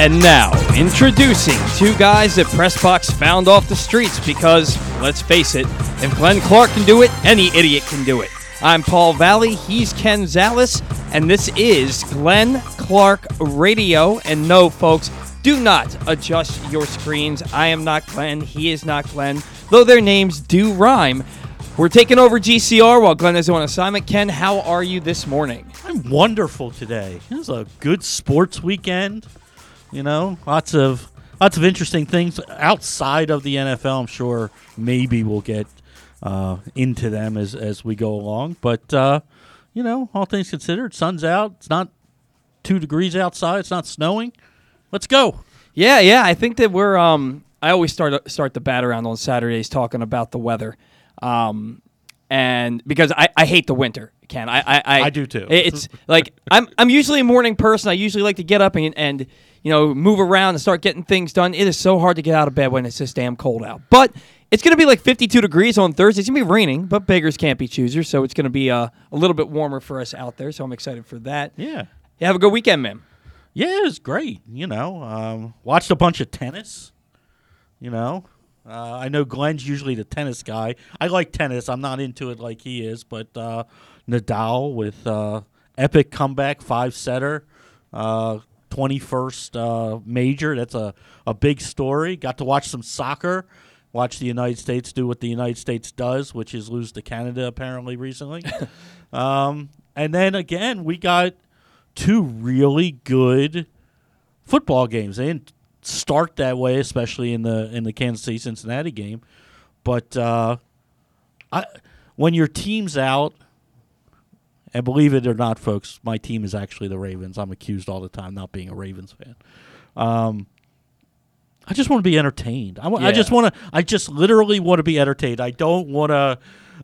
And now, introducing two guys that Pressbox found off the streets because, let's face it, if Glenn Clark can do it, any idiot can do it. I'm Paul Valley, he's Ken Zales, and this is Glenn Clark Radio. And no, folks, do not adjust your screens. I am not Glenn, he is not Glenn, though their names do rhyme. We're taking over GCR while Glenn is on assignment. Ken, how are you this morning? I'm wonderful today. It was a good sports weekend. You know, lots of lots of interesting things outside of the NFL. I'm sure maybe we'll get uh, into them as as we go along. But uh, you know, all things considered, sun's out. It's not two degrees outside. It's not snowing. Let's go. Yeah, yeah. I think that we're. Um, I always start start the bat around on Saturdays talking about the weather, um, and because I, I hate the winter. Ken, I I, I, I do too. It's like I'm I'm usually a morning person. I usually like to get up and and you know, move around and start getting things done. It is so hard to get out of bed when it's this damn cold out. But it's going to be like 52 degrees on Thursday. It's going to be raining, but beggars can't be choosers. So it's going to be uh, a little bit warmer for us out there. So I'm excited for that. Yeah. yeah have a good weekend, man. Yeah, it was great. You know, um, watched a bunch of tennis. You know, uh, I know Glenn's usually the tennis guy. I like tennis. I'm not into it like he is, but uh, Nadal with uh, epic comeback five setter. Uh, 21st uh, major. That's a, a big story. Got to watch some soccer, watch the United States do what the United States does, which is lose to Canada apparently recently. um, and then again, we got two really good football games. They didn't start that way, especially in the in the Kansas City Cincinnati game. But uh, I, when your team's out – and believe it or not, folks, my team is actually the Ravens. I'm accused all the time not being a Ravens fan. Um, I just want to be entertained. I, w- I Yeah. just want to. I just literally want to be entertained. I don't want to.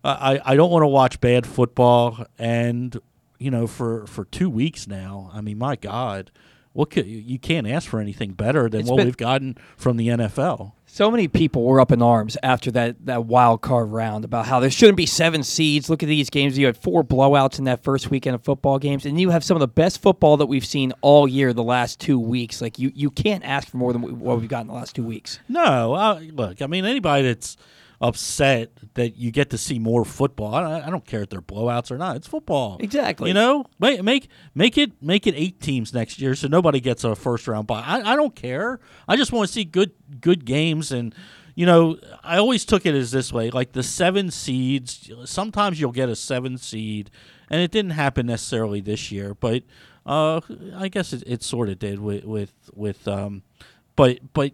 I, I don't want to watch bad football. And you know, for for two weeks now, I mean, my God, what could you can't ask for anything better than It's what been- we've gotten from the NFL. So many people were up in arms after that, that wild card round about how there shouldn't be seven seeds. Look at these games. You had four blowouts in that first weekend of football games, and you have some of the best football that we've seen all year the last two weeks. Like you, you can't ask for more than what we've got in the last two weeks. No, uh, look, I mean, anybody that's upset that you get to see more football, I, I don't care if they're blowouts or not. It's football, Exactly. You know, make make make it make it eight teams next year, so nobody gets a first round bye. I, I don't care. I just want to see good good games and. You know, I always took it as this way: like the seven seeds. Sometimes you'll get a seven seed, and it didn't happen necessarily this year, but uh, I guess it, it sort of did with with with. Um, but but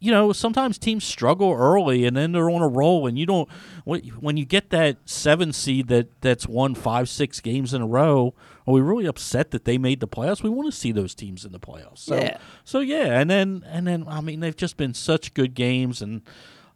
you know sometimes teams struggle early and then they're on a roll and you don't when you get that seven seed that that's won five six games in a row are we really upset that they made the playoffs we want to see those teams in the playoffs so Yeah. so yeah and then and then i mean they've just been such good games and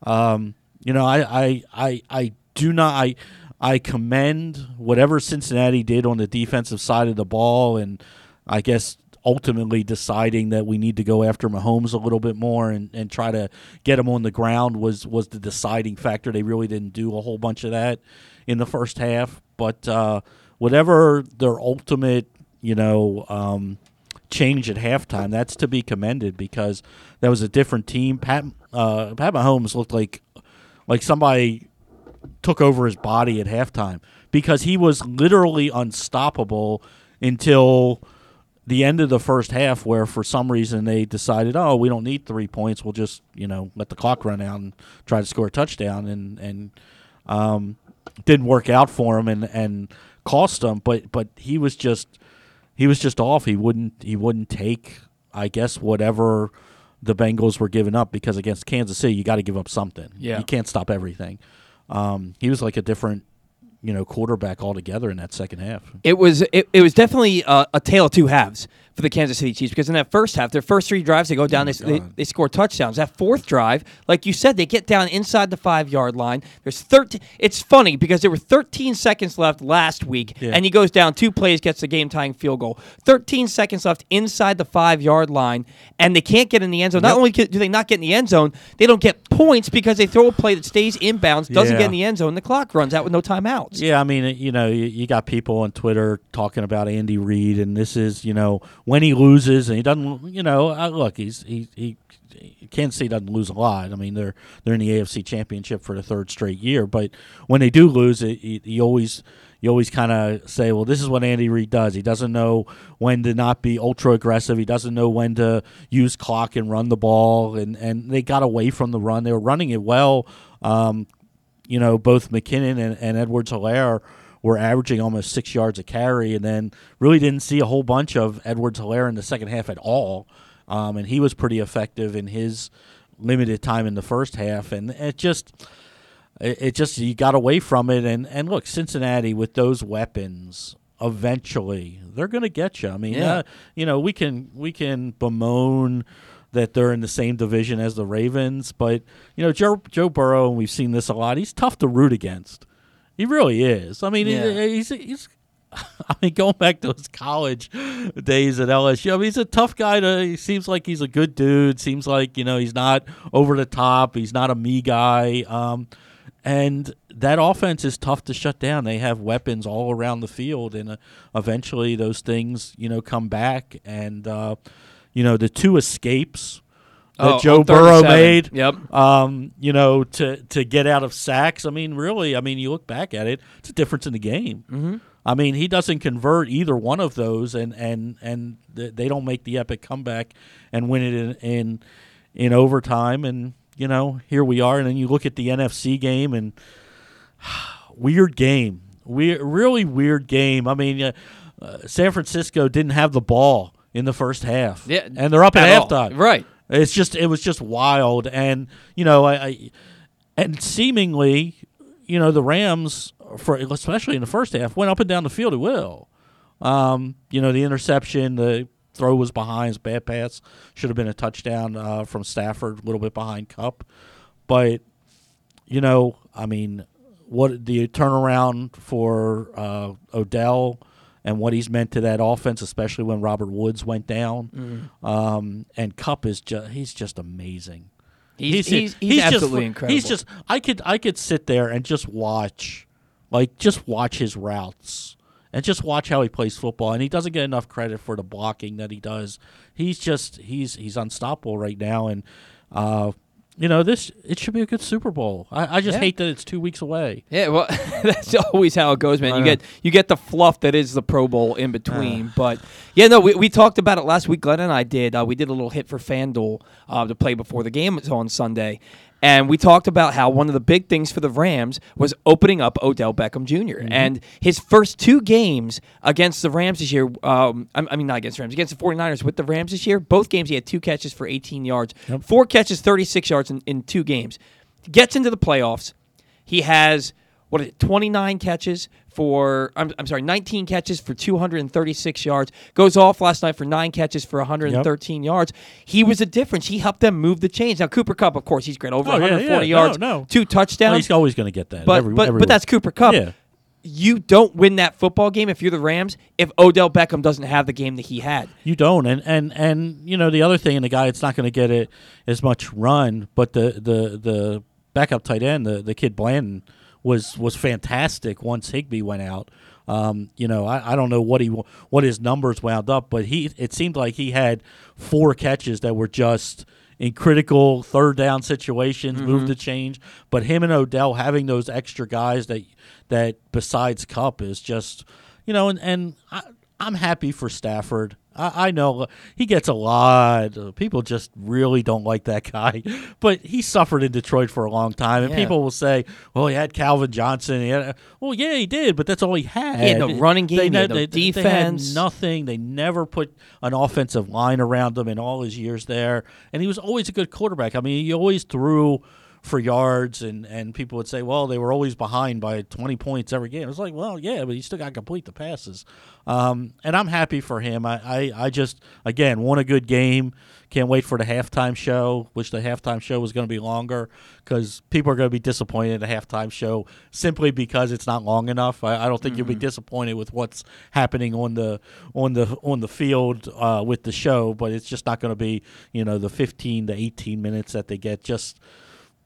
um you know i i i, I do not i I commend whatever Cincinnati did on the defensive side of the ball, and I guess ultimately deciding that we need to go after Mahomes a little bit more and, and try to get him on the ground was was the deciding factor. They really didn't do a whole bunch of that in the first half, but uh, whatever their ultimate, you know. Um, change at halftime. That's to be commended because that was a different team. Pat uh, Pat Mahomes looked like like somebody took over his body at halftime because he was literally unstoppable until the end of the first half where for some reason they decided oh we don't need three points. We'll just you know let the clock run out and try to score a touchdown. And and um, didn't work out for him and and cost him but but he was just he was just off. He wouldn't he wouldn't take I guess whatever the Bengals were giving up because against Kansas City you got to give up something. Yeah. you can't stop everything. Um, he was like a different you know quarterback altogether in that second half. It was it, it was definitely a, a tale of two halves for the Kansas City Chiefs because in that first half, their first three drives, they go down, oh they, they, they score touchdowns. That fourth drive, like you said, they get down inside the five yard line. There's 13. It's funny because there were 13 seconds left last week, Yeah. and he goes down two plays, gets the game tying field goal. 13 seconds left inside the five yard line, and they can't get in the end zone. Not only do they not get in the end zone, they don't get points because they throw a play that stays inbounds, doesn't Yeah. get in the end zone, and the clock runs out with no timeouts. Yeah, I mean, you know, you, you got people on Twitter talking about Andy Reid, and this is, you know, when he loses and he doesn't, you know, look, he's he he. Kansas City doesn't lose a lot. I mean, they're they're in the AFC Championship for the third straight year. But when they do lose, it, you always you always kind of say, well, this is what Andy Reid does. He doesn't know when to not be ultra aggressive. He doesn't know when to use clock and run the ball. And, and they got away from the run. They were running it well. Um, you know, both McKinnon and, and Edwards Helaire were averaging almost six yards a carry, and then really didn't see a whole bunch of Edwards Helaire in the second half at all. Um, and he was pretty effective in his limited time in the first half. And it just it, it just you got away from it, and and look, Cincinnati with those weapons, eventually they're going to get you. I mean, Yeah. uh, you know, we can we can bemoan that they're in the same division as the Ravens, but you know, Joe Joe Burrow, and we've seen this a lot. He's tough to root against. He really is. I mean, Yeah. he's he's. I mean, going back to his college days at LSU, I mean, he's a tough guy. To he seems like he's a good dude. Seems like you know he's not over the top. He's not a me guy. Um, and that offense is tough to shut down. They have weapons all around the field, and uh, eventually those things, you know, come back. And uh, you know, the two escapes that Oh, Joe Burrow made, Yep. um, you know, to to get out of sacks. I mean, really, I mean, you look back at it, it's a difference in the game. Mm-hmm. I mean, he doesn't convert either one of those, and and and they don't make the epic comeback and win it in in, in overtime. And you know, here we are. And then you look at the NFC game, and weird game, weird, really weird game. I mean, uh, uh, San Francisco didn't have the ball in the first half, Yeah, and they're up at, at all. halftime, Right. It's just it was just wild, and you know, I, I and seemingly, you know, the Rams, for especially in the first half, went up and down the field at will. Um, you know, the interception, the throw was behind, bad pass, should have been a touchdown uh, from Stafford, a little bit behind Kupp, but you know, I mean, what the turnaround for uh, Odell and what he's meant to that offense, especially when Robert Woods went down. Um, and Kupp is just he's just amazing. He's, he's, he's, just- absolutely incredible. He's just I could I could sit there and just watch, like just watch his routes and just watch how he plays football. And he doesn't get enough credit for the blocking that he does. He's just he's he's unstoppable right now. And uh, you know this it should be a good Super Bowl. I, I just Yeah. hate that it's two weeks away. Yeah, well, that's always how it goes, man. You get you get the fluff that is the Pro Bowl in between, but yeah, no, we, we talked about it last week. Glenn and I did. Uh, we did a little hit for FanDuel uh, to play before the game was on Sunday, and we talked about how one of the big things for the Rams was opening up Odell Beckham junior and his first two games against the Rams this year. Um, I, I mean, not against the Rams, against the 49ers with the Rams this year. Both games he had two catches for 18 yards, four catches, 36 yards in, in two games. Gets into the playoffs. He has what is it, 29 catches for I'm, I'm sorry, 19 catches for 236 yards. Goes off last night for 9 catches for 113 yards. He was a difference. He helped them move the chains. Now Cooper Kupp, of course, he's great. Over Oh, 140 yeah. No, yards, no. two Well, touchdowns. he's always going to get that. but every, but every but that's Cooper Kupp. Yeah. You don't win that football game if you're the Rams if Odell Beckham doesn't have the game that he had. You don't, and and and you know the other thing, and the guy it's not going to get it as much run, but the the the backup tight end, the the kid Blanton, was was fantastic once Higbee went out. Um, you know, I, I don't know what he what his numbers wound up, but he it seemed like he had four catches that were just in critical third down situations, move the change. But him and Odell having those extra guys that that besides Kupp is just you know, and and I, I'm happy for Stafford. I, I know uh, he gets a lot. Uh, people just really don't like that guy, but he suffered in Detroit for a long time, and Yeah. people will say, "Well, he had Calvin Johnson." He had, uh, well, yeah, he did, but that's all he had. He had no running game, They, he had no they- they had defense. nothing. They never put an offensive line around him in all his years there, and he was always a good quarterback. I mean, he always threw for yards, and, and people would say, well, they were always behind by 20 points every game. It's like, well, yeah, but you still got to complete the passes. Um, and I'm happy for him. I, I, I just, again, won a good game. Can't wait for the halftime show. Wish the halftime show was going to be longer because people are going to be disappointed in the halftime show simply because it's not long enough. I, I don't think you'll be disappointed with what's happening on the on the on the field uh, with the show, but it's just not going to be you know the 15 to 18 minutes that they get just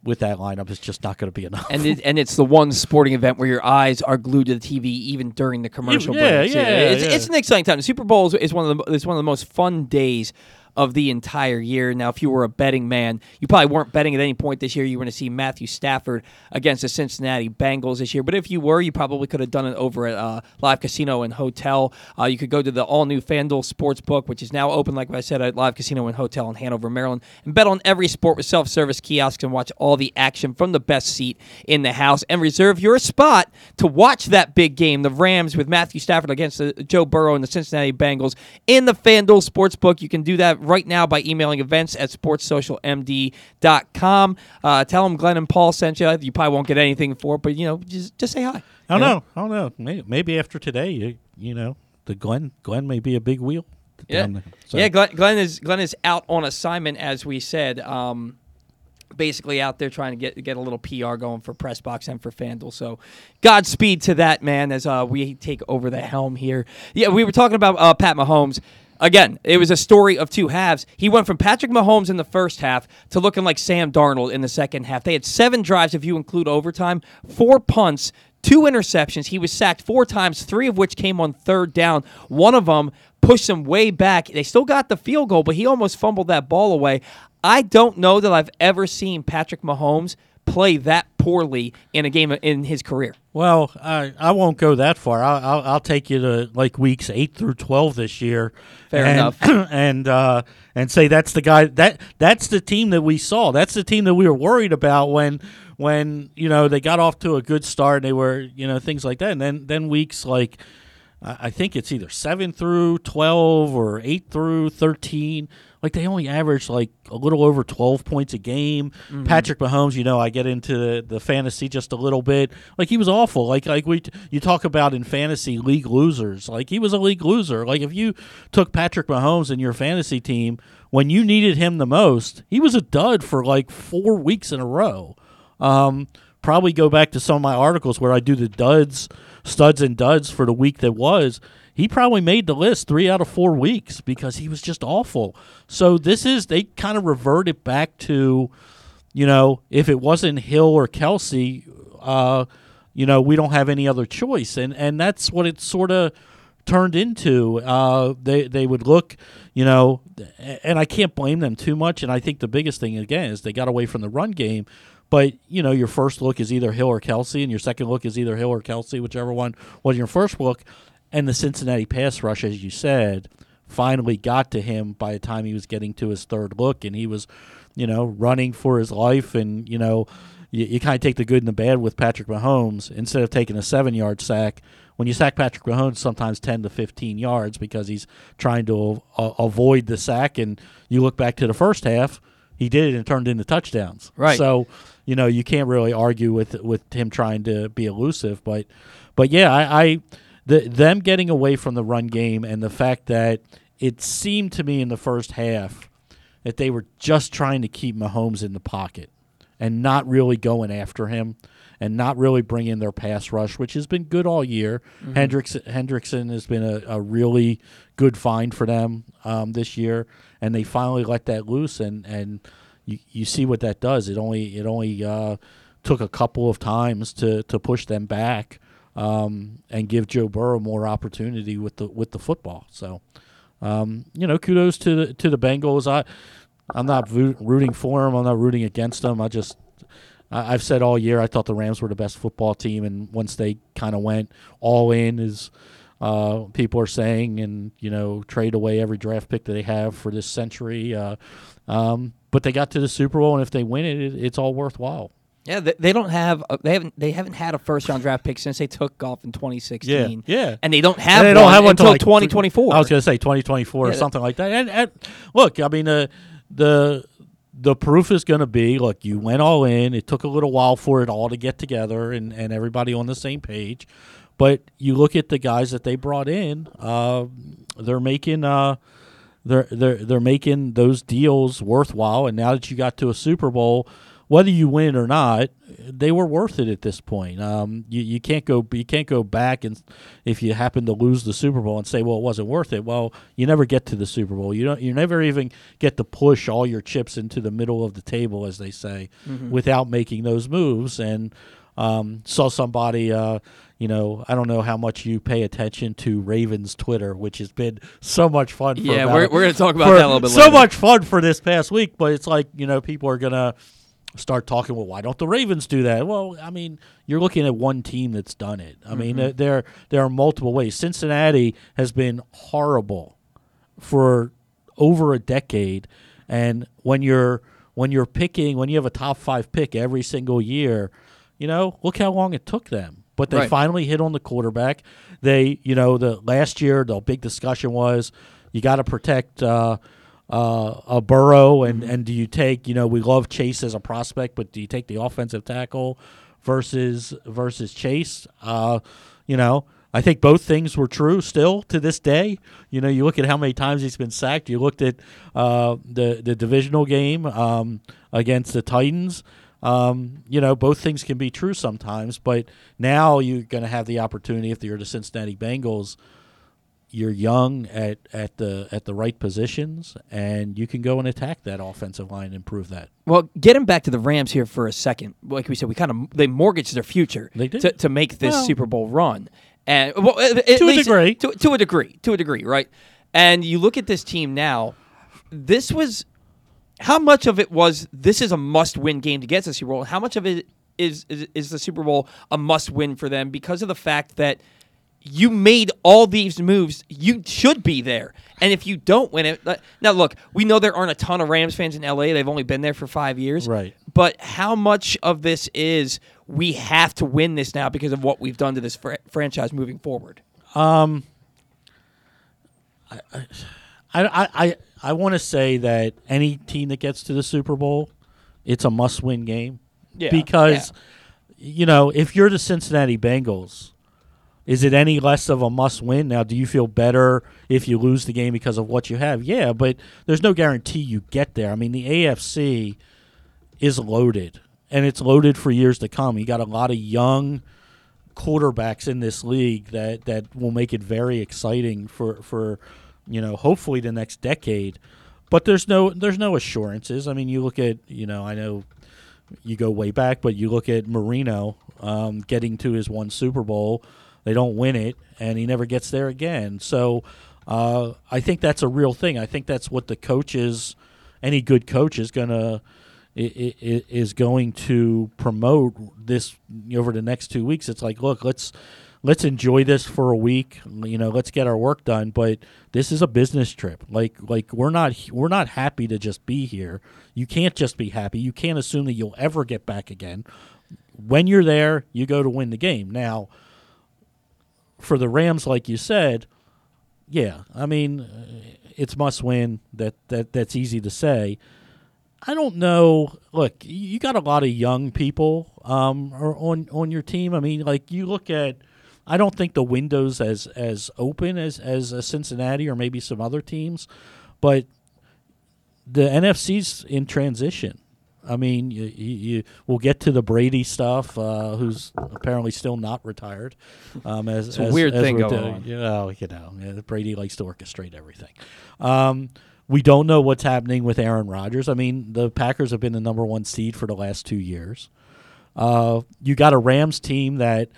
with that lineup is just not going to be enough. and it, and it's the one sporting event where your eyes are glued to the TV even during the commercial Yeah, breaks. yeah, it's, yeah. it's an exciting time. The Super Bowl is, is one of the is one of the most fun days of the entire year. Now, if you were a betting man, you probably weren't betting at any point this year. You were going to see Matthew Stafford against the Cincinnati Bengals this year. But if you were, you probably could have done it over at uh, Live Casino and Hotel. Uh, you could go to the all new FanDuel Sportsbook, which is now open, like I said, at Live Casino and Hotel in Hanover, Maryland, and bet on every sport with self service kiosks and watch all the action from the best seat in the house and reserve your spot to watch that big game, the Rams with Matthew Stafford against the, Joe Burrow and the Cincinnati Bengals in the FanDuel Sportsbook. You can do that right now by emailing events at sportssocialmd.com. Uh, tell them Glenn and Paul sent you. You probably won't get anything for it, but you know, just just say hi. I don't You know. I don't know. Maybe, maybe after today, you, you know, the Glenn Glenn may be a big wheel. Yeah, there. So- yeah. Glenn, Glenn is Glenn is out on assignment, as we said. Um, basically out there trying to get get a little PR going for Pressbox and for FanDuel. So, Godspeed to that man as uh, we take over the helm here. Yeah, we were talking about uh, Pat Mahomes. Again, it was a story of two halves. He went from Patrick Mahomes in the first half to looking like Sam Darnold in the second half. They had seven drives, if you include overtime, four punts, two interceptions. He was sacked four times, three of which came on third down. One of them pushed him way back. They still got the field goal, but he almost fumbled that ball away. I don't know that I've ever seen Patrick Mahomes play that poorly in a game in his career. Well, I I won't go that far. I'll I'll, I'll take you to like weeks eight through twelve this year. Fair and, enough. and uh, and say that's the guy that that's the team that we saw. That's the team that we were worried about when when you know they got off to a good start. And they were you know things like that, and then then weeks like. I I think it's either seven through twelve or eight through thirteen. Like they only averaged like a little over twelve points a game. Patrick Mahomes, you know, I get into the, fantasy just a little bit. Like he was awful. Like like we you talk about in fantasy league losers. Like he was a league loser. Like if you took Patrick Mahomes in your fantasy team when you needed him the most, he was a dud for like four weeks in a row. Um, probably go back to some of my articles where I do the duds, studs and duds for the week that was. He probably made the list three out of four weeks because he was just awful. So this is they kind of reverted back to, you know, if it wasn't Hill or Kelsey, uh, you know, we don't have any other choice, and and that's what it sort of turned into. Uh, they they would look, you know, and I can't blame them too much. And I think the biggest thing again is they got away from the run game. But you know, your first look is either Hill or Kelsey, and your second look is either Hill or Kelsey, whichever one was your first look. And the Cincinnati pass rush, as you said, finally got to him by the time he was getting to his third look, and he was, you know, running for his life. And you know, you, you kind of take the good and the bad with Patrick Mahomes. Instead of taking a seven-yard sack, when you sack Patrick Mahomes, sometimes ten to fifteen yards because he's trying to uh, avoid the sack. And you look back to the first half, he did it and turned into touchdowns. Right. So you know you can't really argue with with him trying to be elusive, but but yeah, I, I the them getting away from the run game and the fact that it seemed to me in the first half that they were just trying to keep Mahomes in the pocket and not really going after him and not really bringing their pass rush, which has been good all year. Hendricks Hendrickson has been a, a really good find for them um, this year, and they finally let that loose, and and you, you see what that does. It only it only uh, took a couple of times to to push them back um, and give Joe Burrow more opportunity with the with the football. So, um, you know, kudos to the to the Bengals. I I'm not rooting for them. I'm not rooting against them. I just I, I've said all year I thought the Rams were the best football team, and once they kind of went all in, as uh, people are saying, and you know, trade away every draft pick that they have for this century. Uh, um, but they got to the Super Bowl, and if they win it, it it's all worthwhile. Yeah, they, they don't have a, they haven't they haven't had a first round draft pick since they took off in 2016. Yeah, yeah. and they don't have And they one don't have one until like, 2024. I was going to say 2024 or something like that. And, and look, I mean, uh, the the proof is going to be look, you went all in. It took a little while for it all to get together and, and everybody on the same page. But you look at the guys that they brought in, uh, they're making uh, they're they're they're making those deals worthwhile. And now that you got to a Super Bowl, whether you win or not, they were worth it at this point. Um, you, you can't go you can't go back and if you happen to lose the Super Bowl and say, well, it wasn't worth it. Well, you never get to the Super Bowl. You don't you never even get to push all your chips into the middle of the table, as they say, without making those moves. And um, saw somebody. Uh, you know, I don't know how much you pay attention to Ravens Twitter, which has been so much fun. For Yeah, about- we're, we're going to talk about that a little bit so later. much fun for this past week, but it's like you know people are gonna start talking. Well, why don't the Ravens do that? Well, I mean, you're looking at one team that's done it. I mean, Mm-hmm. uh, there there are multiple ways. Cincinnati has been horrible for over a decade, and when you're when you're picking when you have a top five pick every single year, you know, look how long it took them. But they Right. finally hit on the quarterback. They, you know, the last year the big discussion was you got to protect uh, uh, a Burrow, and and do you take, you know, we love Chase as a prospect, but do you take the offensive tackle versus versus Chase? Uh, you know, I think both things were true still to this day. You know, you look at how many times he's been sacked. You looked at uh, the the divisional game um, against the Titans. Um, you know, both things can be true sometimes, but now you're going to have the opportunity if you're the Cincinnati Bengals. You're young at, at the at the right positions, and you can go and attack that offensive line and improve that. Well, getting back to the Rams here for a second. Like we said, we kind of they mortgaged their future to, to make this Well- Super Bowl run, and well, To a degree. to, to a degree, to a degree, right? And you look at this team now. This was how much of it was this is a must-win game to get to the Super Bowl. How much of it is is, is the Super Bowl a must-win for them because of the fact that you made all these moves. You should be there. And if you don't win it, now look, we know there aren't a ton of Rams fans in LA. They've only been there for five years. Right. But how much of this is we have to win this now because of what we've done to this fr- franchise moving forward? Um, I I I, I want to say that any team that gets to the Super Bowl, it's a must-win game. Yeah, Because you know, if you're the Cincinnati Bengals, is it any less of a must-win? Now, do you feel better if you lose the game because of what you have? Yeah, but there's no guarantee you get there. I mean, the AFC is loaded, and it's loaded for years to come. You got a lot of young quarterbacks in this league that that will make it very exciting for for you know hopefully the next decade. But there's no there's no assurances. I mean, you look at you know I know you go way back, but you look at Marino um, getting to his one Super Bowl. They don't win it, and he never gets there again. So uh, I think that's a real thing. I think that's what the coaches, any good coach, is gonna is going to promote this over the next two weeks. It's like, look, let's let's enjoy this for a week. You know, let's get our work done. But this is a business trip. Like like we're not we're not happy to just be here. You can't just be happy. You can't assume that you'll ever get back again. When you're there, you go to win the game. Now, for the Rams, like you said, yeah, I mean, uh, it's must win. That that that's easy to say. I don't know. Look, you got a lot of young people um, on on your team. I mean, like you look at. I don't think the window's as as open as as a Cincinnati or maybe some other teams, but the NFC's in transition. I mean, you, you, you we'll get to the Brady stuff, uh, who's apparently still not retired. Um, as It's a as- weird as thing going doing. on. You know, you know, yeah, Brady likes to orchestrate everything. Um, we don't know what's happening with Aaron Rodgers. I mean, the Packers have been the number one seed for the last two years. Uh, you got a Rams team that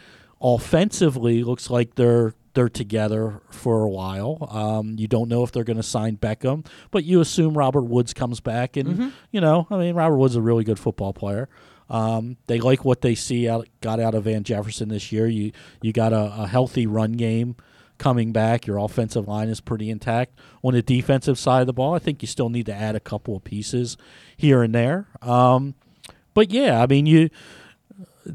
offensively looks like they're they're together for a while. Um, you don't know if they're going to sign Beckham, but you assume Robert Woods comes back, and you know, I mean, Robert Woods is a really good football player. Um, they like what they see out got out of Van Jefferson this year. You you got a, a healthy run game coming back. Your offensive line is pretty intact. On the defensive side of the ball, I think you still need to add a couple of pieces here and there. Um, but yeah, I mean you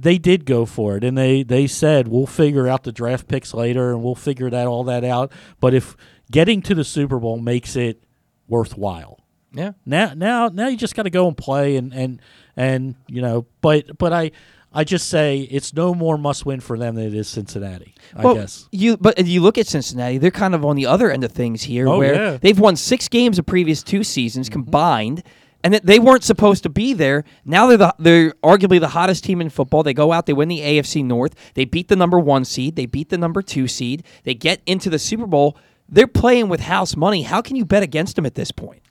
they did go for it and they they said we'll figure out the draft picks later and we'll figure that all that out but if getting to the super bowl makes it worthwhile Yeah. now now now you just got to go and play and and and you know but but i i just say it's no more must win for them than it is cincinnati i well, guess you but you look at Cincinnati; they're kind of on the other end of things here, Oh, where yeah. they've won six games the previous two seasons mm-hmm. combined, and they weren't supposed to be there. Now they're the, they're arguably the hottest team in football. They go out, they win the AFC North, they beat the number one seed, they beat the number two seed, they get into the Super Bowl. They're playing with house money. How can you bet against them at this point?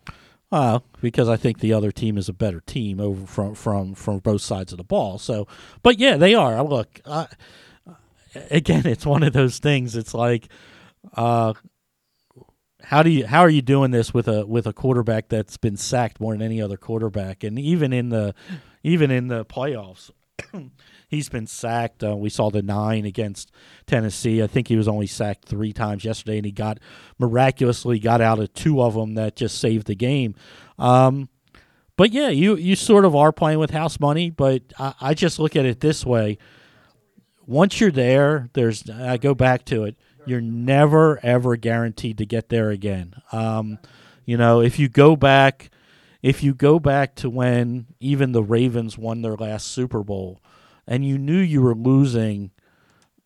Uh, because I think the other team is a better team over from from from both sides of the ball. So, but yeah, they are. Look, uh, again, it's one of those things. It's like, uh, how do you how are you doing this with a with a quarterback that's been sacked more than any other quarterback, and even in the even in the playoffs. he's been sacked. Uh, we saw the nine against Tennessee. I think he was only sacked three times yesterday, and he got miraculously got out of two of them that just saved the game. Um, but yeah, you you sort of are playing with house money, but I, I just look at it this way: once you're there, there's I go back to it. You're never ever guaranteed to get there again. Um, you know, if you go back, if you go back to when even the Ravens won their last Super Bowl, and you knew you were losing,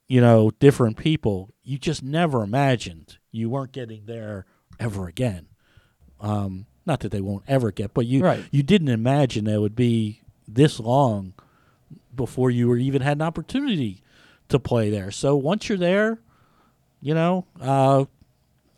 you know, different people, you just never imagined you weren't getting there ever again. Um, not that they won't ever get, but you right. you didn't imagine it would be this long before you were even had an opportunity to play there. So once you're there, you know, uh,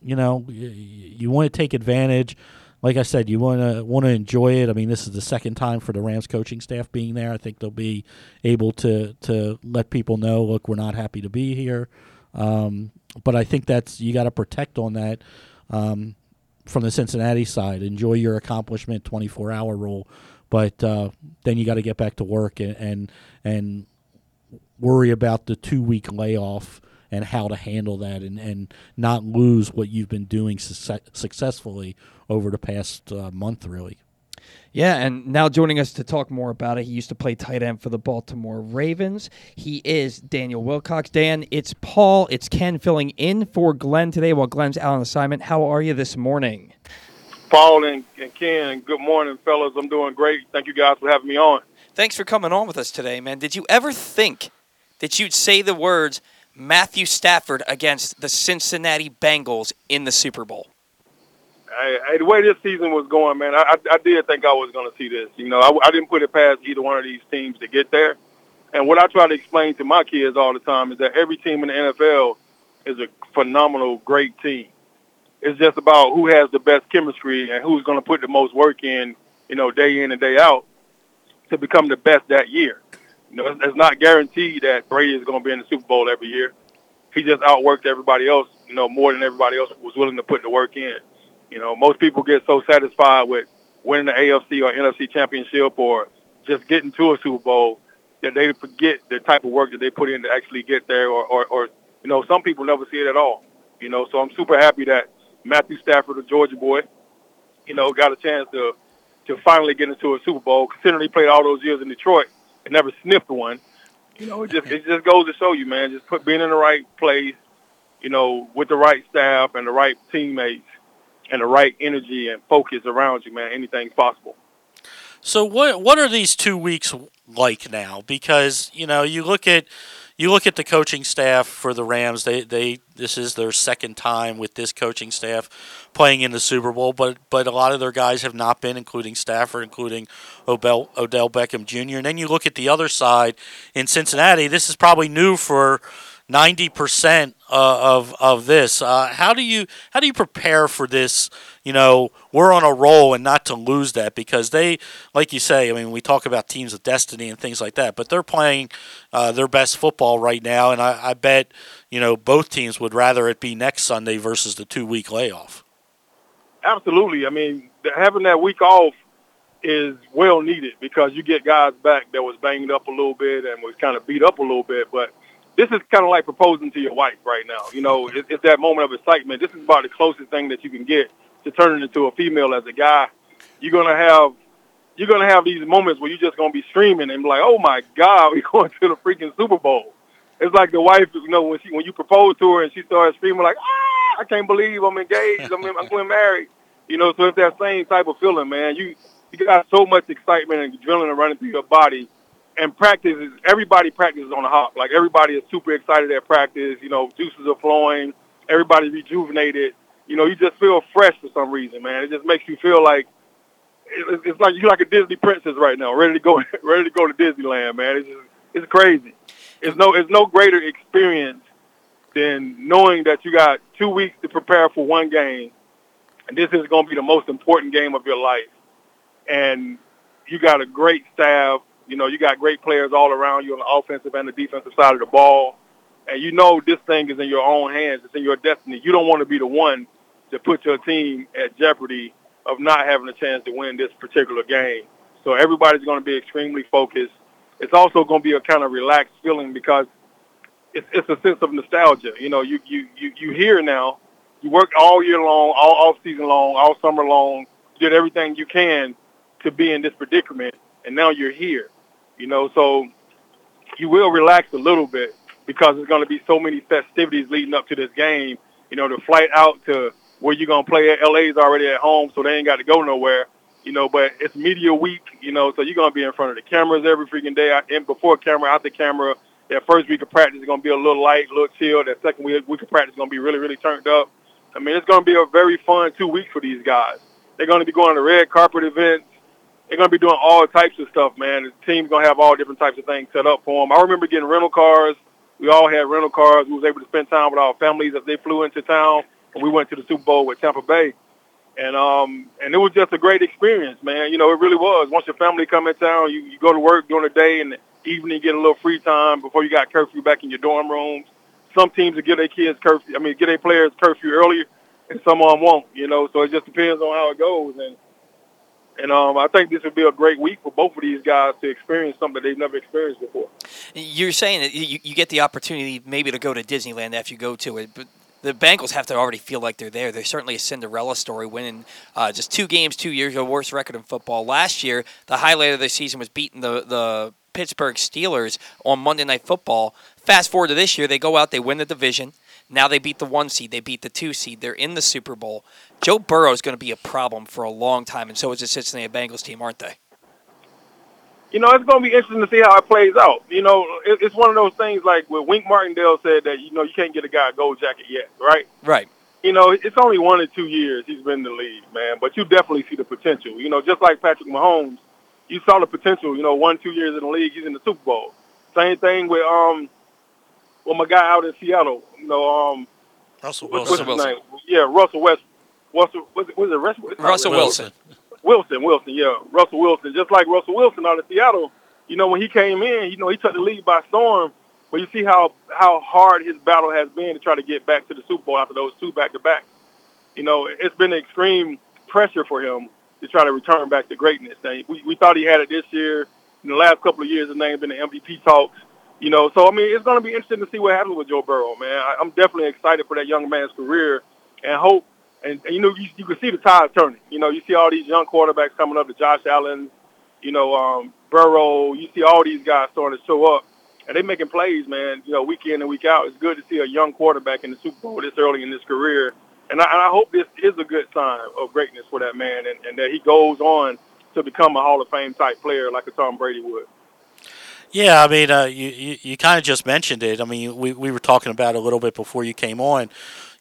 you know, you, want to take advantage like I said, you want to want to enjoy it. I mean, this is the second time for the Rams coaching staff being there. I think they'll be able to to let people know, look, we're not happy to be here. Um, but I think that's you got to protect on that um, from the Cincinnati side. Enjoy your accomplishment, twenty four hour rule, but uh, then you got to get back to work and and, and worry about the two week layoff and how to handle that and, and not lose what you've been doing su- successfully over the past uh, month, really. Yeah, and now joining us to talk more about it, he used to play tight end for the Baltimore Ravens. He is Daniel Wilcox. Dan, it's Paul, it's Ken filling in for Glenn today while Glenn's out on assignment. How are you this morning? Paul and, and Ken, good morning, fellas. I'm doing great. Thank you guys for having me on. Thanks for coming on with us today, man. Did you ever think that you'd say the words Matthew Stafford against the Cincinnati Bengals in the Super Bowl? I, the way this season was going, man, I, I did think I was going to see this. You know, I, I didn't put it past either one of these teams to get there. And what I try to explain to my kids all the time is that every team in the NFL is a phenomenal, great team. It's just about who has the best chemistry and who's going to put the most work in, you know, day in and day out to become the best that year. You know, it's, not guaranteed that Brady is going to be in the Super Bowl every year. He just outworked everybody else, you know, more than everybody else was willing to put the work in. You know, most people get so satisfied with winning the AFC or NFC championship or just getting to a Super Bowl that they forget the type of work that they put in to actually get there or, or, or you know, some people never see it at all. You know, so I'm super happy that Matthew Stafford, a Georgia boy, you know, got a chance to to finally get into a Super Bowl, considering he played all those years in Detroit and never sniffed one. You know, it just it just goes to show you, man, just put being in the right place, you know, with the right staff and the right teammates and the right energy and focus around you, man, anything's possible. So what what are these two weeks like now? Because you know you look at you look at the coaching staff for the Rams. They they this is their second time with this coaching staff playing in the Super Bowl, but but a lot of their guys have not been, including Stafford, including Odell, Odell Beckham Jr. And then you look at the other side in Cincinnati. This is probably new for ninety percent uh, of of this. Uh, how do you how do you prepare for this? You know, we're on a roll, and not to lose that because they, like you say, I mean, we talk about teams of destiny and things like that, but they're playing uh, their best football right now, and I, I bet you know both teams would rather it be next Sunday versus the two week layoff. Absolutely. I mean, having that week off is well needed because you get guys back that was banged up a little bit and was kind of beat up a little bit, but this is kind of like proposing to your wife right now. You know, it, it's that moment of excitement. This is about the closest thing that you can get to turning into a female as a guy. You're gonna have you're gonna have these moments where you're just gonna be screaming and be like, "Oh my God, we're going to the freaking Super Bowl!" It's like the wife, you know, when she when you propose to her and she starts screaming like, "Ah, I can't believe I'm engaged. I'm I'm getting married." You know, so it's that same type of feeling, man. You you got so much excitement and adrenaline running through your body and practice is everybody practices on the hop. Like everybody is super excited at practice. You know, juices are flowing. Everybody rejuvenated. You know, you just feel fresh for some reason, man. It just makes you feel like it's, like you're like a Disney princess right now, ready to go, ready to go to Disneyland, man. It's just, it's crazy. It's no, it's no greater experience than knowing that you got two weeks to prepare for one game, and this is going to be the most important game of your life, and you got a great staff. You know, you got great players all around you on the offensive and the defensive side of the ball, and you know this thing is in your own hands. It's in your destiny. You don't want to be the one to put your team at jeopardy of not having a chance to win this particular game. So everybody's going to be extremely focused. It's also going to be a kind of relaxed feeling because it's, it's a sense of nostalgia. You know, you, you, you, you here now. You worked all year long, all season long, all summer long, did everything you can to be in this predicament, and now you're here. You know, so you will relax a little bit because there's going to be so many festivities leading up to this game. You know, the flight out to where you're gonna play at LA's already at home, so they ain't got to go nowhere. You know, but it's media week, you know, so you're gonna be in front of the cameras every freaking day, and before camera, after camera. That first week of practice is gonna be a little light, a little chill. That second week, week of practice is gonna be really, really turned up. I mean, it's gonna be a very fun two weeks for these guys. They're gonna be going to red carpet events. They're gonna be doing all types of stuff, man. The team's gonna have all different types of things set up for them. I remember getting rental cars. We all had rental cars. We was able to spend time with our families as they flew into town and we went to the Super Bowl with Tampa Bay. And um and it was just a great experience, man. You know, it really was. Once your family come in town, you, you go to work during the day and the evening you get a little free time before you got curfew back in your dorm rooms. Some teams will give their kids curfew I mean give their players curfew earlier and some of them won't, you know, so it just depends on how it goes and and um, I think this would be a great week for both of these guys to experience something they've never experienced before. You're saying that you, you get the opportunity maybe to go to Disneyland after you go to it, but the Bengals have to already feel like they're there. They're certainly a Cinderella story, winning uh, just two games two years ago, worst record in football. Last year, the highlight of the season was beating the the Pittsburgh Steelers on Monday Night Football. Fast forward to this year, they go out, they win the division. Now they beat the one seed, they beat the two seed. They're in the Super Bowl. Joe Burrow is going to be a problem for a long time, and so is the Cincinnati Bengals team, aren't they? you know, it's going to be interesting to see how it plays out. You know, it's one of those things like where Wink Martindale said that, you know, you can't get a guy a gold jacket yet, right? Right. You know, it's only one or two years he's been in the league, man, but you definitely see the potential. You know, just like Patrick Mahomes, you saw the potential, you know, one, two years in the league, he's in the Super Bowl. Same thing with, um, well, my guy out in Seattle, you know, um, Russell Wilson. what's his name? Yeah, Russell West. Russell, was it, was it Russell? Russell Wilson. Wilson, Wilson, yeah, Russell Wilson. Just like Russell Wilson out of Seattle, you know, when he came in, you know, he took the league by storm. But you see how how hard his battle has been to try to get back to the Super Bowl after those two back to back. You know, it's been extreme pressure for him to try to return back to greatness. And we we thought he had it this year. In the last couple of years, his name's been in MVP talks. You know, so I mean, it's going to be interesting to see what happens with Joe Burrow, man. I, I'm definitely excited for that young man's career, and hope. And, and you know, you, you can see the tide turning. You know, you see all these young quarterbacks coming up, the Josh Allen, you know, um, Burrow. You see all these guys starting to show up, and they making plays, man. You know, week in and week out. It's good to see a young quarterback in the Super Bowl this early in his career, and I, and I hope this is a good sign of greatness for that man, and, and that he goes on to become a Hall of Fame type player like a Tom Brady would. Yeah, I mean, uh, you you, you kind of just mentioned it. I mean, we, we were talking about it a little bit before you came on.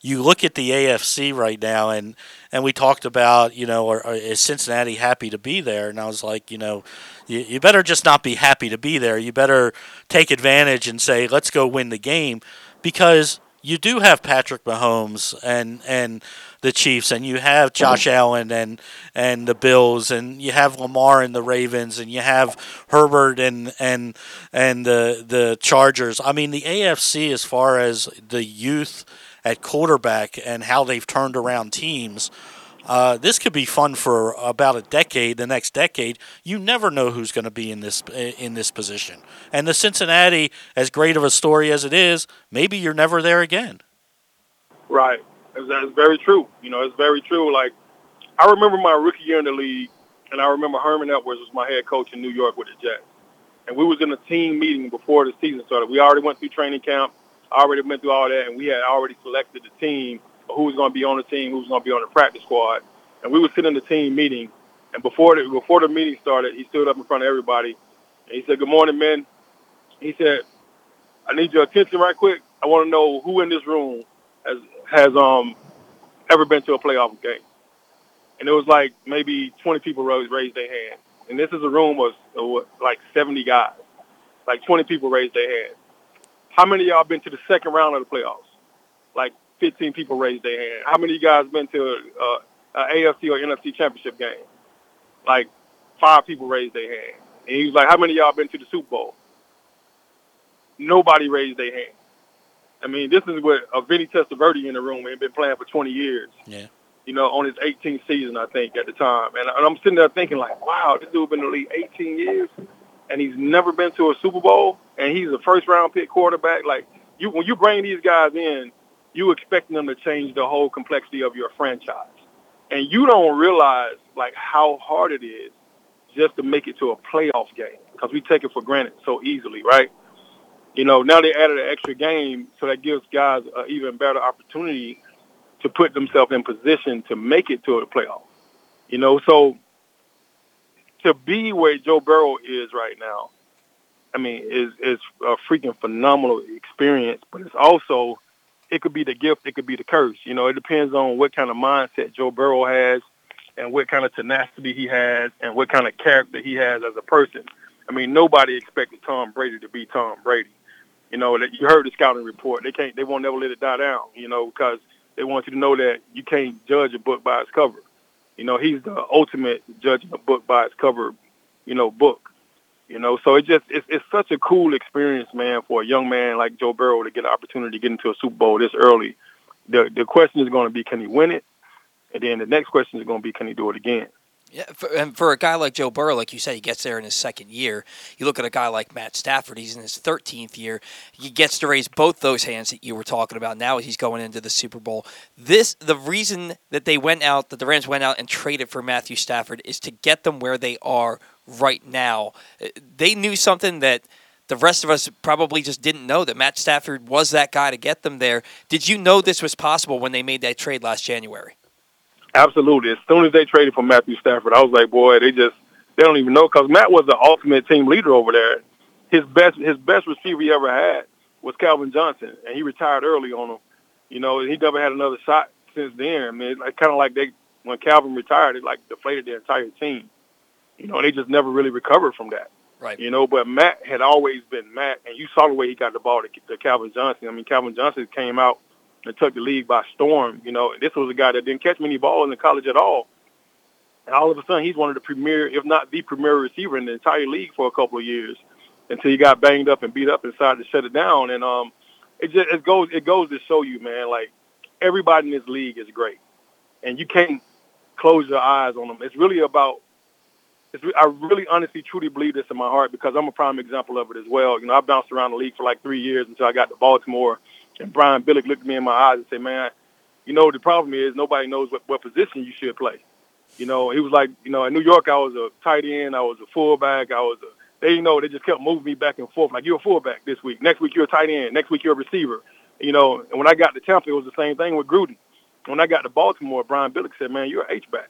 You look at the AFC right now, and and we talked about, you know, is Cincinnati happy to be there? And I was like, you know, you, you better just not be happy to be there. You better take advantage and say, let's go win the game, because you do have Patrick Mahomes and and the Chiefs, and you have Josh Allen and and the Bills, and you have Lamar and the Ravens, and you have Herbert and and and the the Chargers. I mean, the AFC as far as the youth at quarterback and how they've turned around teams. Uh, this could be fun for about a decade. The next decade, you never know who's going to be in this in this position. And the Cincinnati, as great of a story as it is, maybe you're never there again. Right. That's very true. You know, it's very true. Like, I remember my rookie year in the league, and I remember Herman Edwards was my head coach in New York with the Jets. And we was in a team meeting before the season started. We already went through training camp, already went through all that, and we had already selected the team, who was going to be on the team, who was going to be on the practice squad. And we were sitting in the team meeting, and before the, before the meeting started, he stood up in front of everybody, and he said, good morning, men. He said, I need your attention right quick. I want to know who in this room has has um ever been to a playoff game. and it was like maybe 20 people raised their hand. And this is a room of, of like 70 guys. Like 20 people raised their hand. How many of y'all been to the second round of the playoffs? Like 15 people raised their hand. How many of you guys been to uh, an AFC or NFC championship game? Like five people raised their hand. And he was like, how many of y'all been to the Super Bowl? Nobody raised their hand. I mean, this is what a Vinny Testaverde in the room and been playing for 20 years. Yeah. You know, on his 18th season, I think, at the time. And, and I'm sitting there thinking, like, wow, this dude been in the league 18 years, and he's never been to a Super Bowl, and he's a first-round pick quarterback. Like, you when you bring these guys in, you expecting them to change the whole complexity of your franchise. And you don't realize, like, how hard it is just to make it to a playoff game because we take it for granted so easily, right? You know, now they added an extra game, so that gives guys an even better opportunity to put themselves in position to make it to a playoff. You know, so to be where Joe Burrow is right now, I mean, is is a freaking phenomenal experience. But it's also, it could be the gift, it could be the curse. You know, it depends on what kind of mindset Joe Burrow has, and what kind of tenacity he has, and what kind of character he has as a person. I mean, nobody expected Tom Brady to be Tom Brady. You know, that you heard the scouting report. They can't, they won't never let it die down. You know, because they want you to know that you can't judge a book by its cover. You know, he's the ultimate judging a book by its cover. You know, book. You know, so it just it's, it's such a cool experience, man, for a young man like Joe Burrow to get an opportunity to get into a Super Bowl this early. The the question is going to be, can he win it? And then the next question is going to be, can he do it again? Yeah, for, and for a guy like Joe Burrow, like you said, he gets there in his second year. You look at a guy like Matt Stafford; he's in his 13th year. He gets to raise both those hands that you were talking about. Now as he's going into the Super Bowl. This, the reason that they went out, that the Rams went out and traded for Matthew Stafford, is to get them where they are right now. Uh, they knew something that the rest of us probably just didn't know that Matt Stafford was that guy to get them there. Did you know this was possible when they made that trade last January? Absolutely. As soon as they traded for Matthew Stafford, I was like, boy, they just they don't even know because Matt was the ultimate team leader over there. His best his best receiver he ever had was Calvin Johnson, and he retired early on him. You know, he never had another shot since then. I mean, it's kind of like they when Calvin retired, it like deflated their entire team. You know, they just never really recovered from that. Right. You know, but Matt had always been Matt, and you saw the way he got the ball to, to Calvin Johnson. I mean, Calvin Johnson came out and took the league by storm. You know, this was a guy that didn't catch many balls in college at all. And all of a sudden, he's one of the premier, if not the premier receiver in the entire league for a couple of years until he got banged up and beat up and decided to shut it down. And um, it just it goes it goes to show you, man, like everybody in this league is great, and you can't close your eyes on them. It's really about. It's, I really, honestly, truly believe this in my heart because I'm a prime example of it as well. You know, I bounced around the league for like three years until I got to Baltimore and Brian Billick looked me in my eyes and said, man, you know, the problem is nobody knows what, what position you should play. You know, he was like, you know, in New York, I was a tight end, I was a fullback, I was a, they, you know, they just kept moving me back and forth. Like, you're a fullback this week. Next week, you're a tight end. Next week, you're a receiver. You know, and when I got to Tampa, it was the same thing with Gruden. When I got to Baltimore, Brian Billick said, man, you're an H-back.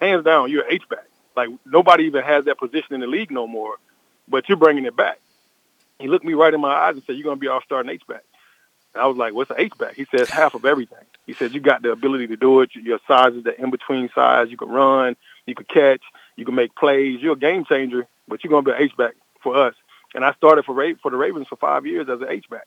Hands down, you're an H-back. Like, nobody even has that position in the league no more, but you're bringing it back. He looked me right in my eyes and said, you're going to be our starting H-back. And I was like, what's an H-back? He says half of everything. He says you got the ability to do it. Your size is the in-between size. You can run. You can catch. You can make plays. You're a game changer, but you're going to be an H-back for us. And I started for for the Ravens for five years as an H-back.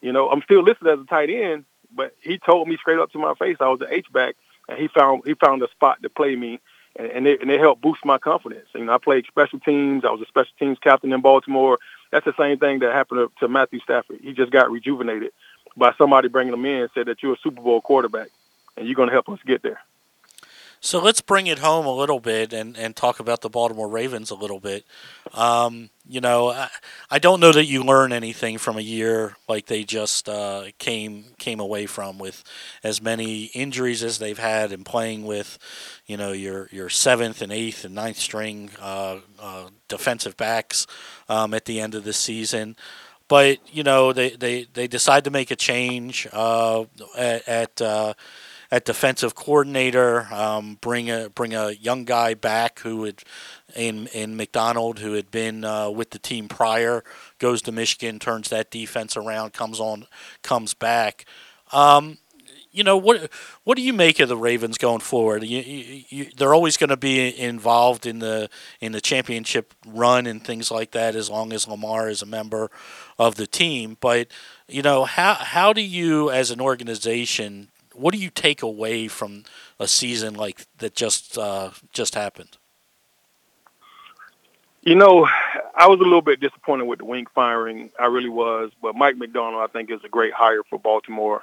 You know, I'm still listed as a tight end, but he told me straight up to my face I was an H-back, and he found he found a spot to play me, and, and, it, and it helped boost my confidence. You know, I played special teams. I was a special teams captain in Baltimore. That's the same thing that happened to, to Matthew Stafford. He just got rejuvenated by somebody bringing them in said that you're a Super Bowl quarterback and you're going to help us get there. So let's bring it home a little bit and, and talk about the Baltimore Ravens a little bit. Um, you know, I, I, don't know that you learn anything from a year like they just uh, came came away from with as many injuries as they've had and playing with, you know, your your seventh and eighth and ninth string uh, uh, defensive backs um, at the end of the season but you know they, they, they decide to make a change uh, at at, uh, at, defensive coordinator, um, bring a bring a young guy back who had in in Macdonald who had been uh, with the team prior, goes to Michigan, turns that defense around, comes on, comes back. Um, you know what what do you make of the Ravens going forward? You, you, you, they're always going to be involved in the in the championship run and things like that as long as Lamar is a member of the team. But you know how how do you as an organization what do you take away from a season like that just uh, just happened? You know, I was a little bit disappointed with the Wink firing. I really was, but Mike Macdonald, I think, is a great hire for Baltimore.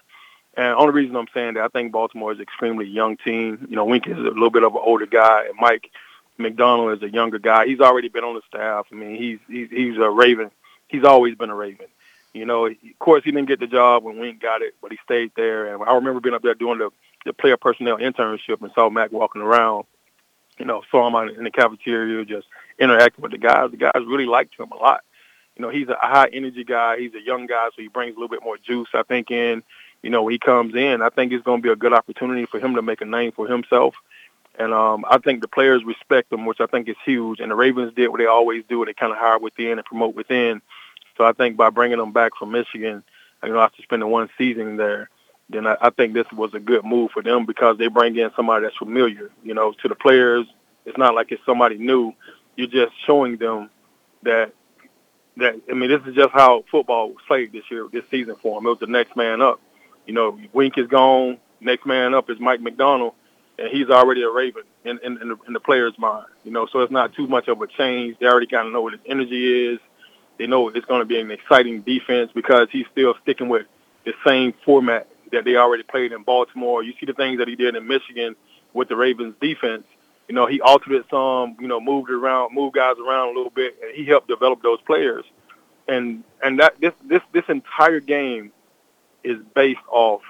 And only reason I'm saying that I think Baltimore is an extremely young team. You know, Wink is a little bit of an older guy, and Mike Macdonald is a younger guy. He's already been on the staff. I mean, he's he's he's a Raven. He's always been a Raven. You know, of course, he didn't get the job when Wink got it, but he stayed there. And I remember being up there doing the the player personnel internship and saw Mac walking around. You know, saw him in the cafeteria, just interacting with the guys. The guys really liked him a lot. You know, he's a high energy guy. He's a young guy, so he brings a little bit more juice, I think, in you know, he comes in, I think it's going to be a good opportunity for him to make a name for himself. And um, I think the players respect him, which I think is huge. And the Ravens did what they always do, they kind of hire within and promote within. So I think by bringing them back from Michigan, you know, after spending one season there, then I, I think this was a good move for them because they bring in somebody that's familiar. You know, to the players, it's not like it's somebody new. You're just showing them that that I mean, this is just how football played this year, this season for them. It was the next man up. You know, Wink is gone. Next man up is Mike Macdonald, and he's already a Raven in, in, in, the, in the player's mind. You know, so it's not too much of a change. They already kind of know what his energy is. They know it's going to be an exciting defense because he's still sticking with the same format that they already played in Baltimore. You see the things that he did in Michigan with the Ravens defense. You know, he altered it some, you know, moved around, moved guys around a little bit, and he helped develop those players. And and that this this this entire game is based off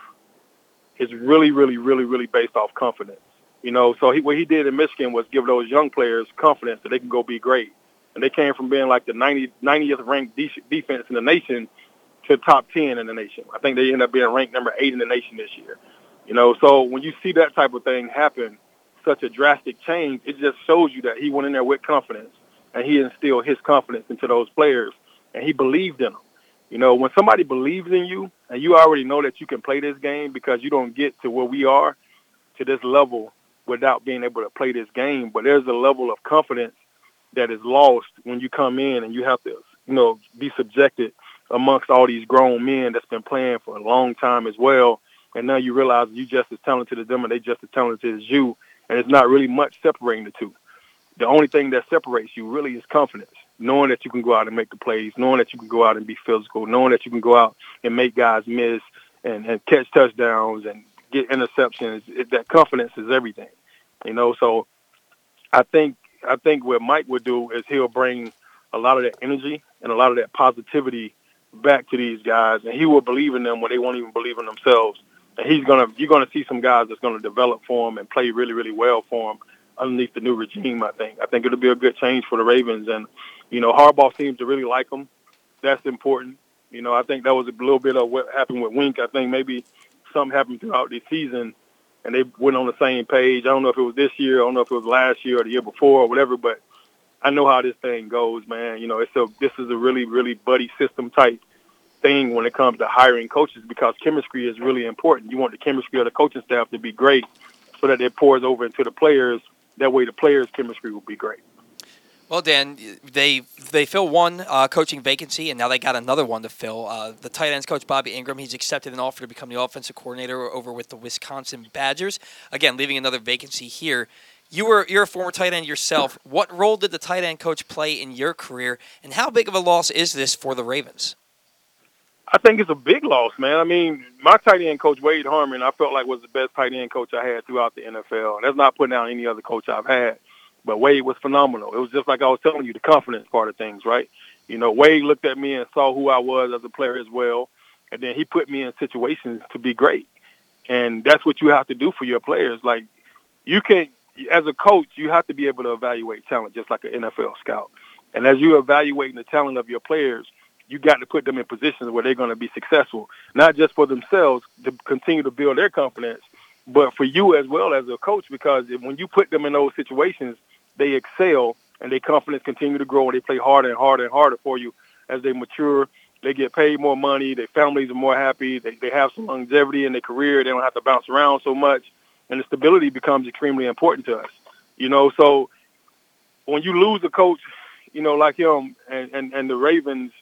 is really, really, really, really based off confidence. You know, so he, what he did in Michigan was give those young players confidence that they can go be great. And they came from being like the 90, 90th ranked de- defense in the nation to top 10 in the nation. I think they ended up being ranked number eight in the nation this year. You know, so when you see that type of thing happen, such a drastic change, it just shows you that he went in there with confidence and he instilled his confidence into those players and he believed in them. You know, when somebody believes in you and you already know that you can play this game because you don't get to where we are to this level without being able to play this game, but there's a level of confidence that is lost when you come in and you have to, you know, be subjected amongst all these grown men that's been playing for a long time as well. And now you realize you're just as talented as them and they're just as talented as you. And it's not really much separating the two. The only thing that separates you really is confidence knowing that you can go out and make the plays, knowing that you can go out and be physical, knowing that you can go out and make guys miss and, and catch touchdowns and get interceptions. It, that confidence is everything, you know. So I think I think what Mike would do is he'll bring a lot of that energy and a lot of that positivity back to these guys, and he will believe in them when they won't even believe in themselves. And he's gonna you're gonna see some guys that's gonna develop for him and play really really well for him underneath the new regime. I think I think it'll be a good change for the Ravens, and you know, Harbaugh seems to really like him. That's important. You know, I think that was a little bit of what happened with Wink. I think maybe something happened throughout the season, and they went on the same page. I don't know if it was this year, I don't know if it was last year or the year before or whatever, but I know how this thing goes, man. You know, it's a this is a really really buddy system type thing when it comes to hiring coaches because chemistry is really important. You want the chemistry of the coaching staff to be great so that it pours over into the players. That way, the players' chemistry will be great. Well, Dan, they they fill one uh, coaching vacancy, and now they got another one to fill. Uh, the tight ends coach Bobby Engram he's accepted an offer to become the offensive coordinator over with the Wisconsin Badgers. Again, leaving another vacancy here. You were you're a former tight end yourself. What role did the tight end coach play in your career, and how big of a loss is this for the Ravens? I think it's a big loss, man. I mean, my tight end coach Wade Harman, I felt like was the best tight end coach I had throughout the NFL. And that's not putting down any other coach I've had. But Wade was phenomenal. It was just like I was telling you, the confidence part of things, right? You know, Wade looked at me and saw who I was as a player as well, and then he put me in situations to be great. And that's what you have to do for your players. Like, you can, as a coach, you have to be able to evaluate talent just like an NFL scout. And as you're evaluating the talent of your players, you got to put them in positions where they're going to be successful, not just for themselves to continue to build their confidence, but for you as well as a coach, because when you put them in those situations – they excel and their confidence continue to grow and they play harder and harder and harder for you as they mature they get paid more money, their families are more happy, they they have some longevity in their career, they don't have to bounce around so much, and the stability becomes extremely important to us. You know, so when you lose a coach, you know, like him, and and, and the Ravens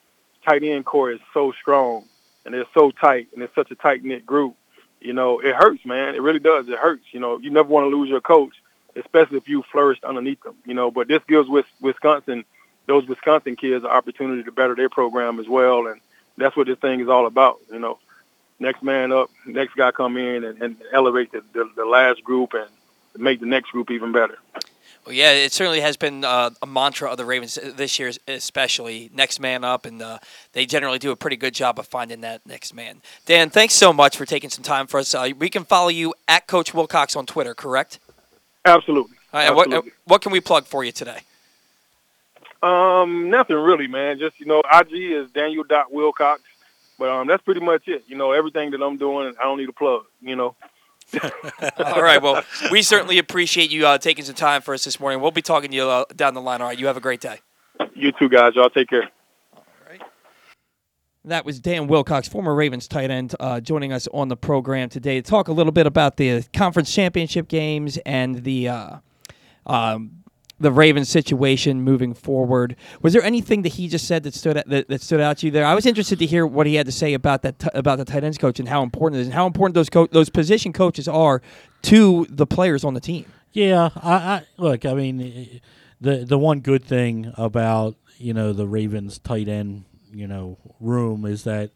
tight end core is so strong and they're so tight and it's such a tight knit group. You know, it hurts, man. It really does. It hurts. You know, you never want to lose your coach, especially if you flourished underneath them. You know, but this gives Wisconsin those Wisconsin kids an opportunity to better their program as well, and that's what this thing is all about. You know, next man up, next guy come in and, and elevate the, the, the last group and make the next group even better. Well, yeah, it certainly has been uh, a mantra of the Ravens this year, especially next man up, and uh, they generally do a pretty good job of finding that next man. Dan, thanks so much for taking some time for us. Uh, we can follow you at Coach Wilcox on Twitter, correct? Absolutely. Absolutely. What, what, can we plug for you today? Um, nothing really, man. Just you know, IG is Daniel Wilcox, but um, that's pretty much it. You know, everything that I'm doing, I don't need a plug. You know. all right. Well, we certainly appreciate you uh, taking some time for us this morning. We'll be talking to you uh, down the line. All right. You have a great day. You too, guys. Y'all take care. All right. That was Dan Wilcox, former Ravens tight end, uh, joining us on the program today to talk a little bit about the conference championship games and the uh, um, the Ravens situation moving forward. Was there anything that he just said that stood out, that, that stood out to you there? I was interested to hear what he had to say about that about the tight ends coach and how important it is and how important those co- those position coaches are to the players on the team. Yeah, I, I look. I mean, the the one good thing about you know the Ravens tight end you know room is that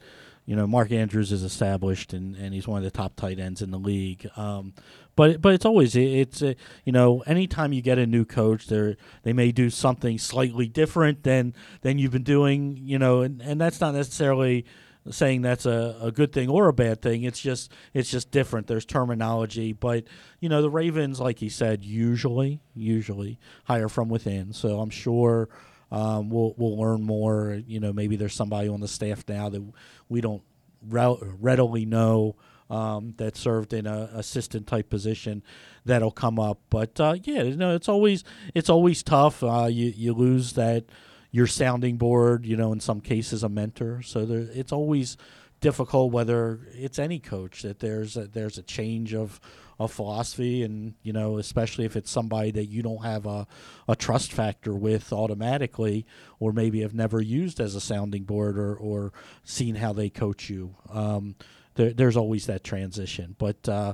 you know Mark Andrews is established and, and he's one of the top tight ends in the league. Um, but but it's always it's uh, you know anytime you get a new coach they they may do something slightly different than than you've been doing you know and, and that's not necessarily saying that's a, a good thing or a bad thing. It's just it's just different. There's terminology. But you know the ravens like he said usually usually hire from within. So i'm sure um, we'll we'll learn more. You know maybe there's somebody on the staff now that we don't readily know um, that served in a assistant type position that'll come up. But uh, yeah, you know, it's always it's always tough. Uh, you you lose that your sounding board. You know, in some cases, a mentor. So there, it's always difficult whether it's any coach that there's a, there's a change of of philosophy and you know especially if it's somebody that you don't have a, a trust factor with automatically or maybe have never used as a sounding board or, or seen how they coach you um, there, there's always that transition. But uh,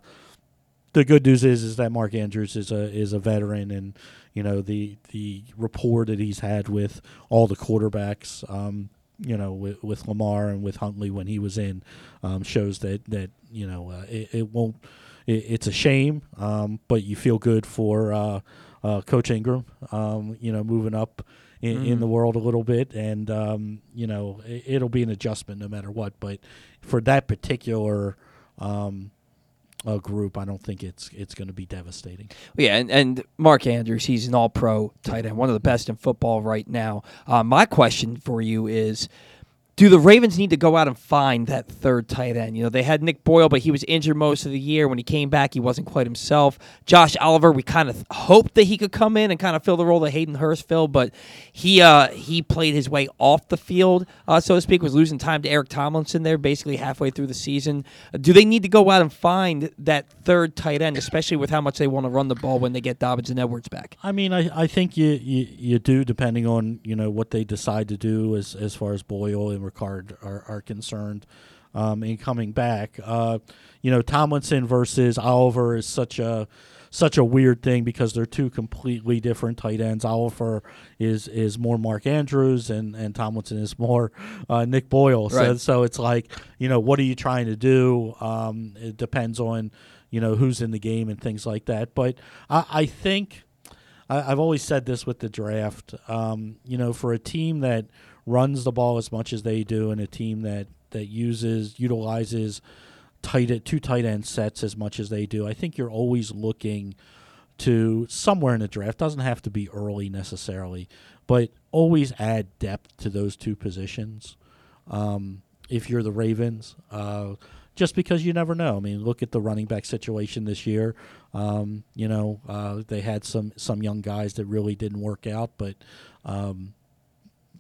the good news is is that Mark Andrews is a is a veteran, and you know the the rapport that he's had with all the quarterbacks. Um, you know, with, with, Lamar and with Huntley when he was in, um, shows that that you know uh, it, it, won't. It, it's a shame, um, but you feel good for uh, uh, Coach Engram. Um, you know, moving up in, mm. in, the world a little bit, and um, you know it, will be an adjustment no matter what. But for that particular um, uh, group, I don't think it's it's going to be devastating. Yeah, and, and Mark Andrews, he's an All-Pro tight end, one of the best in football right now. Uh, my question for you is do the Ravens need to go out and find that third tight end? You know, they had Nick Boyle, but he was injured most of the year. When he came back, he wasn't quite himself. Josh Oliver, we kind of hoped that he could come in and kind of fill the role that Hayden Hurst filled, but he uh, he played his way off the field, uh, so to speak, was losing time to Eric Tomlinson there basically halfway through the season. Do they need to go out and find that third tight end, especially with how much they want to run the ball when they get Dobbins and Edwards back? I mean, I, I think you, you, you do, depending on, you know, what they decide to do as, as far as Boyle and Ricard are, are concerned um, in coming back. Uh, you know, Tomlinson versus Oliver is such a such a weird thing because they're two completely different tight ends. Oliver is is more Mark Andrews and, and Tomlinson is more uh, Nick Boyle. So right. so it's like you know what are you trying to do? Um, it depends on you know who's in the game and things like that. But I, I think I, have always said this with the draft. Um, you know, for a team that runs the ball as much as they do, and a team that that uses utilizes tight two tight end sets as much as they do. I think you're always looking to somewhere in the draft. Doesn't have to be early necessarily, but always add depth to those two positions. Um, if you're the Ravens, uh, just because you never know. I mean, look at the running back situation this year. Um, you know, uh, they had some some young guys that really didn't work out, but um,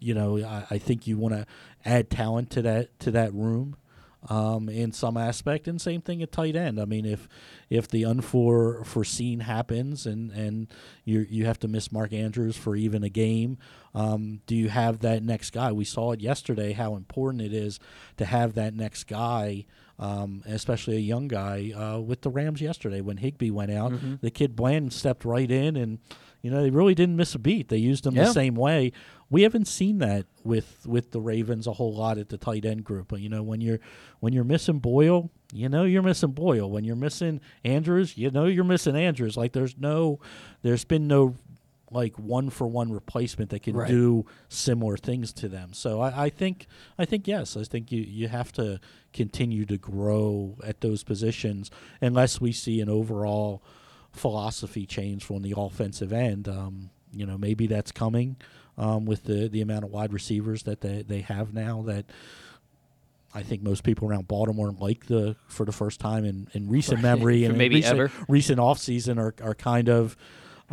you know, I, I think you want to add talent to that to that room um, in some aspect, and same thing at tight end. I mean, if if the unforeseen happens and and you you have to miss Mark Andrews for even a game, um, do you have that next guy? We saw it yesterday how important it is to have that next guy. Um, especially a young guy uh, with the Rams yesterday when Higbee went out, Mm-hmm. the kid Bland stepped right in and you know, they really didn't miss a beat. They used him Yeah. the same way. We haven't seen that with with the Ravens a whole lot at the tight end group. But you know, when you're when you're missing Boyle, you know you're missing Boyle. When you're missing Andrews, you know you're missing Andrews. Like there's no, there's been no like one for one replacement that can Right. do similar things to them. So I, I think I think yes, I think you you have to continue to grow at those positions unless we see an overall philosophy change from the offensive end. Um, you know, maybe that's coming um, with the the amount of wide receivers that they, they have now. That I think most people around Baltimore like the for the first time in, in recent memory and maybe recent, ever. recent offseason are are kind of.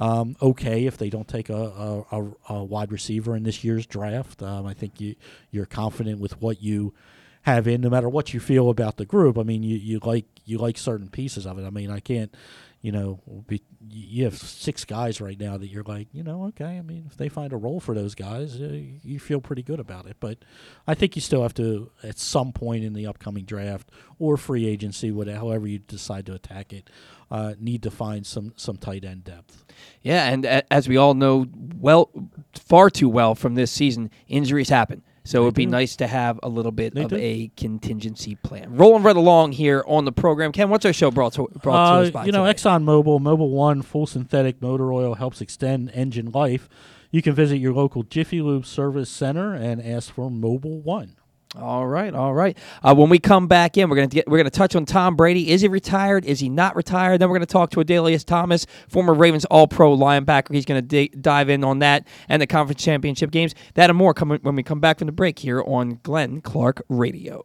Um, okay, if they don't take a, a, a, a wide receiver in this year's draft, um, I think you you're confident with what you have in, no matter what you feel about the group. I mean, you, you like you like certain pieces of it. I mean, I can't, you know, be, you have six guys right now that you're like, you know, okay. I mean, if they find a role for those guys, uh, you feel pretty good about it. But I think you still have to, at some point in the upcoming draft or free agency, whatever, however you decide to attack it, uh, need to find some some tight end depth. Yeah, and as we all know, well, far too well from this season, injuries happen. So it'd be nice to have a little bit They of do. a contingency plan. Rolling right along here on the program, Ken. What's our show brought to, brought to us Uh, by? you know, today? ExxonMobil Mobil One full synthetic motor oil helps extend engine life. You can visit your local Jiffy Lube service center and ask for Mobil One. All right, all right. Uh, when we come back in, we're gonna get, we're gonna touch on Tom Brady. Is he retired? Is he not retired? Then we're gonna talk to Adalius Thomas, former Ravens All-Pro linebacker. He's gonna di- dive in on that and the conference championship games. That and more coming when we come back from the break here on Glenn Clark Radio.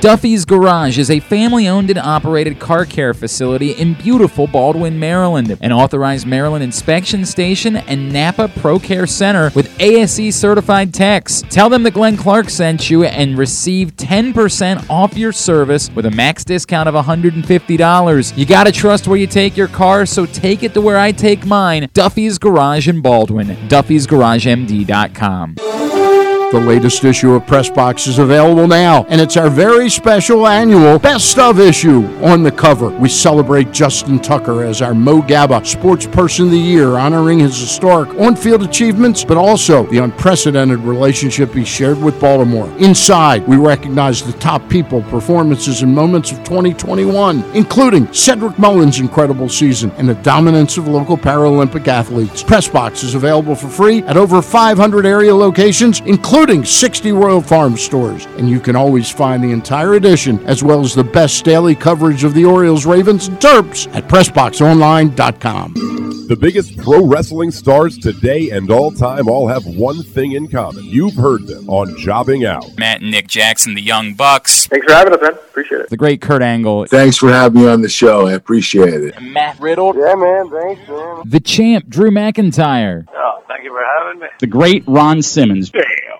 Duffy's Garage is a family owned and operated car care facility in beautiful Baldwin, Maryland. An authorized Maryland inspection station and Napa Pro Care Center with ASE certified techs. Tell them that Glenn Clark sent you and receive 10% off your service with a max discount of $150. You gotta trust where you take your car, so take it to where I take mine Duffy's Garage in Baldwin. Duffy'sGarageMD.com. The latest issue of Press Box is available now, and it's our very special annual Best of issue. On the cover, we celebrate Justin Tucker as our Mo Gabba Sports Person of the Year, honoring his historic on field achievements, but also the unprecedented relationship he shared with Baltimore. Inside, we recognize the top people, performances, and moments of 2021, including Cedric Mullins' incredible season and the dominance of local Paralympic athletes. Press Box is available for free at over 500 area locations, including 60 Royal Farm stores. And you can always find the entire edition, as well as the best daily coverage of the Orioles, Ravens, and Terps at PressBoxOnline.com. The biggest pro wrestling stars today and all time all have one thing in common. You've heard them on Jobbing Out. Matt and Nick Jackson, the Young Bucks. Thanks for having us, man. Appreciate it. The great Kurt Angle. Thanks for having me on the show. I appreciate it. Matt Riddle. Yeah, man. Thanks, man. The champ, Drew McIntyre. Oh, Thank you for having me. The great Ron Simmons. Damn.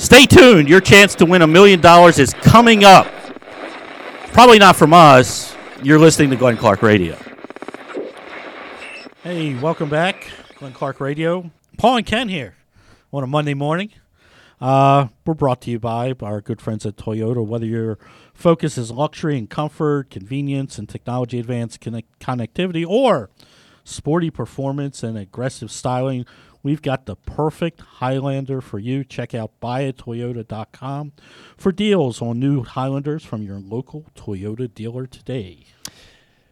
Stay tuned. Your chance to win a million dollars is coming up. Probably not from us. You're listening to Glenn Clark Radio. Hey, welcome back. Glenn Clark Radio. Paul and Ken here on a Monday morning. Uh, we're brought to you by our good friends at Toyota. Whether your focus is luxury and comfort, convenience and technology advanced connect- connectivity, or sporty performance and aggressive styling, we've got the perfect Highlander for you. Check out buyatoyota.com for deals on new Highlanders from your local Toyota dealer today.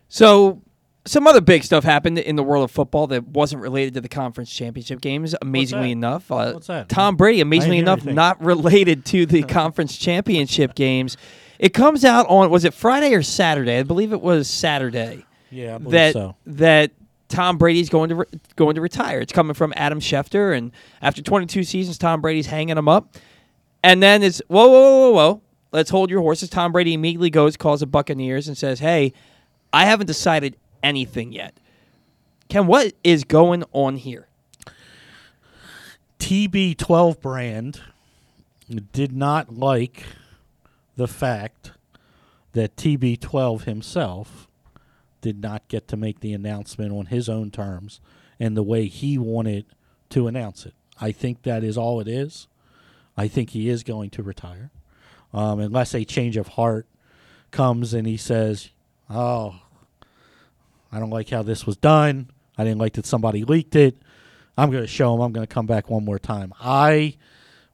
So, some other big stuff happened in the world of football that wasn't related to the conference championship games. Amazingly enough, uh, What's that? Tom Brady. Amazingly enough, anything. not related to the conference championship games. It comes out on was it Friday or Saturday? I believe it was Saturday. Yeah, I believe that so. that Tom Brady's going to re- going to retire. It's coming from Adam Schefter, and after 22 seasons, Tom Brady's hanging him up. And then it's whoa, whoa, whoa, whoa. Let's hold your horses. Tom Brady immediately goes, calls the Buccaneers, and says, "Hey, I haven't decided anything yet." Ken, what is going on here? TB12 brand did not like the fact that TB12 himself did not get to make the announcement on his own terms and the way he wanted to announce it. I think that is all it is. I think he is going to retire. Um, unless a change of heart comes and he says, Oh, I don't like how this was done. I didn't like that somebody leaked it. I'm going to show him I'm going to come back one more time. I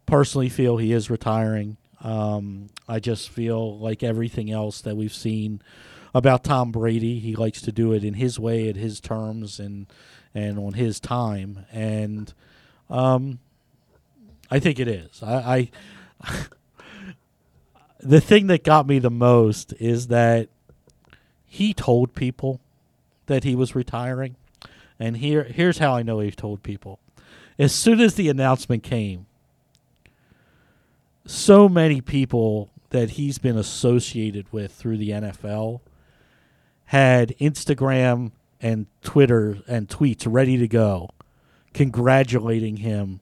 personally feel he is retiring. Um, I just feel like everything else that we've seen about Tom Brady, he likes to do it in his way, at his terms, and and on his time. And um, I think it is. I, I the thing that got me the most is that he told people that he was retiring. And here here's how I know he told people. As soon as the announcement came, so many people that he's been associated with through the NFL had Instagram and Twitter and tweets ready to go congratulating him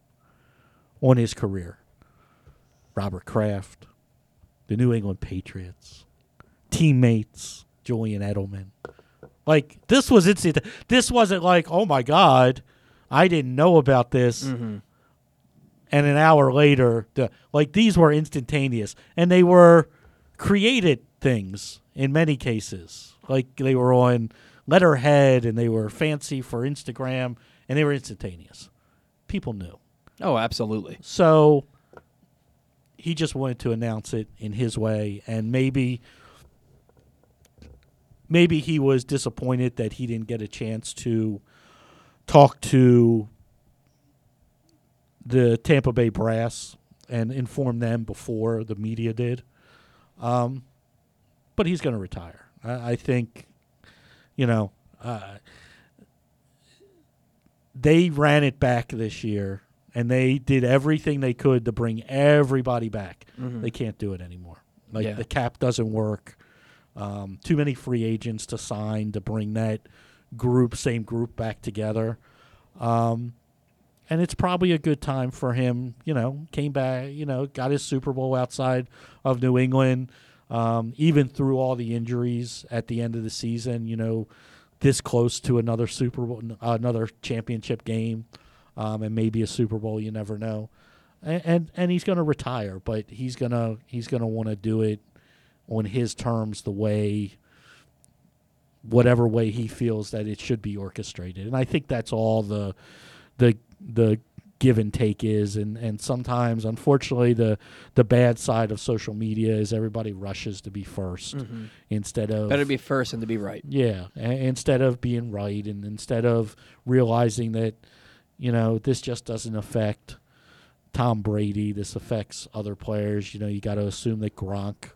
on his career. Robert Kraft, the New England Patriots, teammates, Julian Edelman. Like this was instant. This wasn't like, oh my god, I didn't know about this. Mm-hmm. And an hour later, the, like these were instantaneous, and they were created things in many cases. Like they were on letterhead, and they were fancy for Instagram, and they were instantaneous. People knew. Oh, absolutely. So he just wanted to announce it in his way, and maybe maybe he was disappointed that he didn't get a chance to talk to the Tampa Bay brass and inform them before the media did. Um, but he's going to retire. I, I think, you know, uh, they ran it back this year and they did everything they could to bring everybody back. Mhm. They can't do it anymore. Like Yeah. the cap doesn't work. Um, too many free agents to sign to bring that group, same group, back together. Um, and it's probably a good time for him. You know, came back. You know, got his Super Bowl outside of New England. Um, even through all the injuries at the end of the season, you know, this close to another Super Bowl, another championship game, um, and maybe a Super Bowl. You never know. And and, and he's going to retire, but he's gonna he's gonna want to do it on his terms, the way whatever way he feels that it should be orchestrated. And I think that's all the the the give and take is and, and sometimes unfortunately the the bad side of social media is everybody rushes to be 1st Mhm. instead of Better be first than to be right. yeah, a- instead of being right and instead of realizing that you know this just doesn't affect Tom Brady. This affects other players. You know, you got to assume that Gronk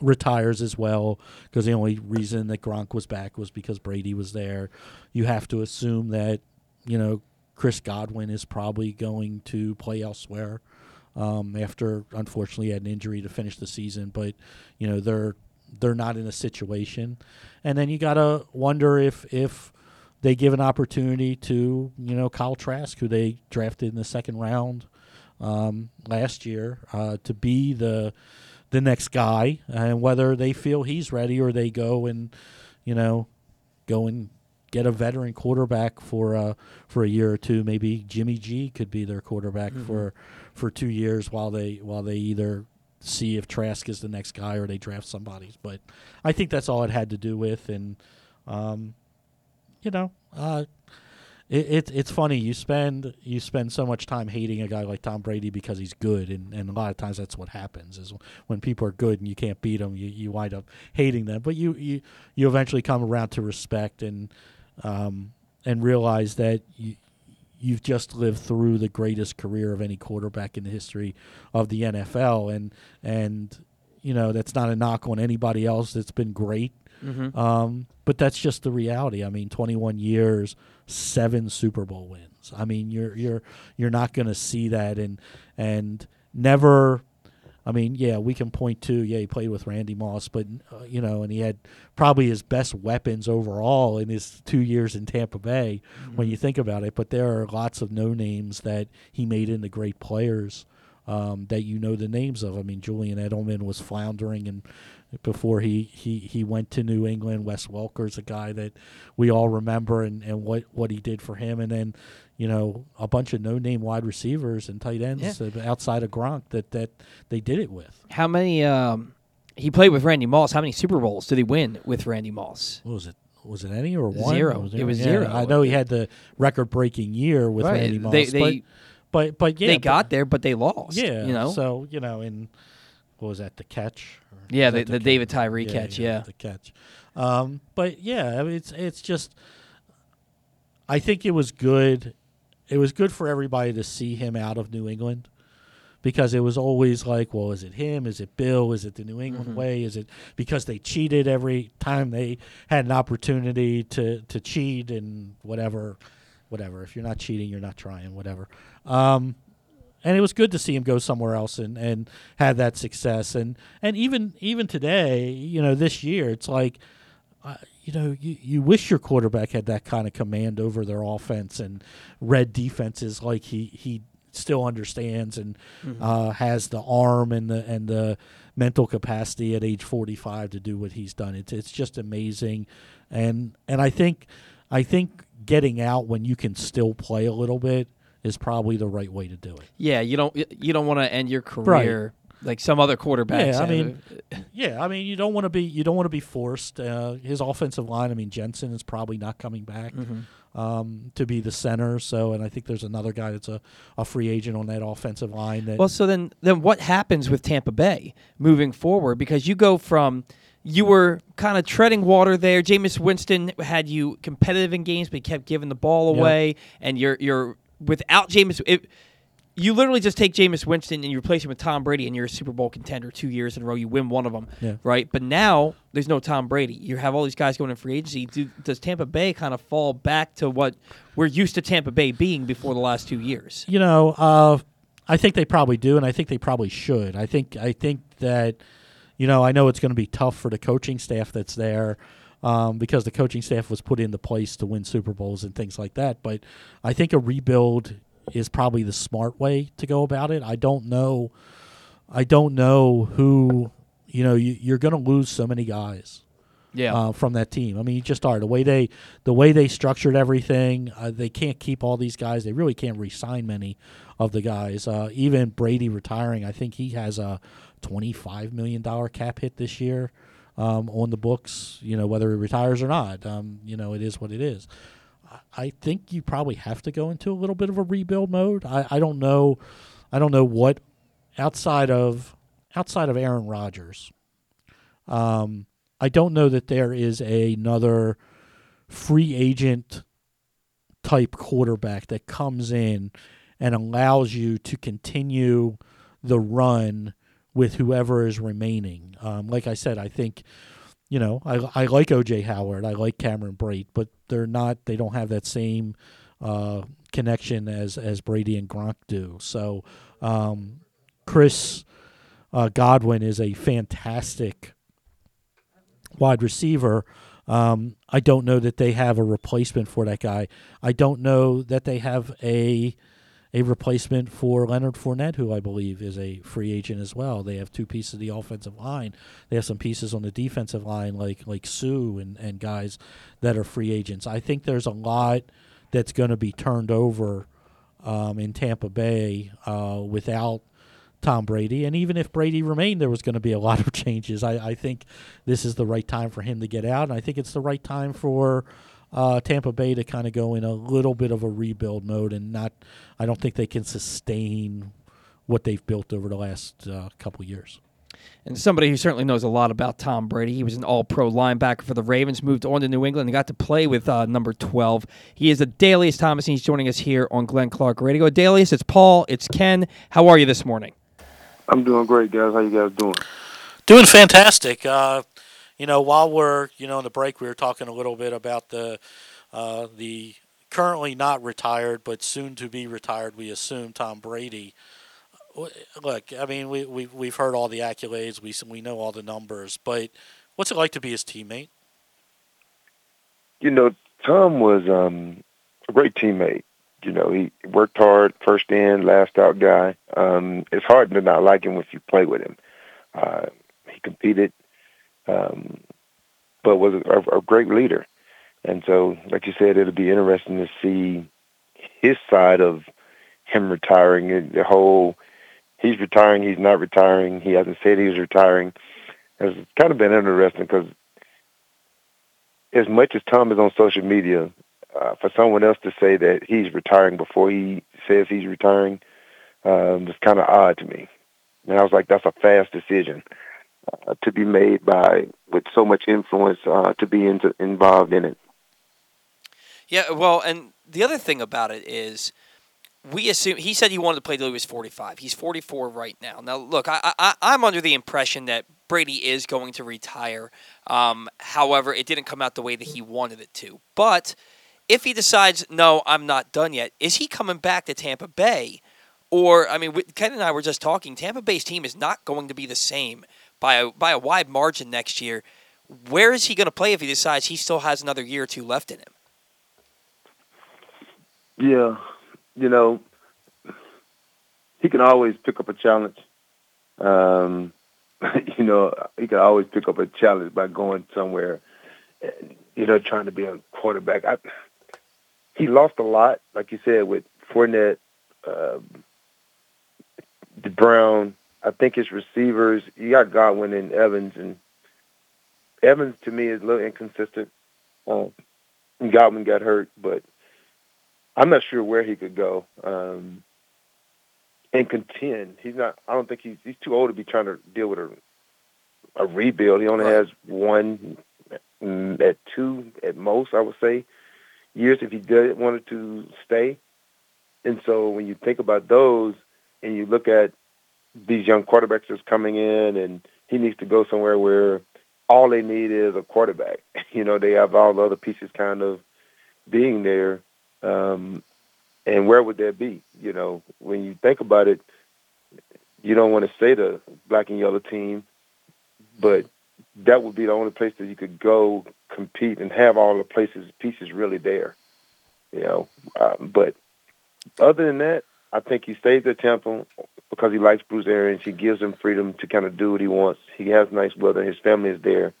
retires as well because the only reason that Gronk was back was because Brady was there. You have to assume that you know Chris Godwin is probably going to play elsewhere um, after unfortunately had an injury to finish the season. But you know they're they're not in a situation, and then you gotta wonder if if they give an opportunity to you know Kyle Trask, who they drafted in the second round um, last year, uh, to be the the next guy, and whether they feel he's ready or they go and you know go and get a veteran quarterback for uh, for a year or two. Maybe Jimmy G could be their quarterback Mhm. for for two years while they while they either see if Trask is the next guy or they draft somebody. But I think that's all it had to do with, and um, you know, uh, it, it it's funny you spend you spend so much time hating a guy like Tom Brady because he's good, and, and a lot of times that's what happens is when people are good and you can't beat them, you, you wind up hating them. But you you you eventually come around to respect and um, and realize that you. You've just lived through the greatest career of any quarterback in the history of the NFL, and and you know that's not a knock on anybody else that's been great. Mhm. Um, but that's just the reality. I mean, 21 years, seven Super Bowl wins. I mean, you're you're you're not going to see that, and and never. I mean, yeah, we can point to yeah he played with Randy Moss, but uh, you know, and he had probably his best weapons overall in his two years in Tampa Bay. When you think about it, but there are lots of no names that he made into great players um, that you know the names of. I mean, Julian Edelman was floundering and before he, he, he went to New England. Wes Welker's a guy that we all remember and, and what, what he did for him. And then, you know, a bunch of no name wide receivers and tight ends uh, outside of Gronk that, that they did it with. How many? Um, he played with Randy Moss. How many Super Bowls did he win with Randy Moss? What was it? Was it any or one? Zero. Was It was Yeah, zero. I know he had the record breaking year with Right. Randy Moss. They- they- but, but, but yeah. they but- got there, but they lost. Yeah. you know. So, you know, in, what was that, the catch? Or Yeah, the- that the David Tyree catch, yeah. The catch. Um, but yeah, I mean, it's it's just. I think it was good. It was good for everybody to see him out of New England, because it was always like, well, is it him? Is it Bill? Is it the New England Mhm. way? Is it because they cheated every time they had an opportunity to to cheat and whatever, whatever. If you're not cheating, you're not trying. Whatever. Um, and it was good to see him go somewhere else and, and have that success and and even even today you know this year it's like uh, you know you, you wish your quarterback had that kind of command over their offense and read defenses like he he still understands and Mhm. uh, has the arm and the and the mental capacity at age 45 to do what he's done. It's it's just amazing. And and I think I think getting out when you can still play a little bit is probably the right way to do it. Yeah, you don't you don't want to end your career like some other quarterbacks. Yeah, I mean, yeah, I mean, you don't want to be you don't want to be forced. Uh, his offensive line, I mean, Jensen is probably not coming back Mhm. um, to be the center. So, and I think there's another guy that's a, a free agent on that offensive line. That Well, so then then what happens with Tampa Bay moving forward? Because you go from you were kind of treading water there. Jameis Winston had you competitive in games, but he kept giving the ball Yeah. away, and you're you're without Jameis. It, you literally just take Jameis Winston and you replace him with Tom Brady, and you're a Super Bowl contender two years in a row. You win one of them, Yeah. right? But now there's no Tom Brady. You have all these guys going in free agency. Do, does Tampa Bay kind of fall back to what we're used to Tampa Bay being before the last two years? you know, uh, I think they probably do, and I think they probably should. I think I think that you know I know it's going to be tough for the coaching staff that's there. Um, because the coaching staff was put into place to win Super Bowls and things like that. But I think a rebuild is probably the smart way to go about it. I don't know. I don't know who. You know, you, you're going to lose so many guys. Yeah. Uh, from that team. I mean, you just are the way they the way they structured everything. Uh, they can't keep all these guys. They really can't re-sign many of the guys. Uh, even Brady retiring, I think he has a twenty five million dollar cap hit this year um, on the books. You know, whether he retires or not. Um, you know, it is what it is. I- think you probably have to go into a little bit of a rebuild mode. I, I don't know. I don't know what outside of outside of Aaron Rodgers. Um, I don't know that there is another free agent type quarterback that comes in and allows you to continue the run with whoever is remaining. Um, like I said, I think you know I I like OJ Howard, I like Cameron Brate, but they're not they don't have that same uh, connection as as Brady and Gronk do. So um, Chris uh, Godwin is a fantastic wide receiver. Um, I don't know that they have a replacement for that guy. I don't know that they have a a replacement for Leonard Fournette, who I believe is a free agent as well. They have two pieces of the offensive line. They have some pieces on the defensive line, like like Suh and, and guys that are free agents. I think there's a lot that's going to be turned over um, in Tampa Bay uh, without Tom Brady. And even if Brady remained, there was going to be a lot of changes. I, I, think this is the right time for him to get out. And I think it's the right time for uh, Tampa Bay to kind of go in a little bit of a rebuild mode and not, I don't think they can sustain what they've built over the last uh, couple years. And somebody who certainly knows a lot about Tom Brady. He was an all pro linebacker for the Ravens, moved on to New England, and got to play with uh, number 12. He is Adalius Thomas, and he's joining us here on Glenn Clark Radio. Adalius, it's Paul, it's Ken. How are you this morning? I'm doing great, guys. How you guys doing? Doing fantastic. Uh, you know, while we're you know on the break, we were talking a little bit about the uh, the currently not retired but soon to be retired. We assume Tom Brady. Look, I mean, we we we've heard all the accolades. We we know all the numbers, but what's it like to be his teammate? You know, Tom was um, a great teammate you know, he worked hard, first in, last out guy. Um, it's hard to not like him if you play with him. Uh, he competed, um, but was a, a great leader. And so, like you said, it'll be interesting to see his side of him retiring. The whole he's retiring, he's not retiring. He hasn't said he's retiring. It's kind of been interesting because as much as Tom is on social media, uh, for someone else to say that he's retiring before he says he's retiring um, kind of odd to me. And I was like, that's a fast decision uh, to be made by with so much influence uh, to be into, involved in it. Yeah, well, and the other thing about it is we assume he said he wanted to play till he was 45. He's 44 right now. Now, look, I, I I'm under the impression that Brady is going to retire. Um, however, it didn't come out the way that he wanted it to. But if he decides, no, I'm not done yet, is he coming back to Tampa Bay? Or, I mean, Ken and I were just talking. Tampa Bay's team is not going to be the same by a, by a wide margin next year. Where is he going to play if he decides he still has another year or two left in him? Yeah, you know, he can always pick up a challenge. Um, you know, he can always pick up a challenge by going somewhere, you know, trying to be a quarterback. I, he lost a lot, like you said, with Fournette, um, the Brown. I think his receivers. You got Godwin and Evans, and Evans to me is a little inconsistent. Um, Godwin got hurt, but I'm not sure where he could go um, and contend. He's not. I don't think he's. He's too old to be trying to deal with a a rebuild. He only has one mm, at two at most. I would say years if he did wanted to stay. And so when you think about those and you look at these young quarterbacks that's coming in and he needs to go somewhere where all they need is a quarterback. You know, they have all the other pieces kind of being there. Um, and where would that be? You know, when you think about it, you don't want to say the black and yellow team, but that would be the only place that you could go compete and have all the places pieces really there. You know, um, but other than that, I think he stays at Tampa because he likes Bruce Arians. He gives him freedom to kind of do what he wants. He has nice weather. His family is there.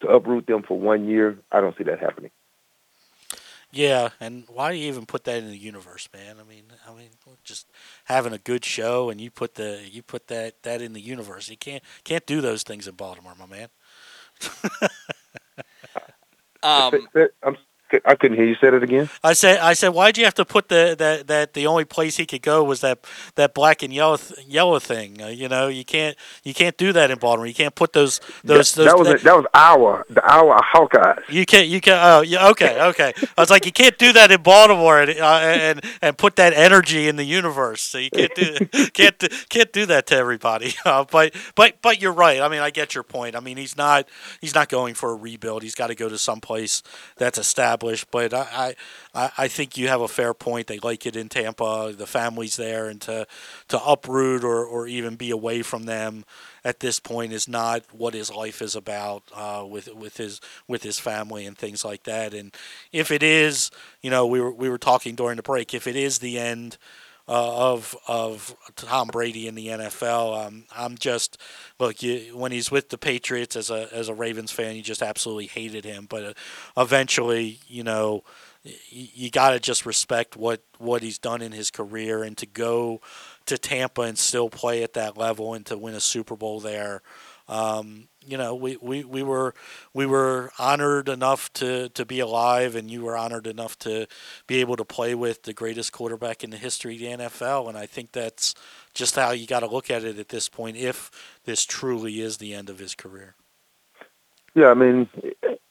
To uproot them for one year, I don't see that happening. Yeah, and why do you even put that in the universe, man? I mean, I mean, just having a good show, and you put the you put that that in the universe. You can't can't do those things in Baltimore, my man. um, I'm could, I couldn't hear you. Say it again. I said, I said, why'd you have to put the that that the only place he could go was that that black and yellow th- yellow thing? Uh, you know, you can't you can't do that in Baltimore. You can't put those those. that, those that was that was our the our Hawkeyes. You can't. You can. Oh, yeah. Okay. Okay. I was like, you can't do that in Baltimore and uh, and and put that energy in the universe. So you can't do can't do- can't do that to everybody. Uh, but but but you're right. I mean, I get your point. I mean, he's not he's not going for a rebuild. He's got to go to some place that's established. But I, I I think you have a fair point. They like it in Tampa. The family's there, and to to uproot or or even be away from them at this point is not what his life is about uh, with with his with his family and things like that. And if it is, you know, we were we were talking during the break. If it is the end uh, of of Tom Brady in the NFL, um, I'm just look you, when he's with the Patriots as a as a Ravens fan, you just absolutely hated him. But uh, eventually, you know. You, you got to just respect what, what he's done in his career, and to go to Tampa and still play at that level and to win a Super Bowl there. Um, you know, we, we, we were we were honored enough to, to be alive, and you were honored enough to be able to play with the greatest quarterback in the history of the NFL. And I think that's just how you got to look at it at this point. If this truly is the end of his career, Yeah, I mean,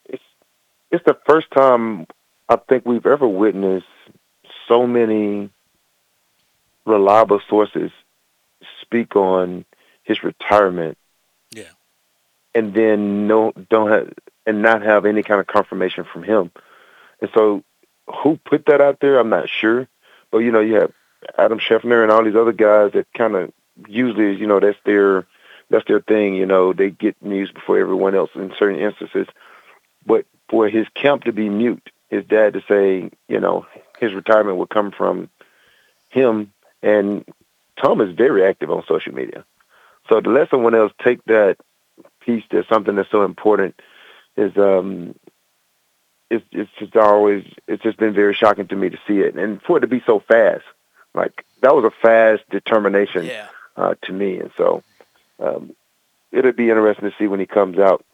it's it's the first time I think we've ever witnessed so many reliable sources speak on his retirement. And then no don't have and not have any kind of confirmation from him. And so who put that out there, I'm not sure. But you know, you have Adam Schefter and all these other guys that kind of usually, you know, that's their that's their thing, you know, they get news before everyone else in certain instances. But for his camp to be mute, his dad to say, you know, his retirement would come from him and Tom is very active on social media. So to let someone else take that piece that's something that's so important is um it's it's just always it's just been very shocking to me to see it. And for it to be so fast. Like that was a fast determination Yeah. uh, to me. And so um it'll be interesting to see when he comes out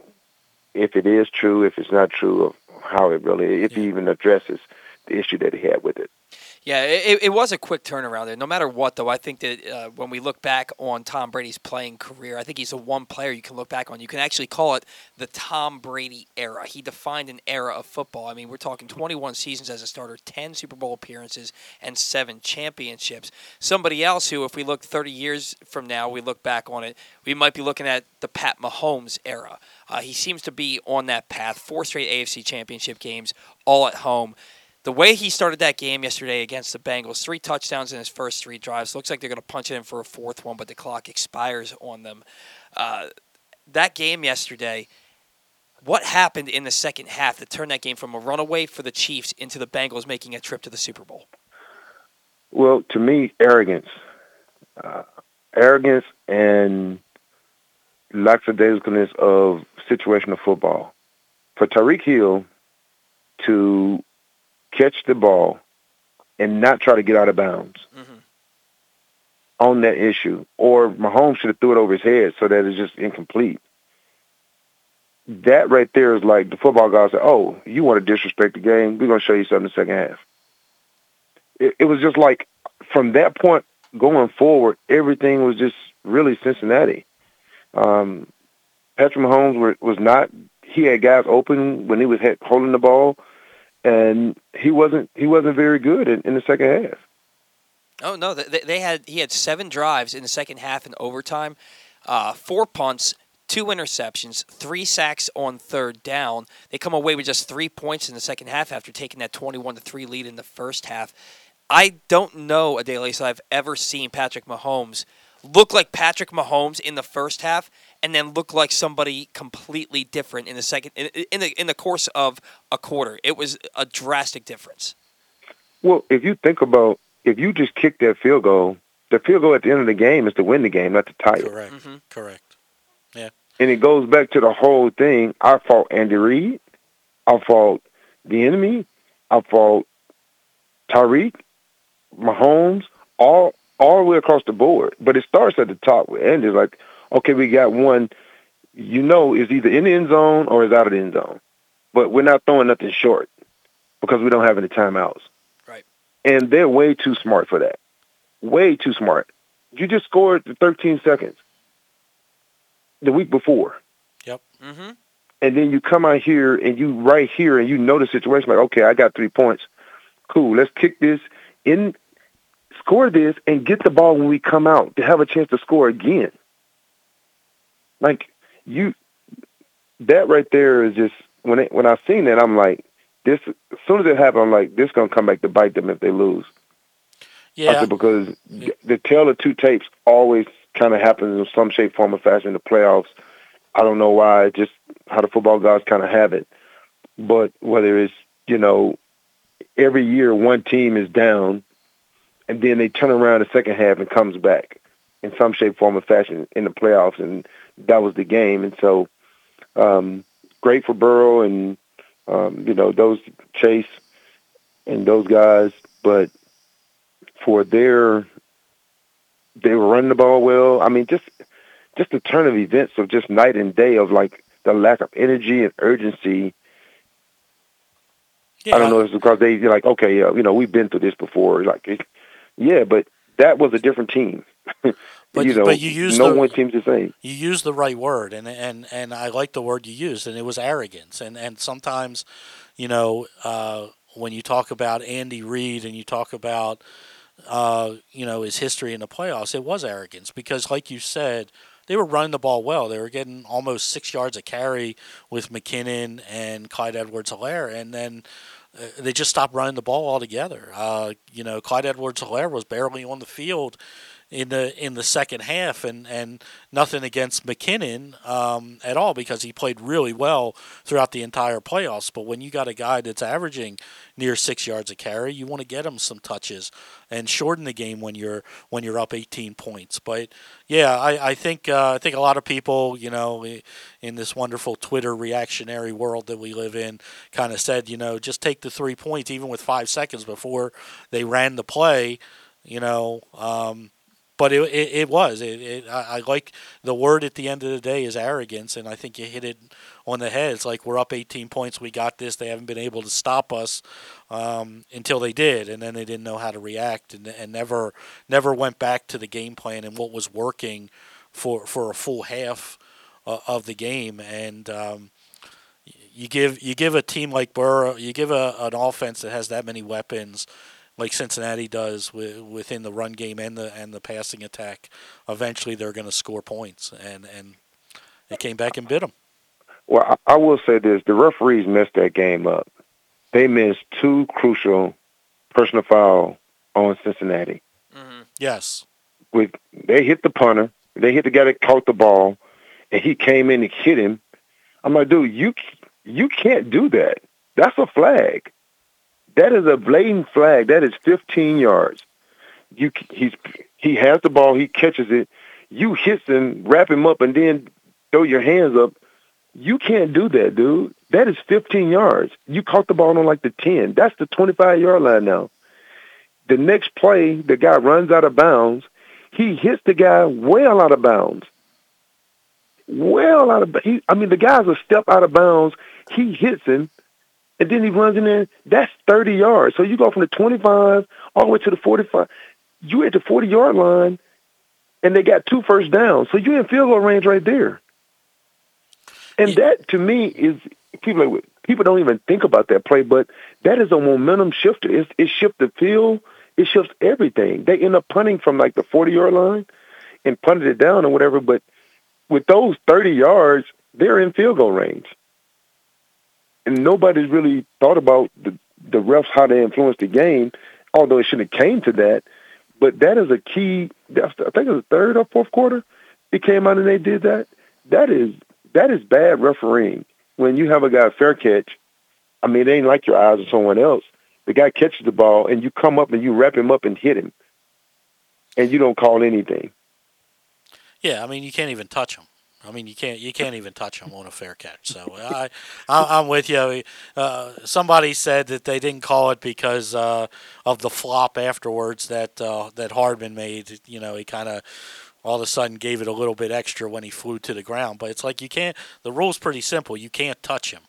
if it is true, if it's not true, of how it really if he even addresses the issue that he had with it. Yeah, it, it was a quick turnaround there. No matter what, though, I think that uh, when we look back on Tom Brady's playing career, I think he's the one player you can look back on. You can actually call it the Tom Brady era. He defined an era of football. I mean, we're talking 21 seasons as a starter, 10 Super Bowl appearances, and seven championships. Somebody else who, if we look 30 years from now, we look back on it, we might be looking at the Pat Mahomes era. Uh, he seems to be on that path. Four straight AFC championship games, all at home the way he started that game yesterday against the Bengals, three touchdowns in his first three drives. Looks like they're going to punch it in for a fourth one, but the clock expires on them. Uh, that game yesterday, what happened in the second half that turned that game from a runaway for the Chiefs into the Bengals making a trip to the Super Bowl? Well, to me, arrogance, uh, arrogance, and lackadaisicalness of situational football. For Tyreek Hill to catch the ball and not try to get out of bounds on that issue, or Mahomes should have threw it over his head so that it's just incomplete. That right there is like the football guy said, "Oh, you want to disrespect the game? We're going to show you something in the second half." It, it was just like from that point going forward, everything was just really Cincinnati. Um, Patrick Mahomes was not. He had guys open when he was holding the ball, and he wasn't. He wasn't very good in, in the second half. Oh no, they, they had he had seven drives in the second half in overtime, uh, four punts, two interceptions, three sacks on third down. They come away with just three points in the second half after taking that twenty-one to three lead in the first half. I don't know Adalius I've ever seen Patrick Mahomes look like Patrick Mahomes in the first half and then look like somebody completely different in the second in, in the in the course of a quarter. It was a drastic difference. Well, if you think about if you just kick that field goal, the field goal at the end of the game is to win the game, not to tie it. Correct. Mm-hmm. Correct. Yeah. And it goes back to the whole thing. I fought Andy Reid. I fought Bieniemy. I fought Tyreek, Mahomes, all all the way across the board. But it starts at the top with Andy. Like, okay, we got one. You know, is either in the end zone or is out of the end zone. But we're not throwing nothing short. because we don't have any timeouts. Right. And they're way too smart for that. Way too smart. You just scored the 13 seconds the week before. Yep. Mm-hmm. And then you come out here and you right here and you know the situation like, okay, I got three points. Cool. Let's kick this in, score this, and get the ball when we come out to have a chance to score again. Like you, that right there is just when it, when I seen that, I'm like, this. As soon as it happened, I'm like, this gonna come back to bite them if they lose. Yeah. said, because the tale of two tapes always kind of happens in some shape, form, or fashion in the playoffs. I don't know why, just how the football gods kind of have it. But whether it's, you know, every year one team is down and then they turn around the second half and comes back in some shape, form, or fashion in the playoffs. And that was the game. And so, um, great for Burrow and, um, you know, those Chase and those guys. But for their they were running the ball well. I mean, just just the turn of events of just night and day of like the lack of energy and urgency. Yeah. I don't know if it's because they are like, okay, uh, you know, we've been through this before. Like, yeah, but that was a different team. But you know, but you use no the, one team's the same. You use the right word, and and and I like the word you used, and it was arrogance. And and sometimes, you know, uh, when you talk about Andy Reid and you talk about, uh, you know, his history in the playoffs, it was arrogance because, like you said. They were running the ball well. They were getting almost six yards a carry with McKinnon and Clyde Edwards-Helaire, and then uh, they just stopped running the ball altogether. Uh, you know, Clyde Edwards-Helaire was barely on the field in the in the second half, and, and nothing against McKinnon um, at all because he played really well throughout the entire playoffs. But when you got a guy that's averaging near six yards a carry, you want to get him some touches and shorten the game when you're when you're up 18 points. But yeah, I, I think uh, I think a lot of people, you know, in this wonderful Twitter reactionary world that we live in, kind of said, you know, just take the three points even with five seconds before they ran the play. You know, um, but it, it, it was. It, it, I, I like the word at the end of the day is arrogance, and I think you hit it on the head. It's like we're up 18 points, we got this. They haven't been able to stop us um, until they did, and then they didn't know how to react, and, and never never went back to the game plan and what was working for for a full half uh, of the game. And um, you give you give a team like Burrow, you give a, an offense that has that many weapons like Cincinnati does with, within the run game and the and the passing attack, eventually they're going to score points, and and it came back and bit them. Well, I, I will say this: the referees messed that game up. They missed two crucial personal foul on Cincinnati. Mm-hmm. Yes, With they hit the punter, they hit the guy that caught the ball, and he came in and hit him. I'm like, dude, you you can't do that. That's a flag. That is a blatant flag. That is 15 yards. You he's he has the ball. He catches it. You hit him, wrap him up, and then throw your hands up. You can't do that, dude. That is 15 yards. You caught the ball on like the 10. That's the 25 yard line now. The next play, the guy runs out of bounds. He hits the guy well out of bounds. Well out of he, I mean, the guy's a step out of bounds. He hits him, and then he runs in there. That's 30 yards. So you go from the 25 all the way to the 45. You at the 40 yard line, and they got two first downs. So you in field goal range right there. And that to me is people people don't even think about that play, but that is a momentum shifter. It, it shifts the field. It shifts everything. They end up punting from like the 40 yard line and punted it down or whatever. But with those 30 yards, they're in field goal range. And nobody's really thought about the, the refs, how they influence the game, although it shouldn't have came to that. But that is a key. That's, I think it was the third or fourth quarter. It came out and they did that. That is that is bad refereeing. When you have a guy fair catch, I mean, it ain't like your eyes or someone else. The guy catches the ball and you come up and you wrap him up and hit him, and you don't call anything. Yeah, I mean you can't even touch them. I mean you can't you can't even touch them on a fair catch. So I, I I'm with you. Uh, somebody said that they didn't call it because uh, of the flop afterwards that uh, that Hardman made. You know, he kind of all of a sudden gave it a little bit extra when he flew to the ground. But it's like you can't. The rule's pretty simple. You can't touch him.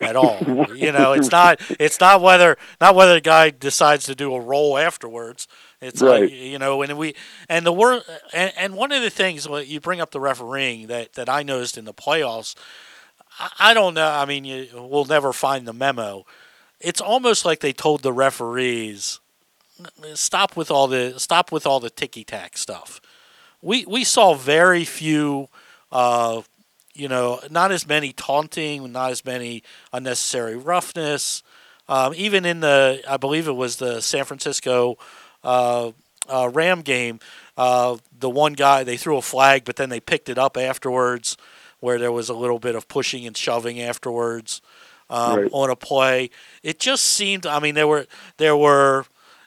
at all. you know, it's not it's not whether not whether the guy decides to do a roll afterwards. It's Right. like you know, and we and the word and, and one of the things when you bring up the refereeing that that I noticed in the playoffs, I, I don't know. I mean, you, we'll never find the memo. It's almost like they told the referees, stop with all the stop with all the ticky tack stuff. We we saw very few, uh, you know, not as many taunting, not as many unnecessary roughness. Um, even in the, I believe it was the San Francisco uh, uh, Ram game, uh, the one guy they threw a flag, but then they picked it up afterwards, where there was a little bit of pushing and shoving afterwards um, Right. on a play. It just seemed. I mean, there were there were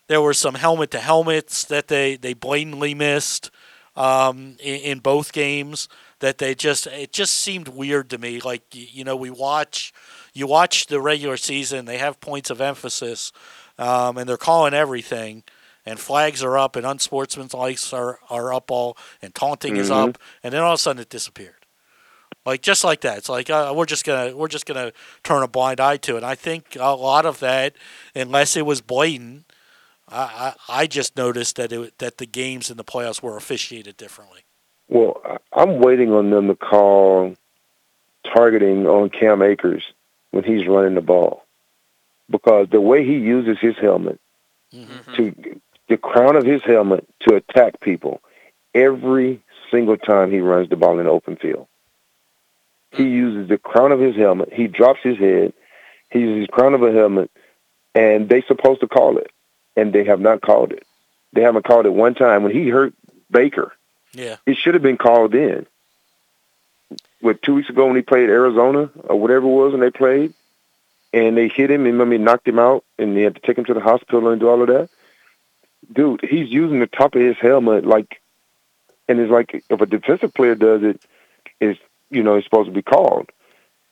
there were some helmet to helmets that they they blatantly missed um, in, in both games. That they just it just seemed weird to me. Like you know, we watch you watch the regular season. They have points of emphasis, um, and they're calling everything. And flags are up, and unsportsmanlike are are up all, and taunting is Mhm. up, and then all of a sudden it disappeared like just like that. It's like uh, we're just gonna we're just gonna turn a blind eye to it. And I think a lot of that, unless it was blatant, I I, I just noticed that it that the games in the playoffs were officiated differently. Well, I'm waiting on them to call targeting on Cam Akers when he's running the ball, because the way he uses his helmet to the crown of his helmet to attack people every single time he runs the ball in the open field. He mm-hmm. uses the crown of his helmet. He drops his head. He uses his crown of a helmet, and they supposed to call it, and they have not called it. They haven't called it one time. When he hurt Baker, Yeah. it should have been called in. What two weeks ago when he played Arizona or whatever it was, and they played, and they hit him and I mean knocked him out, and they had to take him to the hospital and do all of that. Dude, he's using the top of his helmet like, and it's like if a defensive player does it, it's you know it's supposed to be called.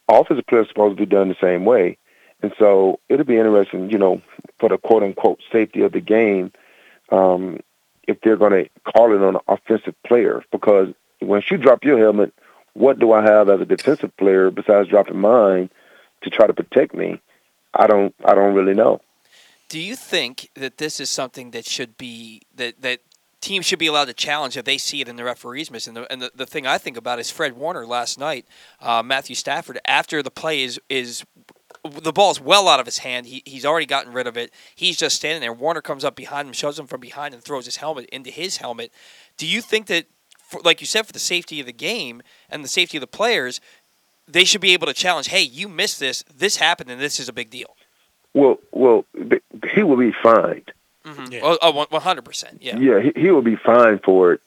Offensive players supposed to be done the same way, and so it'll be interesting, you know, for the quote unquote safety of the game. Um, if they're going to call it on an offensive player because once you drop your helmet, what do I have as a defensive player besides dropping mine to try to protect me? I don't. I don't really know. Do you think that this is something that should be that that teams should be allowed to challenge if they see it in the referees miss? And the, and the, the thing I think about is Fred Warner last night, uh, Matthew Stafford after the play is is the ball's well out of his hand. He, he's already gotten rid of it. He's just standing there. Warner comes up behind him, shoves him from behind, and throws his helmet into his helmet. Do you think that, for, like you said, for the safety of the game and the safety of the players, they should be able to challenge? Hey, you missed this. This happened, and this is a big deal. Well, well, he will be fined. Mm-hmm. Oh, oh, one hundred percent. Yeah. Yeah, he, he will be fined for it.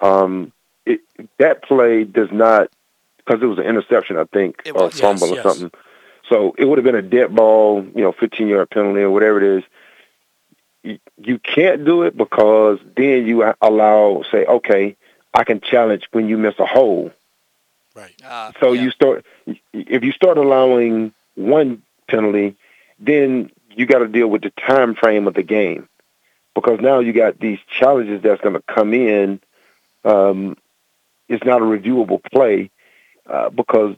Um, it that play does not because it was an interception, I think, It or was, fumble yes, or yes. something. So it would have been a dead ball, you know, 15 yard penalty or whatever it is. You, you can't do it because then you allow, say, okay, I can challenge when you miss a hole. Right. Uh, So you start if you start allowing one penalty, then you got to deal with the time frame of the game because now you got these challenges that's going to come in. Um, it's not a reviewable play uh, because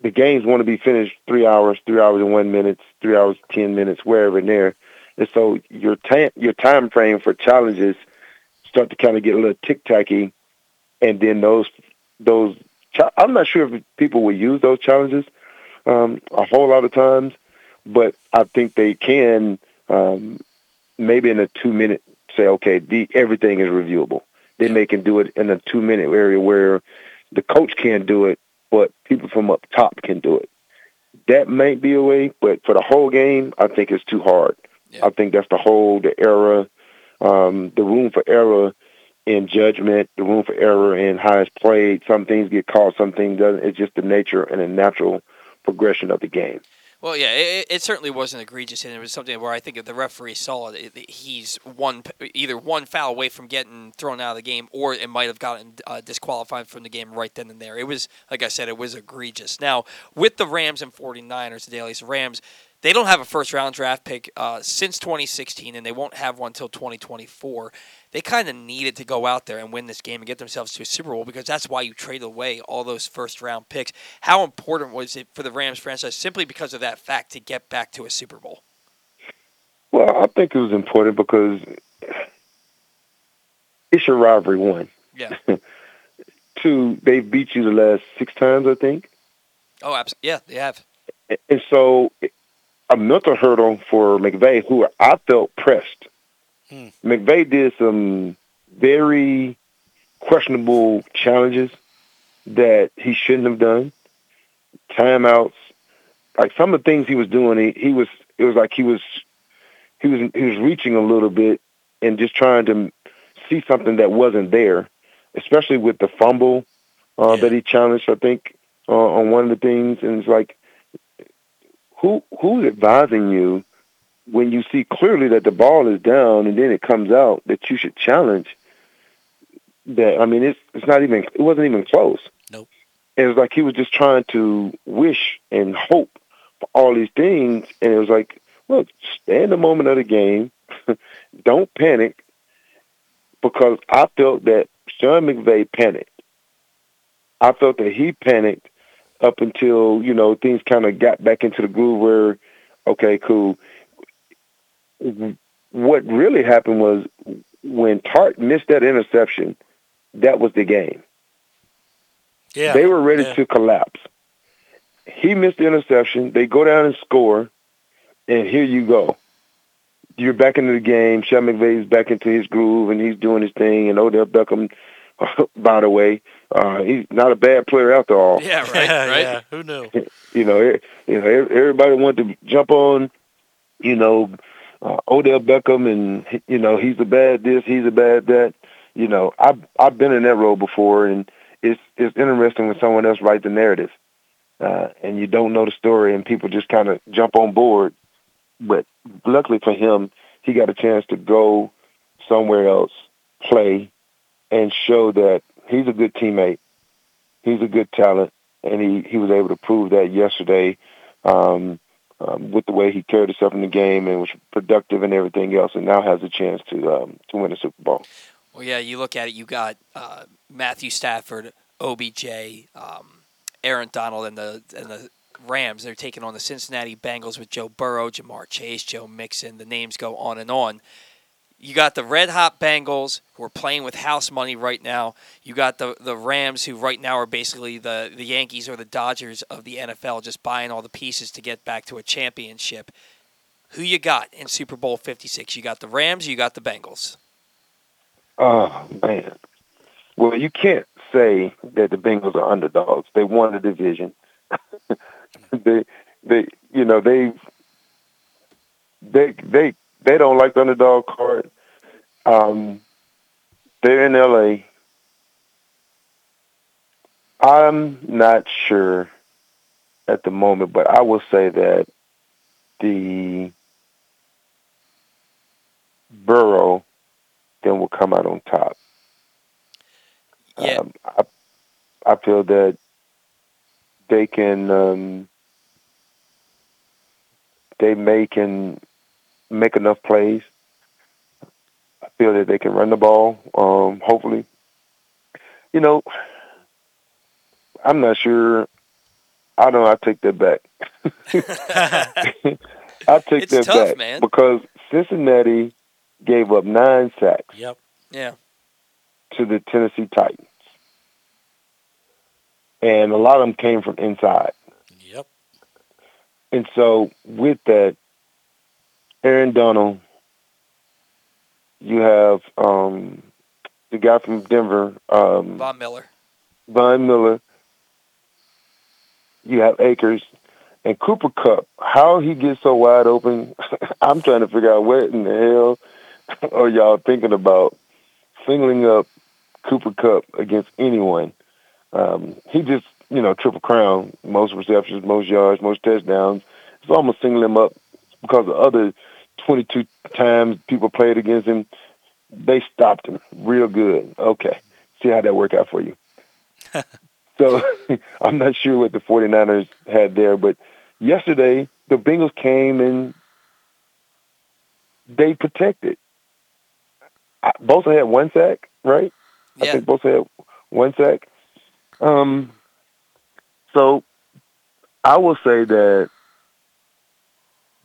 the games want to be finished three hours, three hours and one minutes, three hours ten minutes, wherever and there, and so your time your time frame for challenges start to kind of get a little tick tacky, and then those those I'm not sure if people will use those challenges um, a whole lot of times, but I think they can um, maybe in a two minute say, okay, the, everything is reviewable. Then they can do it in a two minute area where the coach can't do it, but people from up top can do it. That might be a way, but for the whole game, I think it's too hard. I think that's the whole the error, um, the room for error in judgment, the room for error in how it's played. Some things get called, some things doesn't. It's just the nature and the natural progression of the game. Well, yeah, it, it certainly wasn't egregious, and it was something where I think if the referee saw it, it- he's one either one foul away from getting thrown out of the game, or it might have gotten uh, disqualified from the game right then and there. It was, like I said, it was egregious. Now, with the Rams and 49ers, the Dailies Rams, they don't have a first round draft pick uh, since 2016, and they won't have one until 2024. They kind of needed to go out there and win this game and get themselves to a Super Bowl because that's why you trade away all those first round picks. How important was it for the Rams franchise simply because of that fact to get back to a Super Bowl? Well, I think it was important because it's your rivalry. One, Yeah. two, they've beat you the last six times, I think. Oh, absolutely. Yeah, they have. And so a mental hurdle for McVay, who I felt pressed. McVay did some very questionable challenges that he shouldn't have done. Timeouts, like some of the things he was doing, he, he was it was like he was he was he was reaching a little bit and just trying to see something that wasn't there, especially with the fumble uh, that he challenged. I think uh, on one of the things, and it's like who who's advising you when you see clearly that the ball is down and then it comes out that you should challenge that I mean it's it's not even it wasn't even close. Nope. It was like he was just trying to wish and hope for all these things and it was like, look, stay in the moment of the game. Don't panic because I felt that Sean McVay panicked. I felt that he panicked up until, you know, things kind of got back into the groove where, okay, cool. What really happened was when Tartt missed that interception, that was the game. Yeah. They were ready yeah. to collapse. He missed the interception. They go down and score, and here you go. You're back into the game. Sean McVay's back into his groove, and he's doing his thing. And Odell Beckham, by the way, uh, he's not a bad player after all. Yeah, right, right. yeah, who knew? You know, you know, everybody wanted to jump on, you know, uh, Odell Beckham, and you know, he's a bad this, he's a bad that. You know, I've I've been in that role before, and it's it's interesting when someone else writes the narrative, uh, and you don't know the story, and people just kind of jump on board. But luckily for him, he got a chance to go somewhere else, play, and show that he's a good teammate. He's a good talent, and he, he was able to prove that yesterday um, um, with the way he carried himself in the game and was productive and everything else, and now has a chance to um, to win a Super Bowl. Well, yeah, you look at it. You got uh, Matthew Stafford, OBJ, um, Aaron Donald, and the and the Rams. They're taking on the Cincinnati Bengals with Joe Burrow, Ja'Marr Chase, Joe Mixon. The names go on and on. You got the red hot Bengals who are playing with house money right now. You got the the Rams who right now are basically the the Yankees or the Dodgers of the NFL, just buying all the pieces to get back to a championship. Who you got in Super Bowl Fifty Six? You got the Rams. You got the Bengals. Oh man. Well, you can't say that the Bengals are underdogs. They won the division. they they you know, they they they they don't like the underdog card. Um they're in LA. I'm not sure at the moment, but I will say that the Burrow then will come out on top. Yeah. Um, I, I feel that they can, um, they may can make enough plays. I feel that they can run the ball. Um, hopefully, you know, I'm not sure. I don't. know. I take that back. I take It's that tough, back man. because Cincinnati gave up nine sacks Yep. Yeah. to the Tennessee Titans. And a lot of them came from inside. Yep. And so with that, Aaron Donald, you have um, the guy from Denver, um, Von Miller. Von Miller. You have Akers and Cooper Kupp. How he gets so wide open, I'm trying to figure out what in the hell are y'all thinking about singling up Cooper Kupp against anyone. Um, he just, you know, triple crown, most receptions, most yards, most touchdowns. It's almost singling him up because the other 22 times people played against him, they stopped him real good. Okay, see how that worked out for you. so I'm not sure what the 49ers had there, but yesterday the Bengals came and they protected. Bosa had one sack, right? Yeah. I think Bosa had one sack. Um, so I will say that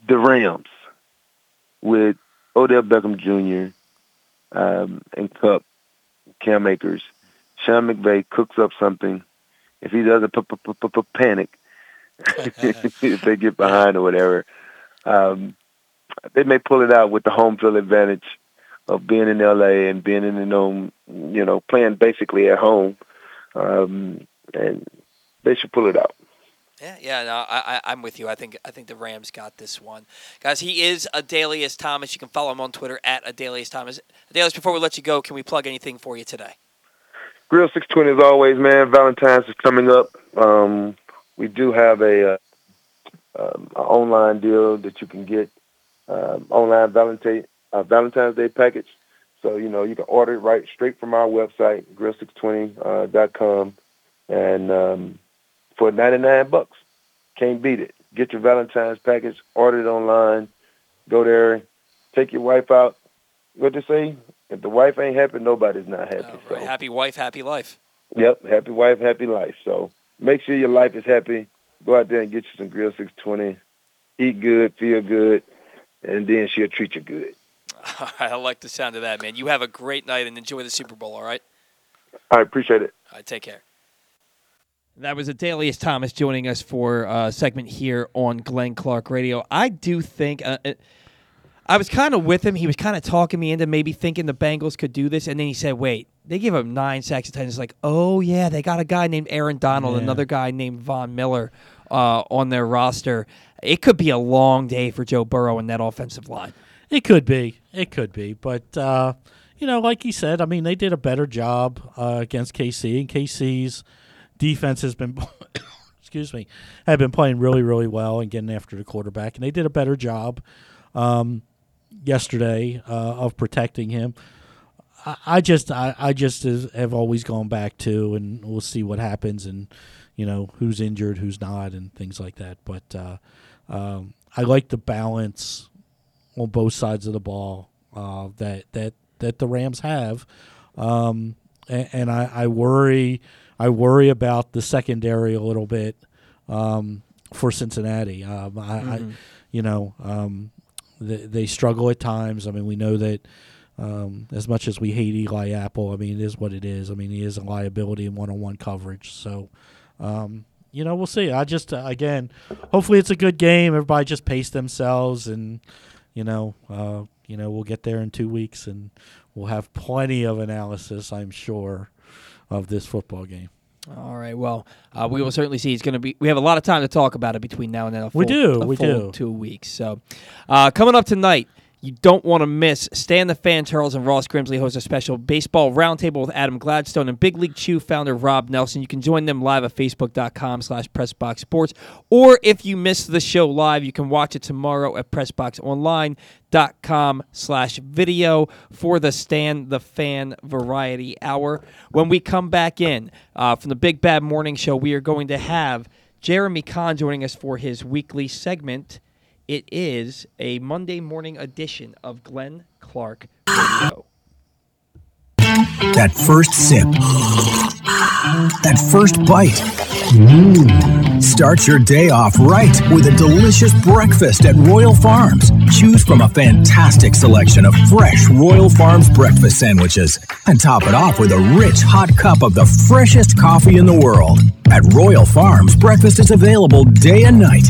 the Rams with Odell Beckham Jr. Um, and Kupp, Cam Akers, Sean McVay cooks up something. If he doesn't panic, if they get behind or whatever, um, they may pull it out with the home field advantage of being in LA and being in the known, you know, playing basically at home, um, and they should pull it out. Yeah, yeah, no, I, I, I'm with you. I think I think the Rams got this one, guys. He is Adalius Thomas. You can follow him on Twitter at Adalius Thomas. Adalius, before we let you go, can we plug anything for you today? Grill 620 as always, man. Valentine's is coming up. Um, we do have a, uh, um, a online deal that you can get um, online Valentine uh, Valentine's Day package. So you know you can order it right straight from our website grill620.com, uh, and um, for 99 bucks, can't beat it. Get your Valentine's package, order it online, go there, take your wife out. What they say? If the wife ain't happy, nobody's not happy. Oh, so. Right, happy wife, happy life. Yep, happy wife, happy life. So make sure your life is happy. Go out there and get you some Grill 620. Eat good, feel good, and then she'll treat you good. All right, I like the sound of that, man. You have a great night and enjoy the Super Bowl. All right. I appreciate it. All right, take care. That was Adalius Thomas joining us for a segment here on Glenn Clark Radio. I do think uh, I was kind of with him. He was kind of talking me into maybe thinking the Bengals could do this, and then he said, "Wait, they give him nine sacks and ten. It's like, oh yeah, they got a guy named Aaron Donald, Yeah. another guy named Von Miller uh, on their roster. It could be a long day for Joe Burrow and that offensive line. It could be. It could be. But, uh, you know, like he said, I mean, they did a better job uh, against KC, and KC's defense has been, excuse me, have been playing really, really well and getting after the quarterback. And they did a better job um, yesterday uh, of protecting him. I, I just, I, I just have always gone back to, and we'll see what happens, and you know who's injured, who's not, and things like that. But uh, um, I like the balance on both sides of the ball uh, that that that the Rams have, um, and, and I, I worry I worry about the secondary a little bit um, for Cincinnati. Um, I, I Mhm. you know um, they, they struggle at times. I mean we know that. Um, as much as we hate Eli Apple, I mean, it is what it is. I mean, he is a liability in one-on-one coverage. So, um, you know, we'll see. I just, uh, again, hopefully it's a good game. Everybody just pace themselves, and you know, uh, you know, we'll get there in two weeks, and we'll have plenty of analysis, I'm sure, of this football game. All right. Well, uh, we will certainly see. It's going to be. We have a lot of time to talk about it between now and then. A We do, we full do. Two weeks. So, uh, coming up tonight, you don't want to miss. Stan the Fan Charles and Ross Grimsley host a special baseball roundtable with Adam Gladstone and Big League Chew founder Rob Nelson. You can join them live at facebook.com/slash PressBoxSports, or if you missed the show live, you can watch it tomorrow at PressBoxOnline.com slash video for the Stan the Fan Variety Hour. When we come back in uh, from the Big Bad Morning Show, we are going to have Jeremy Kahn joining us for his weekly segment. It is a Monday morning edition of Glenn Clark Radio. That first sip. That first bite. Mmm. Start your day off right with a delicious breakfast at Royal Farms. Choose from a fantastic selection of fresh Royal Farms breakfast sandwiches and top it off with a rich hot cup of the freshest coffee in the world. At Royal Farms, breakfast is available day and night.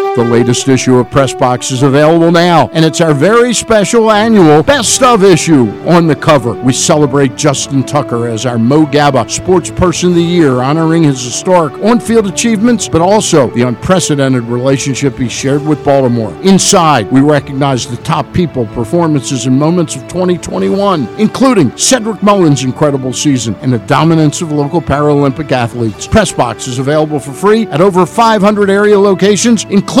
The latest issue of Press Box is available now, and it's our very special annual Best of issue. On the cover, we celebrate Justin Tucker as our Mo Gaba Sports Person of the Year, honoring his historic on-field achievements, but also the unprecedented relationship he shared with Baltimore. Inside, we recognize the top people, performances, and moments of 2021, including Cedric Mullins' incredible season and the dominance of local Paralympic athletes. Press Box is available for free at over 500 area locations, including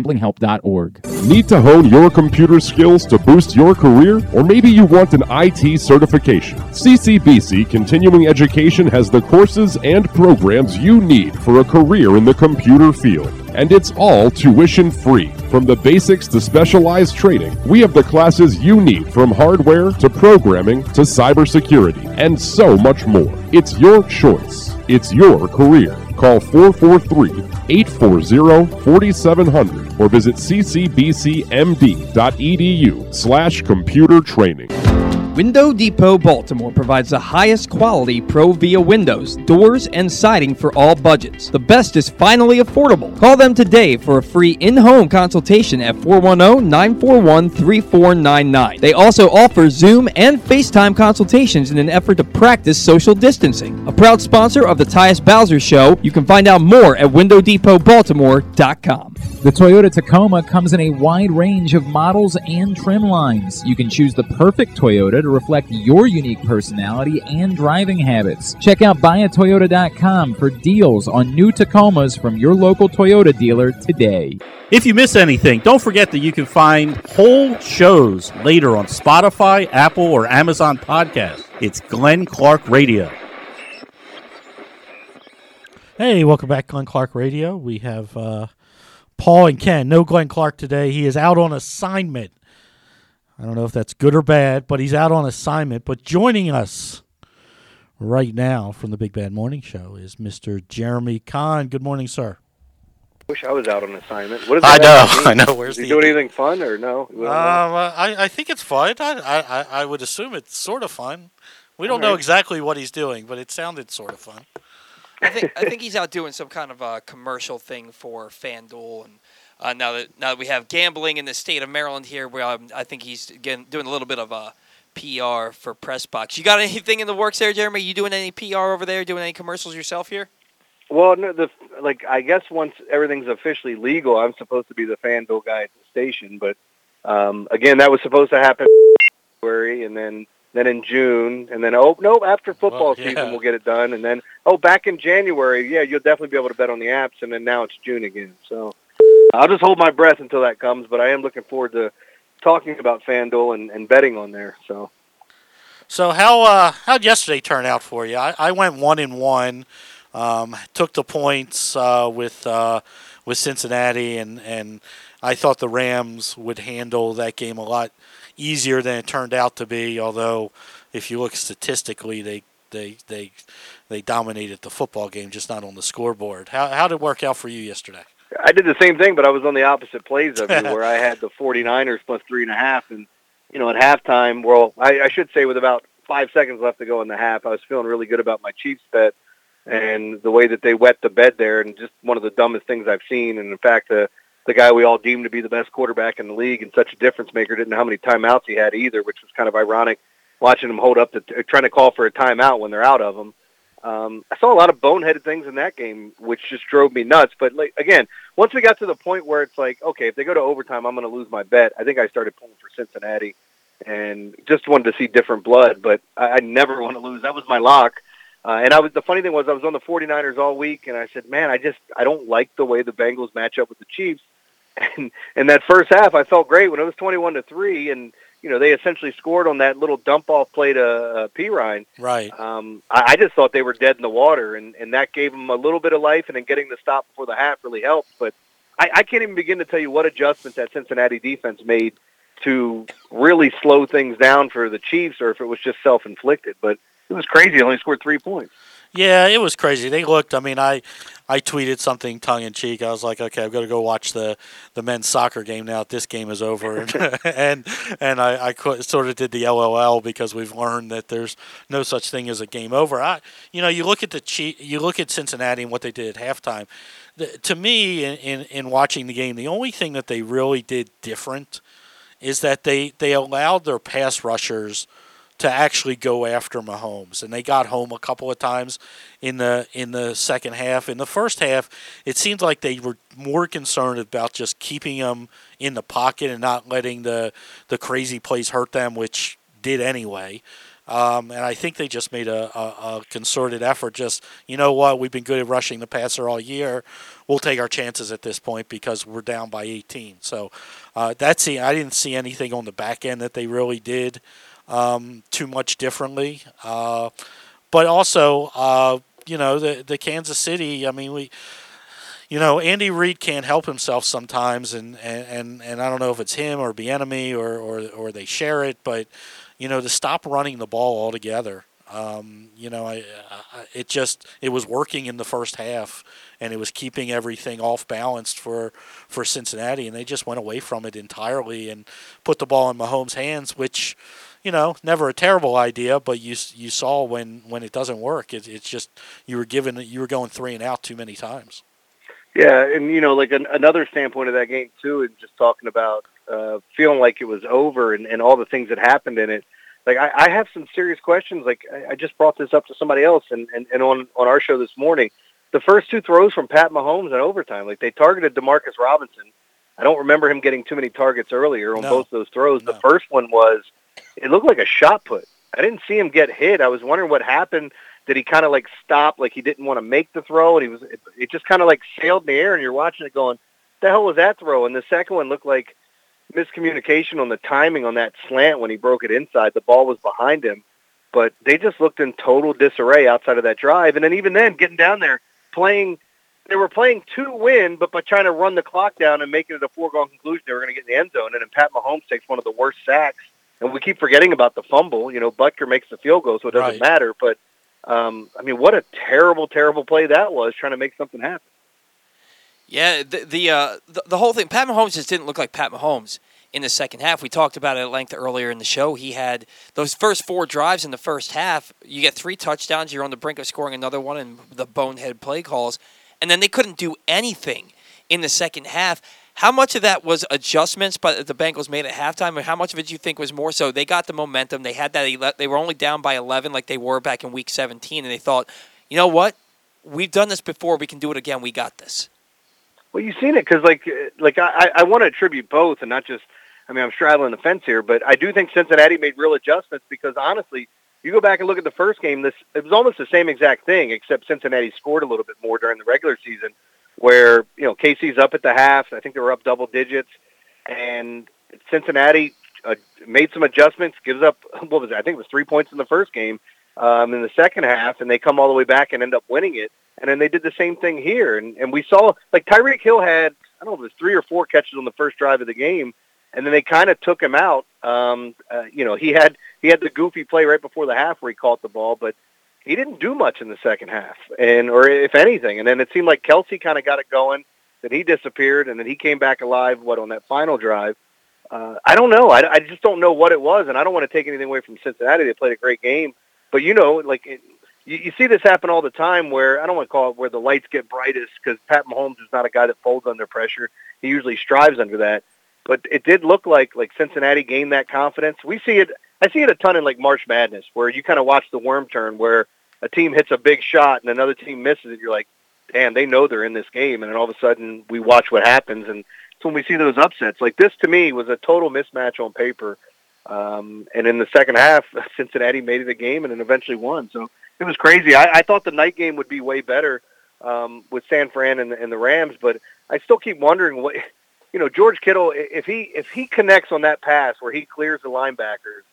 mdgamblinghelp.org. Need to hone your computer skills to boost your career? Or maybe you want an IT certification? CCBC Continuing Education has the courses and programs you need for a career in the computer field. And it's all tuition free. From the basics to specialized training, we have the classes you need from hardware to programming to cybersecurity and so much more. It's your choice. It's your career. Call 443 840 4700 or visit ccbcmd.edu slash computer training. Window Depot Baltimore provides the highest quality ProVia windows, doors, and siding for all budgets. The best is finally affordable. Call them today for a free in home consultation at 410 941 3499. They also offer Zoom and FaceTime consultations in an effort to practice social distancing. A proud sponsor of the Tyus Bowser Show, you can find out more at WindowDepotBaltimore.com. The Toyota Tacoma comes in a wide range of models and trim lines. You can choose the perfect Toyota to reflect your unique personality and driving habits. Check out buyatoyota.com for deals on new Tacomas from your local Toyota dealer today. If you miss anything, don't forget that you can find whole shows later on Spotify, Apple, or Amazon Podcast. It's Glenn Clark Radio. Hey, welcome back, Glenn Clark Radio. We have uh, Paul and Ken. No Glenn Clark today. He is out on assignment. I don't know if that's good or bad, but he's out on assignment. But joining us right now from the Big Bad Morning Show is Mr. Jeremy Conn. Good morning, sir. Wish I was out on assignment. What does I know. I know. Where's Is he the- doing anything fun or no? Um, don't know. uh, I, I think it's fun. I, I, I- I would assume it's sort of fun. We don't know exactly what he's doing, but it sounded sort of fun. I think I think he's out doing some kind of a commercial thing for FanDuel, and uh, now that now that we have gambling in the state of Maryland here, where um, I think he's again doing a little bit of a PR for Pressbox. You got anything in the works there, Jeremy? You doing any PR over there? Doing any commercials yourself here? Well, no, the like I guess once everything's officially legal, I'm supposed to be the FanDuel guy at the station. But um, again, that was supposed to happen in February, and then then in June, and then oh no, after football Well, yeah. season we'll get it done, and then oh back in January, yeah, you'll definitely be able to bet on the apps, and then now it's June again. So I'll just hold my breath until that comes. But I am looking forward to talking about FanDuel and, and betting on there. So. So how uh, how'd yesterday turn out for you? I, I went one in one, um, took the points uh, with uh, with Cincinnati, and, and I thought the Rams would handle that game a lot easier than it turned out to be. Although, if you look statistically, they they they they dominated the football game, just not on the scoreboard. How how did it work out for you yesterday? I did the same thing, but I was on the opposite plays of you, where I had the 49ers plus three and a half, and you know, at halftime, well, I, I should say with about five seconds left to go in the half, I was feeling really good about my Chiefs bet and the way that they wet the bed there, and just one of the dumbest things I've seen. And in fact, the the guy we all deemed to be the best quarterback in the league and such a difference maker didn't know how many timeouts he had either, which was kind of ironic. Watching him hold up to trying to call for a timeout when they're out of them. Um, I saw a lot of boneheaded things in that game, which just drove me nuts. But like again, once we got to the point where it's like, okay, if they go to overtime, I'm going to lose my bet. I think I started pulling for Cincinnati, and just wanted to see different blood. But I, I never want to lose. That was my lock. Uh, and I was the funny thing was I was on the 49ers all week, and I said, man, I just I don't like the way the Bengals match up with the Chiefs. And in that first half, I felt great when it was 21 to three, and you know they essentially scored on that little dump off play to uh, Perine. Right. Um, I, I just thought they were dead in the water, and, and that gave them a little bit of life, and then getting the stop before the half really helped. But I, I can't even begin to tell you what adjustments that Cincinnati defense made to really slow things down for the Chiefs, or if it was just self-inflicted. But it was crazy. They only scored three points. Yeah, it was crazy. They looked. I mean, I I tweeted something tongue in cheek. I was like, okay, I've got to go watch the, the men's soccer game now. This game is over, and and I, I qu- sort of did the LOL because we've learned that there's no such thing as a game over. I you know you look at the Chi- you look at Cincinnati and what they did at halftime. The, to me, in, in in watching the game, the only thing that they really did different is that they they allowed their pass rushers to actually go after Mahomes, and they got home a couple of times in the in the second half. In the first half, it seemed like they were more concerned about just keeping them in the pocket and not letting the the crazy plays hurt them, which did anyway. Um, and I think they just made a, a, a concerted effort. Just you know what, we've been good at rushing the passer all year. We'll take our chances at this point because we're down by 18. So uh, that's the I didn't see anything on the back end that they really did um, too much differently. Uh, but also, uh, you know, the the Kansas City. I mean, we, you know, Andy Reid can't help himself sometimes, and and and I don't know if it's him or Bieniemy or or or they share it, but you know, to stop running the ball altogether. Um, you know, I, I, it just it was working in the first half, and it was keeping everything off balanced for for Cincinnati, and they just went away from it entirely and put the ball in Mahomes' hands, which you know, never a terrible idea, but you you saw when when it doesn't work, it, it's just you were given you were going three and out too many times. Yeah, and you know, like an, another standpoint of that game too, and just talking about uh, feeling like it was over and, and all the things that happened in it. Like I, I have some serious questions. Like I, I just brought this up to somebody else, and, and, and on on our show this morning, the first two throws from Pat Mahomes in overtime, like they targeted Demarcus Robinson. I don't remember him getting too many targets earlier on No. both those throws. The first one was it looked like a shot put. I didn't see him get hit. I was wondering what happened. Did he kind of like stop, like he didn't want to make the throw, and he was it, it just kind of like sailed in the air, and you're watching it going, "The hell was that throw?" And the second one looked like miscommunication on the timing on that slant when he broke it inside. The ball was behind him, but they just looked in total disarray outside of that drive. And then even then, getting down there, playing, they were playing to win, but by trying to run the clock down and making it a foregone conclusion they were going to get in the end zone. And then Pat Mahomes takes one of the worst sacks, and we keep forgetting about the fumble. You know, Butker makes the field goal, so it doesn't Right. matter. But um, I mean, what a terrible, terrible play that was, trying to make something happen. Yeah, the the, uh, the the whole thing. Pat Mahomes just didn't look like Pat Mahomes in the second half. We talked about it at length earlier in the show. He had those first four drives in the first half. You get three touchdowns. You're on the brink of scoring another one, and the bonehead play calls, and then they couldn't do anything in the second half. How much of that was adjustments but the Bengals made at halftime, and how much of it do you think was more so they got the momentum? They had that. They were only down by 11, like they were back in Week 17, and they thought, you know what? We've done this before. We can do it again. We got this. Well, you've seen it because, like, uh, like I, I want to attribute both, and not just. I mean, I'm straddling the fence here, but I do think Cincinnati made real adjustments because, honestly, you go back and look at the first game. This it was almost the same exact thing, except Cincinnati scored a little bit more during the regular season. Where you know Casey's up at the half. I think they were up double digits, and Cincinnati uh, made some adjustments. Gives up what was it? I think it was three points in the first game. Um, in the second half, and they come all the way back and end up winning it. And then they did the same thing here. And, and we saw, like, Tyreek Hill had, I don't know, it was three or four catches on the first drive of the game, and then they kind of took him out. Um, uh, you know, he had he had the goofy play right before the half where he caught the ball, but he didn't do much in the second half, and or if anything. And then it seemed like Kelce kind of got it going, then he disappeared, and then he came back alive. What on that final drive? Uh, I don't know. I, I just don't know what it was, and I don't want to take anything away from Cincinnati. They played a great game, but you know, like it, you, you see this happen all the time. Where I don't want to call it where the lights get brightest because Pat Mahomes is not a guy that folds under pressure. He usually strives under that. But it did look like like Cincinnati gained that confidence. We see it. I see it a ton in like March Madness, where you kind of watch the worm turn, where a team hits a big shot and another team misses it. You're like, damn, they know they're in this game, and then all of a sudden we watch what happens, and it's when we see those upsets. Like this, to me, was a total mismatch on paper. Um, and in the second half, Cincinnati made it a game and then eventually won. So it was crazy. I, I thought the night game would be way better um, with San Fran and, and the Rams, but I still keep wondering what you know. George Kittle, if he if he connects on that pass where he clears the linebackers,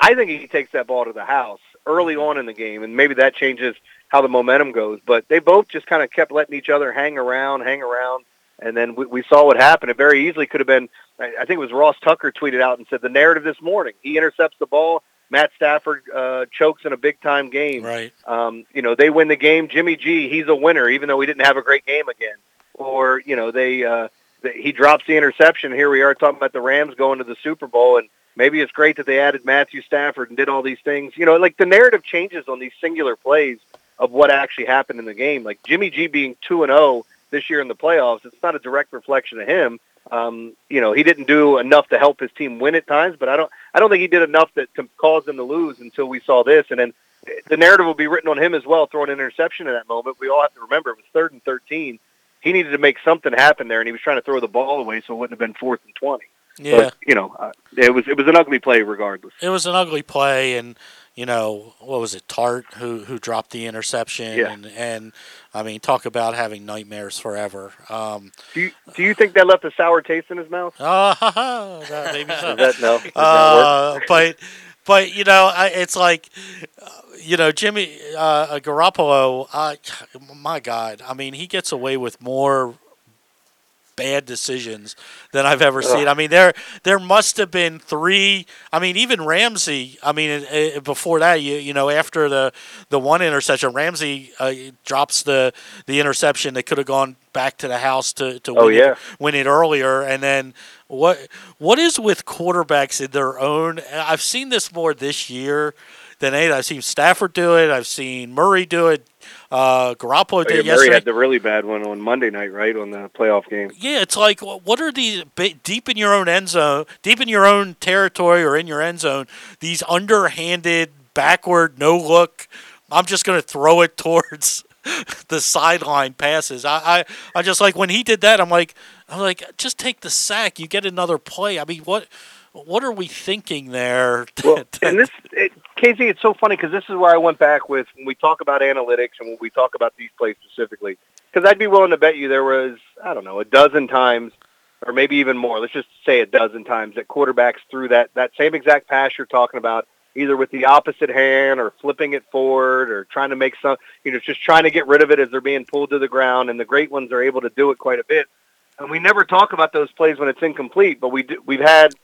I think he takes that ball to the house early on in the game, and maybe that changes how the momentum goes. But they both just kind of kept letting each other hang around, hang around, and then we, we saw what happened. It very easily could have been. I I think it was Ross Tucker tweeted out and said the narrative this morning. He intercepts the ball, Matt Stafford uh, chokes in a big time game. Right. Um, you know, they win the game. Jimmy G, he's a winner, even though he didn't have a great game again. Or you know, they uh, they, he drops the interception. Here we are talking about the Rams going to the Super Bowl, and maybe it's great that they added Matthew Stafford and did all these things. You know, like the narrative changes on these singular plays of what actually happened in the game. Like Jimmy G being two and zero this year in the playoffs, it's not a direct reflection of him. Um, you know, he didn't do enough to help his team win at times, but I don't, I don't think he did enough that to cause them to lose until we saw this. And then the narrative will be written on him as well, throwing an interception in that moment. We all have to remember it was third and 13. He needed to make something happen there, and he was trying to throw the ball away so it wouldn't have been fourth and 20. Yeah. But, you know, uh, it was it was an ugly play regardless. It was an ugly play, and you know what was it? Tartt who who dropped the interception, Yeah. and and I mean talk about having nightmares forever. Um, Do you do you think that left a sour taste in his mouth? uh, maybe so. That no? Uh, but but you know, I, it's like uh, you know Jimmy uh, Garoppolo. I my God, I mean, he gets away with more bad decisions than I've ever seen. I mean, there there must have been three. I mean, even Ramsey. I mean, uh, before that, you you know, after the the one interception, Ramsey uh, drops the the interception. They could have gone back to the house to to Oh, win yeah. it, win it earlier, and then what what is with quarterbacks in their own? I've seen this more this year than eight. I've seen Stafford do it. I've seen Murray do it. Uh, Garoppolo Oh, did yeah, it Murray had the really bad one on Monday night, right on the playoff game. Yeah, it's like what are these deep in your own end zone, deep in your own territory or in your end zone? These underhanded, backward, no look. I'm just going to throw it towards the sideline passes. I, I, I just like when he did that. I'm like, I'm like, just take the sack. You get another play. I mean, what, what are we thinking there? Well, and this, it, Casey, it's so funny because this is where I went back with when we talk about analytics and when we talk about these plays specifically. Because I'd be willing to bet you there was, I don't know, a dozen times, or maybe even more. Let's just say a dozen times that quarterbacks threw that that same exact pass you're talking about, either with the opposite hand or flipping it forward or trying to make some, you know, just trying to get rid of it as they're being pulled to the ground. And the great ones are able to do it quite a bit. And we never talk about those plays when it's incomplete, but we do, we've had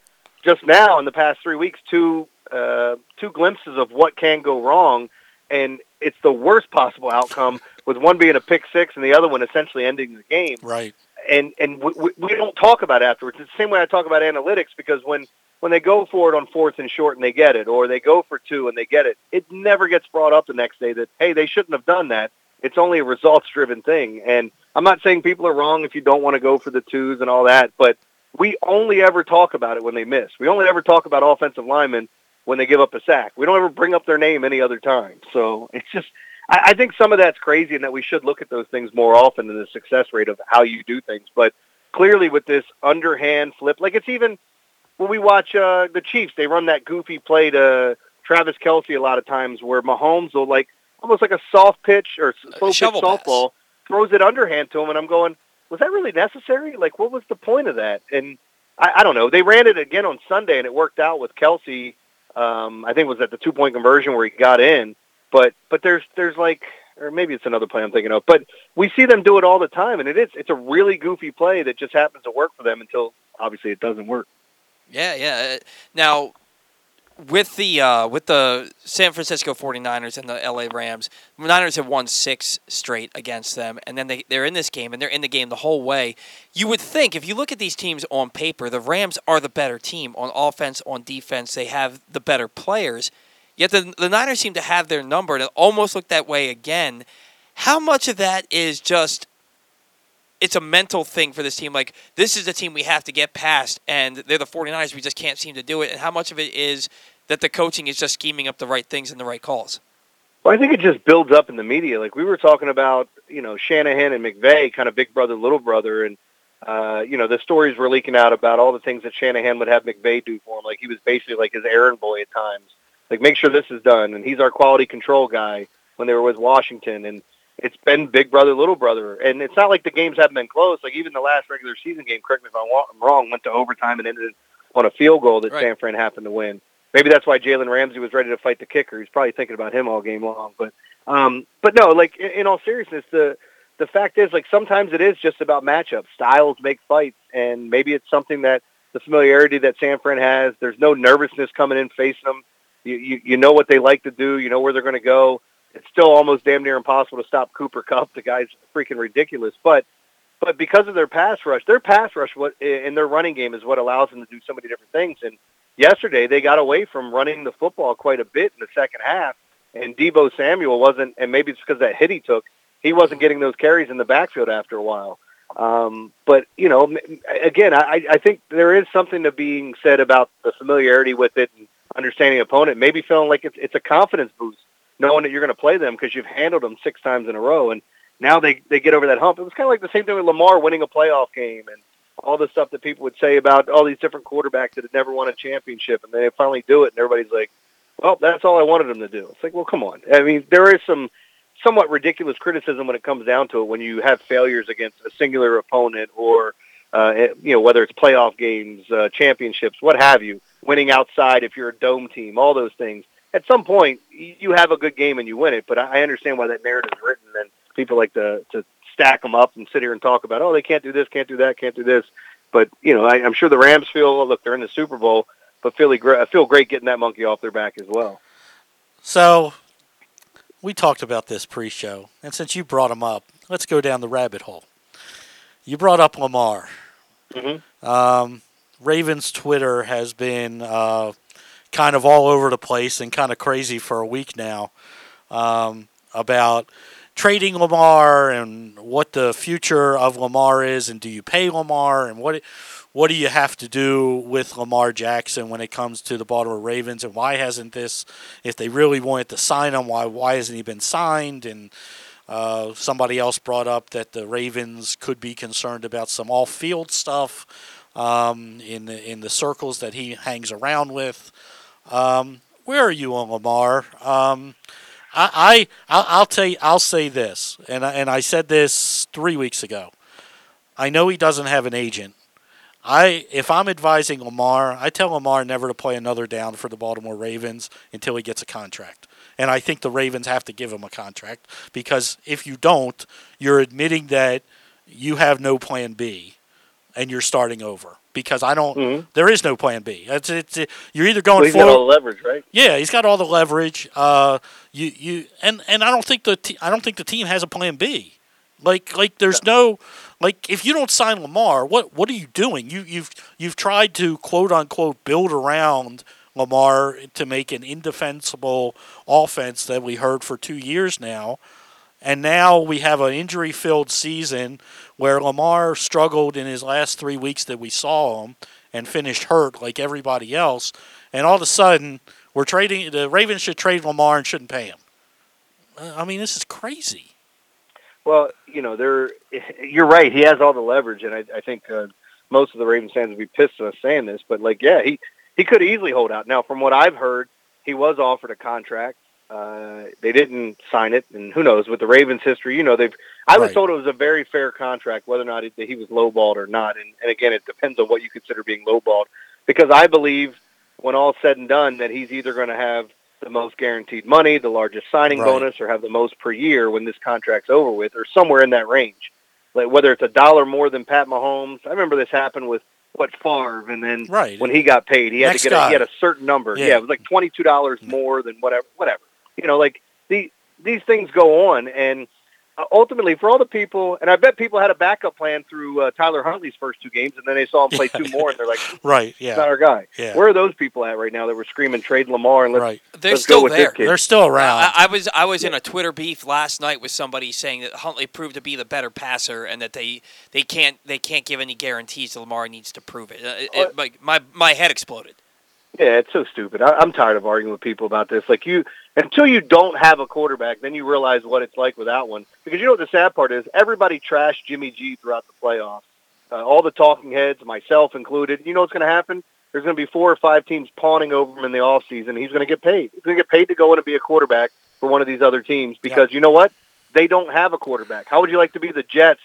just now in the past three weeks two uh, two glimpses of what can go wrong, and it's the worst possible outcome. With one being a pick six and the other one essentially ending the game. Right. And and we, we, we don't talk about it afterwards. It's the same way I talk about analytics because when when they go for it on fourth and short and they get it, or they go for two and they get it, it never gets brought up the next day that hey they shouldn't have done that. It's only a results driven thing, and I'm not saying people are wrong if you don't want to go for the twos and all that, but we only ever talk about it when they miss. We only ever talk about offensive linemen when they give up a sack. We don't ever bring up their name any other time. So it's just, I, I think some of that's crazy and that we should look at those things more often than the success rate of how you do things. But clearly with this underhand flip, like it's even when we watch uh, the Chiefs, they run that goofy play to Travis Kelce a lot of times where Mahomes will like almost like a soft pitch or slow pitch shovel pass. softball throws it underhand to him, and I'm going, was that really necessary? Like, what was the point of that? And I, I don't know. They ran it again on Sunday, and it worked out with Kelce. Um, I think it was at the two point conversion where he got in. But but there's there's like, or maybe it's another play I'm thinking of. But we see them do it all the time, and it is it's a really goofy play that just happens to work for them until obviously it doesn't work. Yeah, yeah. Uh, Now, with the uh, with the San Francisco 49ers and the LA Rams, the Niners have won six straight against them, and then they, they're in this game, and they're in the game the whole way. You would think, if you look at these teams on paper, the Rams are the better team on offense, on defense. They have the better players. Yet the, the Niners seem to have their number, and it almost looked that way again. How much of that is just it's a mental thing for this team. Like, this is the team we have to get past, and they're the 49ers. We just can't seem to do it. And how much of it is that the coaching is just scheming up the right things and the right calls? Well, I think it just builds up in the media. Like we were talking about, you know, Shanahan and McVay, kind of big brother, little brother, and uh, you know, the stories were leaking out about all the things that Shanahan would have McVay do for him. Like he was basically like his errand boy at times. Like make sure this is done, and he's our quality control guy when they were with Washington, and it's been big brother, little brother, and it's not like the games haven't been close. Like even the last regular season game, correct me if I'm wrong, went to overtime and ended on a field goal that Right. San Fran happened to win. Maybe that's why Jalen Ramsey was ready to fight the kicker. He's probably thinking about him all game long. But um, but no, like in, in all seriousness, the the fact is like sometimes it is just about matchups. Styles make fights, and maybe it's something that the familiarity that San Fran has. There's no nervousness coming in facing them. You, you you know what they like to do. You know where they're going to go. It's still almost damn near impossible to stop Cooper Kupp. The guy's freaking ridiculous. But but because of their pass rush, their pass rush what in their running game is what allows them to do so many different things. And yesterday they got away from running the football quite a bit in the second half. And Deebo Samuel wasn't, and maybe it's because that hit he took, he wasn't getting those carries in the backfield after a while. Um, but you know, again, I, I think there is something to being said about the familiarity with it and understanding opponent. Maybe feeling like it's it's a confidence boost, knowing that you're going to play them because you've handled them six times in a row, and now they they get over that hump. It was kind of like the same thing with Lamar winning a playoff game and all the stuff that people would say about all these different quarterbacks that had never won a championship, and they finally do it, and everybody's like, "Well, that's all I wanted them to do." It's like, well, come on. I mean, there is some somewhat ridiculous criticism when it comes down to it when you have failures against a singular opponent or uh, you know whether it's playoff games, uh, championships, what have you, winning outside if you're a dome team, all those things. At some point, you have a good game and you win it. But I understand why that narrative is written, and people like to to stack them up and sit here and talk about, oh, they can't do this, can't do that, can't do this. But you know, I, I'm sure the Rams feel, oh, look, they're in the Super Bowl, but feel great, feel great getting that monkey off their back as well. So we talked about this pre-show, and since you brought him up, let's go down the rabbit hole. You brought up Lamar. Mm-hmm. Um, Ravens Twitter has been uh, kind of all over the place and kind of crazy for a week now um, about trading Lamar and what the future of Lamar is, and do you pay Lamar, and what what do you have to do with Lamar Jackson when it comes to the Baltimore Ravens, and why hasn't this, if they really wanted to sign him, why why hasn't he been signed? And uh, somebody else brought up that the Ravens could be concerned about some off-field stuff um, in the in the circles that he hangs around with. Um, where are you on Lamar? Um, I, I I'll, tell you, I'll say this, and I, and I said this three weeks ago. I know he doesn't have an agent. I if I'm advising Lamar, I tell Lamar never to play another down for the Baltimore Ravens until he gets a contract. And I think the Ravens have to give him a contract because if you don't, you're admitting that you have no plan B and you're starting over. Because I don't, there is no plan B. It's, it's, you're either going Well, he's forward. got all the leverage, right? Yeah, he's got all the leverage. Uh, you you and and I don't think the te- I don't think the team has a plan B. Like like there's no like if you don't sign Lamar, what what are you doing? You you've you've tried to quote unquote build around Lamar to make an indefensible offense that we heard for 2 years now. And now we have an injury filled season where Lamar struggled in his last three weeks that we saw him and finished hurt like everybody else. And all of a sudden, we're trading, the Ravens should trade Lamar and shouldn't pay him. Uh, I mean, this is crazy. Well, you know, they're you're right. He has all the leverage, and I, I think uh, most of the Ravens fans would be pissed at us saying this, but like, yeah, he he could easily hold out. Now, from what I've heard, he was offered a contract. Uh, they didn't sign it, and who knows? With the Ravens' history, you know, they've. I was Right. told it was a very fair contract, whether or not he, he was lowballed or not. And, and again, it depends on what you consider being lowballed, because I believe when all's said and done, that he's either going to have the most guaranteed money, the largest signing Right. bonus, or have the most per year when this contract's over with, or somewhere in that range. Like whether it's a dollar more than Pat Mahomes. I remember this happened with what Favre, and then Right. when he got paid, he had Next to get a, he had a certain number. Yeah. Yeah, it was like twenty two dollars more than whatever, whatever. You know, like the these things go on, and uh, ultimately for all the people, and I bet people had a backup plan through uh, Tyler Huntley's first two games, and then they saw him play two more, and they're like, Right, "He's not our guy." Yeah. Where are those people at right now that were screaming trade Lamar and let's, Right. They're let's still go with there. They're still around. I, I was I was in a Twitter beef last night with somebody saying that Huntley proved to be the better passer and that they, they can't they can't give any guarantees that Lamar needs to prove it. Uh, it- it- like my my head exploded. Yeah, it's so stupid. I, I'm tired of arguing with people about this. Like you, until you don't have a quarterback, then you realize what it's like without one. Because you know what the sad part is? Everybody trashed Jimmy G throughout the playoffs. Uh, all the talking heads, myself included. You know what's going to happen? There's going to be four or five teams pawning over him in the off season. He's going to get paid. He's going to get paid to go in and be a quarterback for one of these other teams because you know what? They don't have a quarterback. How would you like to be the Jets?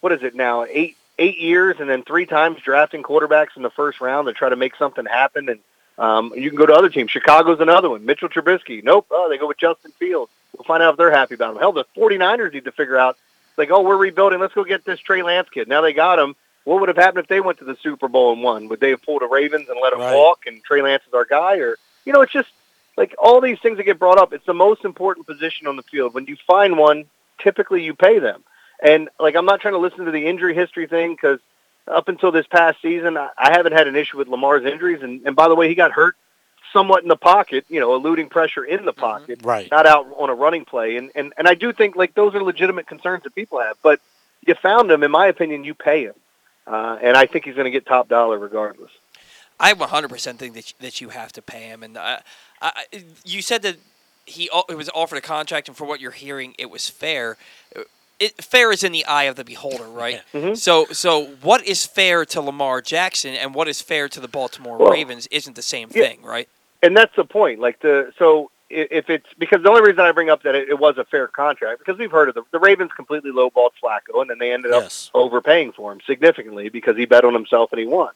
What is it now? Eight eight years and then three times drafting quarterbacks in the first round to try to make something happen and um, you can go to other teams. Chicago's another one. Mitchell Trubisky. Nope. Oh, they go with Justin Fields. We'll find out if they're happy about him. Hell, the 49ers need to figure out, like, oh, we're rebuilding. Let's go get this Trey Lance kid. Now they got him. What would have happened if they went to the Super Bowl and won? Would they have pulled the Ravens and let him Right. walk and Trey Lance is our guy? Or, you know, it's just, like all these things that get brought up, it's the most important position on the field. When you find one, typically you pay them. And like I'm not trying to listen to the injury history thing because up until this past season, I I haven't had an issue with Lamar's injuries. And, and by the way, he got hurt somewhat in the pocket, you know, eluding pressure in the pocket, Right. not out on a running play. And, and, and I do think like those are legitimate concerns that people have. But you found him, in my opinion, you pay him. Uh, and I think he's going to get top dollar regardless. I 100% think that you, that you have to pay him. And I, I, you said that he o- it was offered a contract, and for what you're hearing, it was fair. It, fair is in the eye of the beholder, right? So, so what is fair to Lamar Jackson and what is fair to the Baltimore Well, Ravens isn't the same yeah. thing, right? And that's the point. Like the so if it's because the only reason I bring up that it, it was a fair contract because we've heard of the the Ravens completely lowballed Flacco and then they ended up overpaying for him significantly because he bet on himself and he won.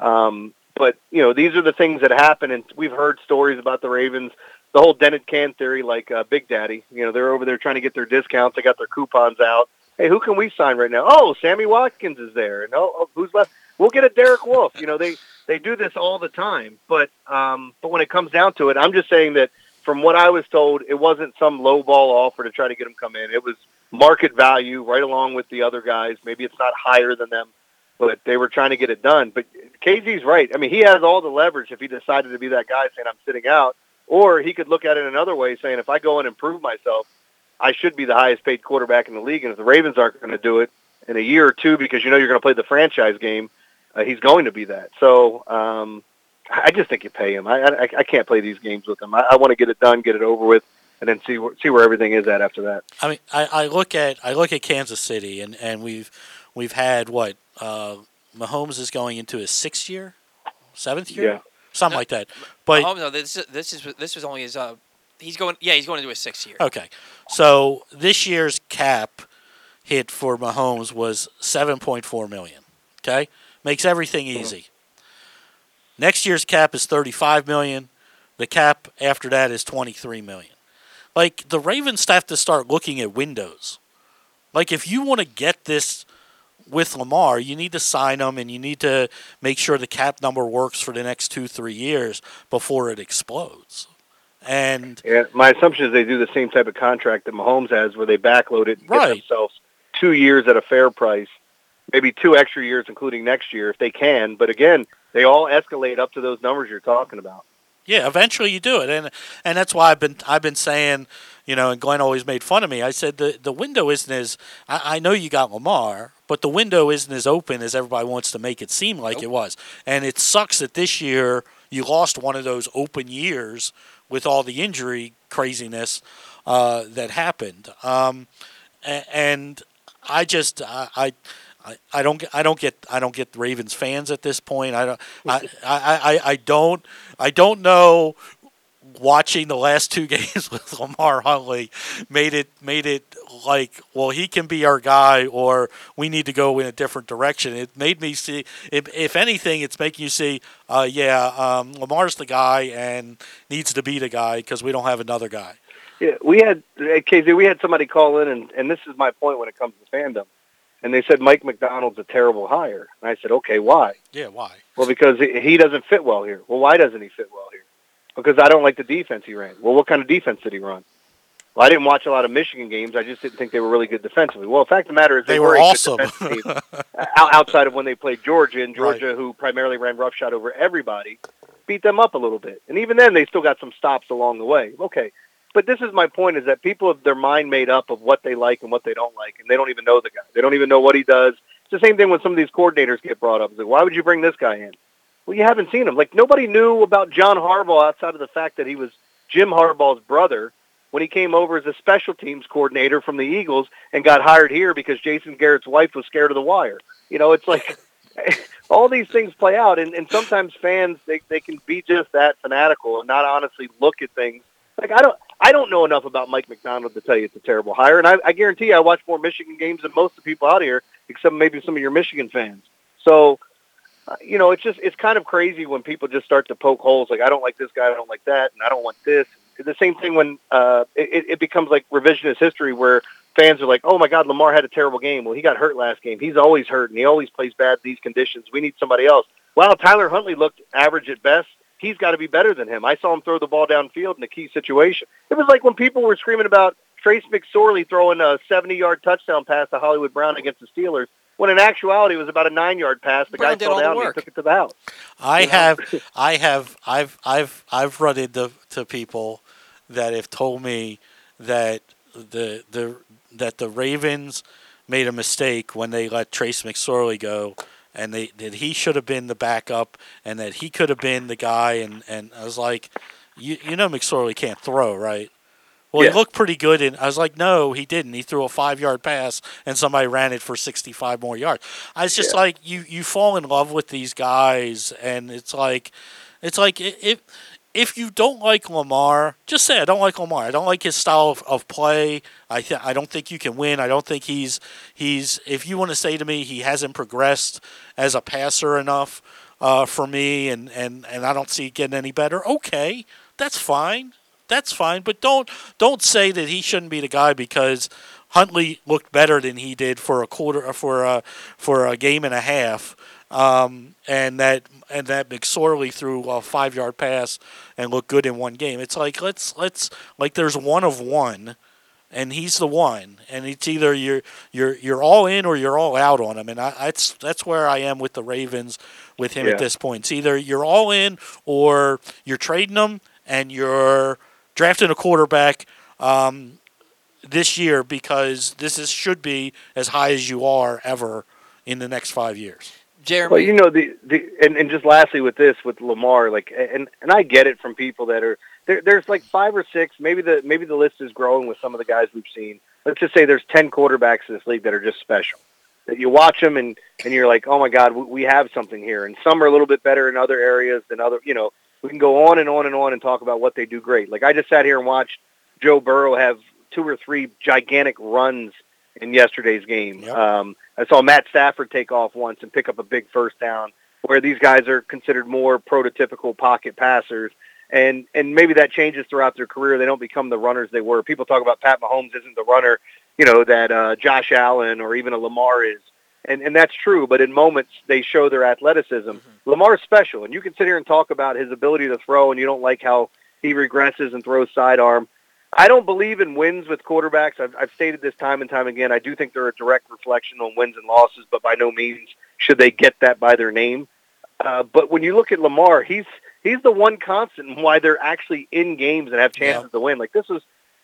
Um, but you know these are the things that happen, and we've heard stories about the Ravens. The whole dented can theory, like uh, Big Daddy. You know they're over there trying to get their discounts. They got their coupons out. Hey, who can we sign right now? Oh, Sammy Watkins is there, oh, oh who's left? We'll get a Derek Wolfe. You know they they do this all the time. But um, but when it comes down to it, I'm just saying that from what I was told, it wasn't some low ball offer to try to get him come in. It was market value right along with the other guys. Maybe it's not higher than them, but they were trying to get it done. But KZ's right. I mean, he has all the leverage if he decided to be that guy saying I'm sitting out, or he could look at it another way, saying if I go and improve myself, I should be the highest paid quarterback in the league. And if the Ravens aren't going to do it in a year or two because you know you're going to play the franchise game, uh, he's going to be that. So um, I just think you pay him. I, I I can't play these games with him. I, I want to get it done, get it over with, and then see where, see where everything is at after that. I mean, I, I look at I look at Kansas City, and, and we've we've had what uh, Mahomes is going into his sixth year, seventh year, Yeah. Something like that. But oh no, this is this is this was only his. Uh, he's going. Yeah, he's going into his sixth year. Okay. So this year's cap hit for Mahomes was 7.4 million. Okay? Makes everything easy. Next year's cap is 35 million. The cap after that is 23 million. Like the Ravens have to start looking at windows. Like if you want to get this with Lamar, you need to sign him and you need to make sure the cap number works for the next 2-3 years before it explodes. And Yeah, my assumption is they do the same type of contract that Mahomes has, where they backload it and Right. get themselves two years at a fair price, maybe two extra years, including next year if they can. But again, they all escalate up to those numbers you're talking about. Yeah, eventually you do it, and and that's why I've been I've been saying, you know, and Glenn always made fun of me. I said the the window isn't as I, I know you got Lamar, but the window isn't as open as everybody wants to make it seem like it was, and it sucks that this year you lost one of those open years with all the injury craziness uh, that happened, um, and I just I. I I, don't get I don't get I don't get Ravens fans at this point. I don't I, I, I, I don't I don't know watching the last two games with Lamar Huntley made it made it like well he can be our guy or we need to go in a different direction. It made me see if, if anything it's making you see uh, yeah um, Lamar's the guy and needs to be the guy because we don't have another guy. Yeah, we had KZ, we had somebody call in, and, and this is my point when it comes to fandom. And they said Mike Macdonald's a terrible hire. And I said, okay, why? Yeah, why? Well, because he he doesn't fit well here. Well, why doesn't he fit well here? Because I don't like the defense he ran. Well, what kind of defense did he run? Well, I didn't watch a lot of Michigan games. I just didn't think they were really good defensively. Well, the fact of the matter is they, They were good awesome. defensive team, out- outside of when they played Georgia, and Georgia, who primarily ran roughshod over everybody, beat them up a little bit. And even then, they still got some stops along the way. Okay, but this is my point: is that people have their mind made up of what they like and what they don't like, and they don't even know the guy. They don't even know what he does. It's the same thing when some of these coordinators get brought up. It's like, why would you bring this guy in? Well, you haven't seen him. Like nobody knew about John Harbaugh outside of the fact that he was Jim Harbaugh's brother when he came over as a special teams coordinator from the Eagles and got hired here because Jason Garrett's wife was scared of the wire. You know, it's like all these things play out, and, and sometimes fans they they can be just that fanatical and not honestly look at things. Like I don't I don't know enough about Mike Macdonald to tell you it's a terrible hire, and I, I guarantee you I watch more Michigan games than most of the people out here, except maybe some of your Michigan fans. So uh, you know, it's just it's kind of crazy when people just start to poke holes. Like I don't like this guy, I don't like that, and I don't want this. It's the same thing when uh, it, it becomes like revisionist history, where fans are like, "Oh my God, Lamar had a terrible game. Well, he got hurt last game. He's always hurt, and he always plays bad in these conditions. We need somebody else." Well, Tyler Huntley looked average at best, he's got to be better than him. I saw him throw the ball downfield in a key situation. It was like when people were screaming about Trace McSorley throwing a 70-yard touchdown pass to Hollywood Brown against the Steelers, when in actuality it was about a nine-yard pass. The Brown guy did fell all the down and he work. took it to the house. I You know? have, I have, I've, I've, I've run into to people that have told me that the the that the Ravens made a mistake when they let Trace McSorley go, and they that he should have been the backup, and that he could have been the guy. And, and I was like, you you know McSorley can't throw, right? Well, Yeah. he looked pretty good, and I was like, no, he didn't. He threw a five-yard pass, and somebody ran it for sixty-five more yards. I was just Yeah. like, you you fall in love with these guys, and it's like, it's like i- if if you don't like Lamar, just say I don't like Lamar. I don't like his style of, of play. I th- I don't think you can win. I don't think he's he's. If you want to say to me he hasn't progressed as a passer enough uh, for me, and, and, and I don't see it getting any better. Okay, that's fine. That's fine. But don't don't say that he shouldn't be the guy because Huntley looked better than he did for a quarter for a for a game and a half. Um, and that and that McSorley threw a five yard pass and looked good in one game. It's like let's let's like there's one of one, and he's the one, and it's either you're you're you're all in or you're all out on him, and I, that's that's where I am with the Ravens with him Yeah. at this point. It's either you're all in or you're trading him and you're drafting a quarterback. Um, this year because this is should be as high as you are ever in the next five years. Jeremy, Well, you know the the and, and just lastly with this with Lamar, like and and I get it from people that are there. There's like five or six. Maybe the maybe the list is growing with some of the guys we've seen. Let's just say there's ten quarterbacks in this league that are just special. That you watch them and and you're like, oh my God, we, we have something here. And some are a little bit better in other areas than other. You know, we can go on and on and on and talk about what they do great. Like I just sat here and watched Joe Burrow have two or three gigantic runs in yesterday's game. Um, I saw Matt Stafford take off once and pick up a big first down, where these guys are considered more prototypical pocket passers. And and maybe that changes throughout their career. They don't become the runners they were. People talk about Pat Mahomes isn't the runner, you know, that uh, Josh Allen or even a Lamar is. And and that's true, but in moments they show their athleticism. Lamar's special, and you can sit here and talk about his ability to throw, and you don't like how he regresses and throws sidearm. I don't believe in wins with quarterbacks. I've, I've stated this time and time again. I do think they're a direct reflection on wins and losses, but by no means should they get that by their name. Uh, but when you look at Lamar, he's he's the one constant in why they're actually in games and have chances to win. Like this was,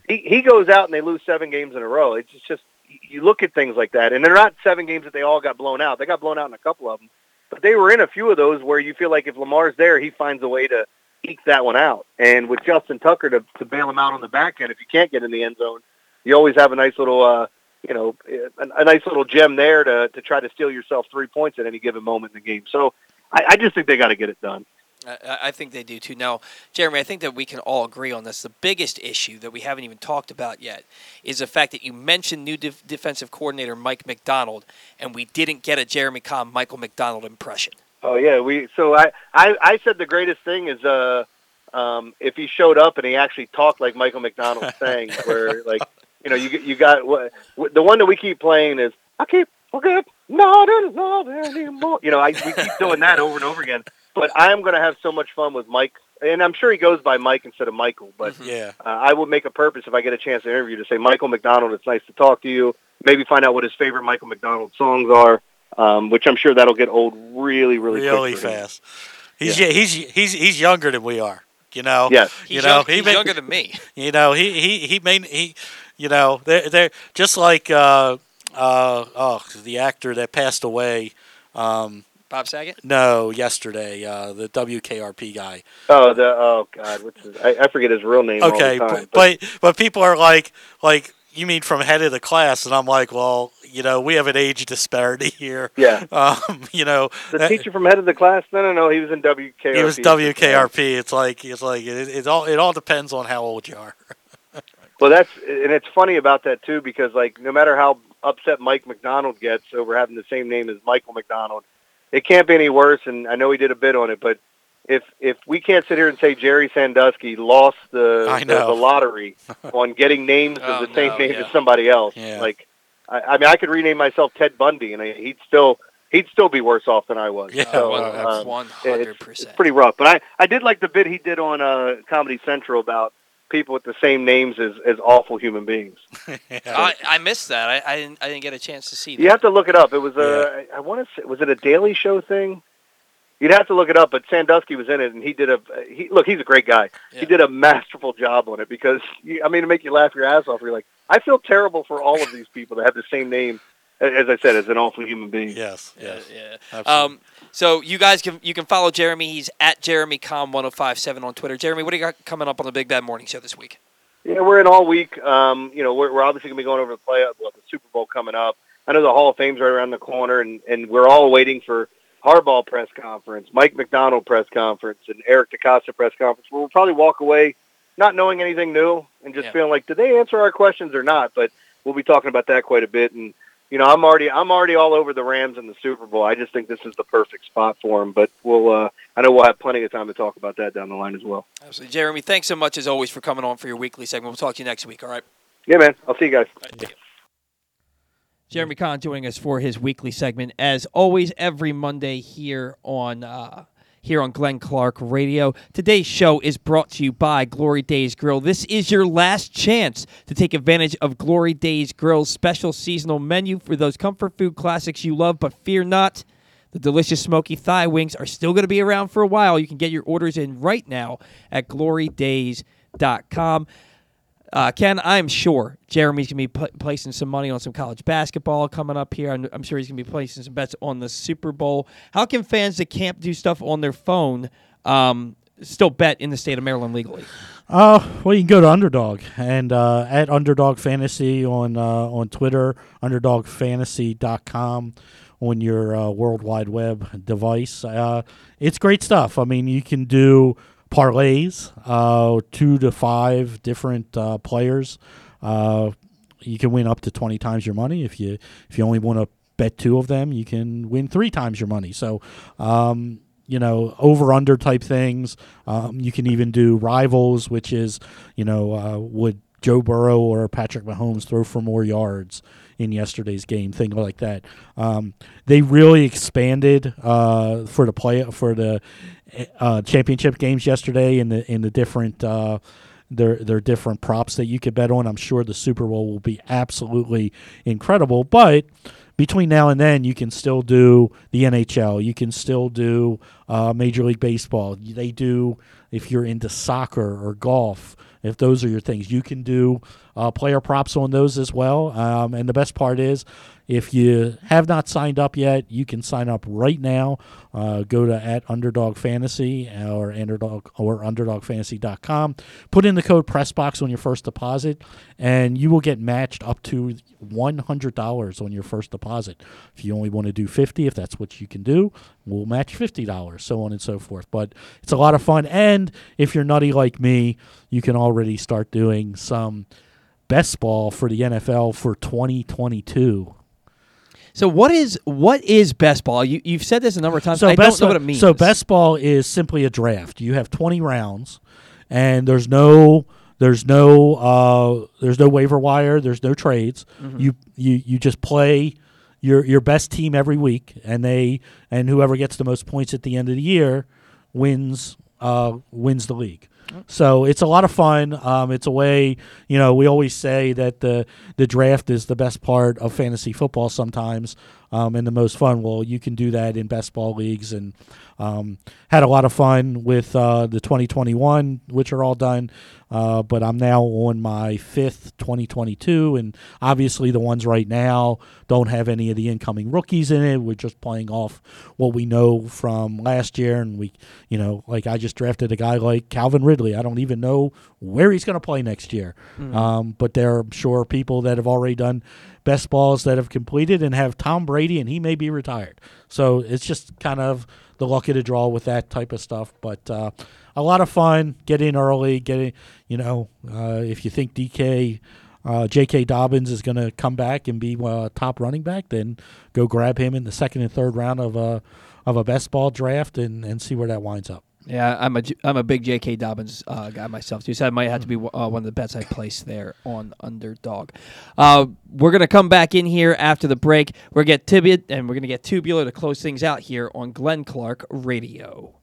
he he goes out and they lose seven games in a row. It's just, just you look at things like that, and they're not seven games that they all got blown out. They got blown out in a couple of them, but they were in a few of those where you feel like if Lamar's there, he finds a way to eke that one out. And with Justin Tucker to, to bail him out on the back end, if you can't get in the end zone, you always have a nice little, uh, you know, a, a nice little gem there to, to try to steal yourself three points at any given moment in the game. So I, I just think they got to get it done. I, think they do too. Now, Jeremy, I think that we can all agree on this. The biggest issue that we haven't even talked about yet is the fact that you mentioned new def- defensive coordinator Mike Macdonald, and we didn't get a Jeremy Conn Michael McDonald impression. Oh yeah, we. So I, I, I said the greatest thing is uh, um, if he showed up and he actually talked like Michael McDonald sang, where like you know you you got what the one that we keep playing is I keep forget not in love anymore. You know, I we keep doing that over and over again. But I am going to have so much fun with Mike, and I'm sure he goes by Mike instead of Michael. But Yeah. uh, I would make a purpose if I get a chance to interview to say Michael McDonald. It's nice to talk to you. Maybe find out what his favorite Michael McDonald songs are, um, which I'm sure that'll get old really, really, quick really for him. fast. He's yeah. he's he's he's younger than we are. You know. Yes. You He's know young- he he's may- younger than me. You know he he he made he. You know they're they're just like uh uh oh the actor that passed away. Um, Bob Saget. no, yesterday uh, the WKRP guy. Oh, the oh god, what's his, I, I forget his real name. all the Okay, time, but, but but people are like like you mean from head of the class, and I'm like, well, you know, we have an age disparity here. Yeah. Um, you know, the that- teacher from head of the class. No, no, no. He was in WKRP. He was WKRP. It's like it's like it, it all it all depends on how old you are. Well, that's and it's funny about that too because like no matter how upset Mike Macdonald gets over having the same name as Michael McDonald, it can't be any worse. And I know he did a bit on it, but if if we can't sit here and say Jerry Sandusky lost the I the, know. the lottery on getting names Oh, of the same no, name yeah. as somebody else, Yeah. like I, I mean I could rename myself Ted Bundy and I, he'd still he'd still be worse off than I was. Yeah, so, well, um, One it's, hundred percent. pretty rough. But I, I did like the bit he did on uh, Comedy Central about people with the same names as, as awful human beings. I, I missed that. I, I didn't I didn't get a chance to see that. You have to look it up. It was a, I want to say, was it a Daily Show thing? You'd have to look it up, but Sandusky was in it, and he did a. He look, he's a great guy. He did a masterful job on it because, you, I mean, to make you laugh your ass off. You're like, I feel terrible for all of these people that have the same name, as I said, as an awful human being. Yes, yes, yeah. Absolutely. Um, so you guys can you can follow Jeremy. He's at JeremyConn1057 on Twitter. Jeremy, what do you got coming up on the Big Bad Morning Show this week? Yeah, we're in all week. Um, you know, we're, we're obviously going to be going over the play well, the Super Bowl coming up. I know the Hall of Fame's right around the corner, and, and we're all waiting for Harbaugh press conference, Mike Macdonald press conference, and Eric DeCosta press conference. We'll probably walk away not knowing anything new and just Yeah. feeling like, did they answer our questions or not? But we'll be talking about that quite a bit. And you know, I'm already I'm already all over the Rams in the Super Bowl. I just think this is the perfect spot for them. But we'll uh, I know we'll have plenty of time to talk about that down the line as well. Absolutely, Jeremy. Thanks so much as always for coming on for your weekly segment. We'll talk to you next week. All right. Yeah, man. I'll see you guys. Jeremy Conn joining us for his weekly segment, as always, every Monday here on uh, here on Glenn Clark Radio. Today's show is brought to you by Glory Days Grill. This is your last chance to take advantage of Glory Days Grill's special seasonal menu for those comfort food classics you love, but fear not. The delicious smoky thigh wings are still going to be around for a while. You can get your orders in right now at glorydays.com. Uh, Ken, I'm sure Jeremy's going to be pl- placing some money on some college basketball coming up here. I'm, I'm sure he's going to be placing some bets on the Super Bowl. How can fans that can't do stuff on their phone um, still bet in the state of Maryland legally? Uh, well, you can go to Underdog and uh, at Underdog Fantasy on uh, on Twitter, UnderdogFantasy.com on your uh, World Wide Web device. Uh, it's great stuff. I mean, you can do parlays, uh, two to five different uh, players. Uh, you can win up to twenty times your money if you if you only want to bet two of them. You can win three times your money. So. Um, you know, over under type things. Um, you can even do rivals, which is, you know, uh, would Joe Burrow or Patrick Mahomes throw for more yards in yesterday's game, thing like that. Um, they really expanded uh, for the play for the uh, championship games yesterday in the in the different. Uh, their their different props that you could bet on. I'm sure the Super Bowl will be absolutely incredible, but between now and then, you can still do the NHL. You can still do uh, Major League Baseball. They do if you're into soccer or golf. If those are your things, you can do uh, player props on those as well. Um, and the best part is, if you have not signed up yet, you can sign up right now. Uh, go to at Underdog Fantasy or Underdog or UnderdogFantasy.com. Put in the code PressBox on your first deposit, and you will get matched up to one hundred dollars on your first deposit. If you only want to do fifty, if that's what you can do, we'll match fifty dollars, so on and so forth. But it's a lot of fun, and if you're nutty like me, you can already start doing some best ball for the NFL for 2022. So what is what is best ball? You you've said this a number of times. I best don't know what it means. So best ball is simply a draft. You have 20 rounds, and there's no there's no uh, there's no waiver wire. There's no trades. Mhm. You you you just play your your best team every week, and they and whoever gets the most points at the end of the year wins uh, wins the league. So it's a lot of fun. Um, it's a way, you know, we always say that the the draft is the best part of fantasy football sometimes, um, and the most fun. Well, you can do that in best ball leagues, and um, had a lot of fun with uh, the 2021, which are all done. Uh, but I'm now on my fifth 2022, and obviously the ones right now don't have any of the incoming rookies in it. We're just playing off what we know from last year, and we, you know, like I just drafted a guy like Calvin Ridley. I don't even know where he's going to play next year, Mhm. um, but there are sure people that have already done best balls that have completed and have Tom Brady, and he may be retired. So it's just kind of the luck of the draw with that type of stuff. But uh, a lot of fun. Get in early. Get. You know, uh, if you think DK. Uh, J.K. Dobbins is going to come back and be uh, top running back. Then go grab him in the second and third round of a of a best ball draft and, and see where that winds up. Yeah, I'm a I'm a big J.K. Dobbins uh, guy myself too. So that might have to be uh, one of the bets I place there on underdog. Uh, we're gonna come back in here after the break. We're gonna get tidbit and we're gonna get Tubular to close things out here on Glenn Clark Radio.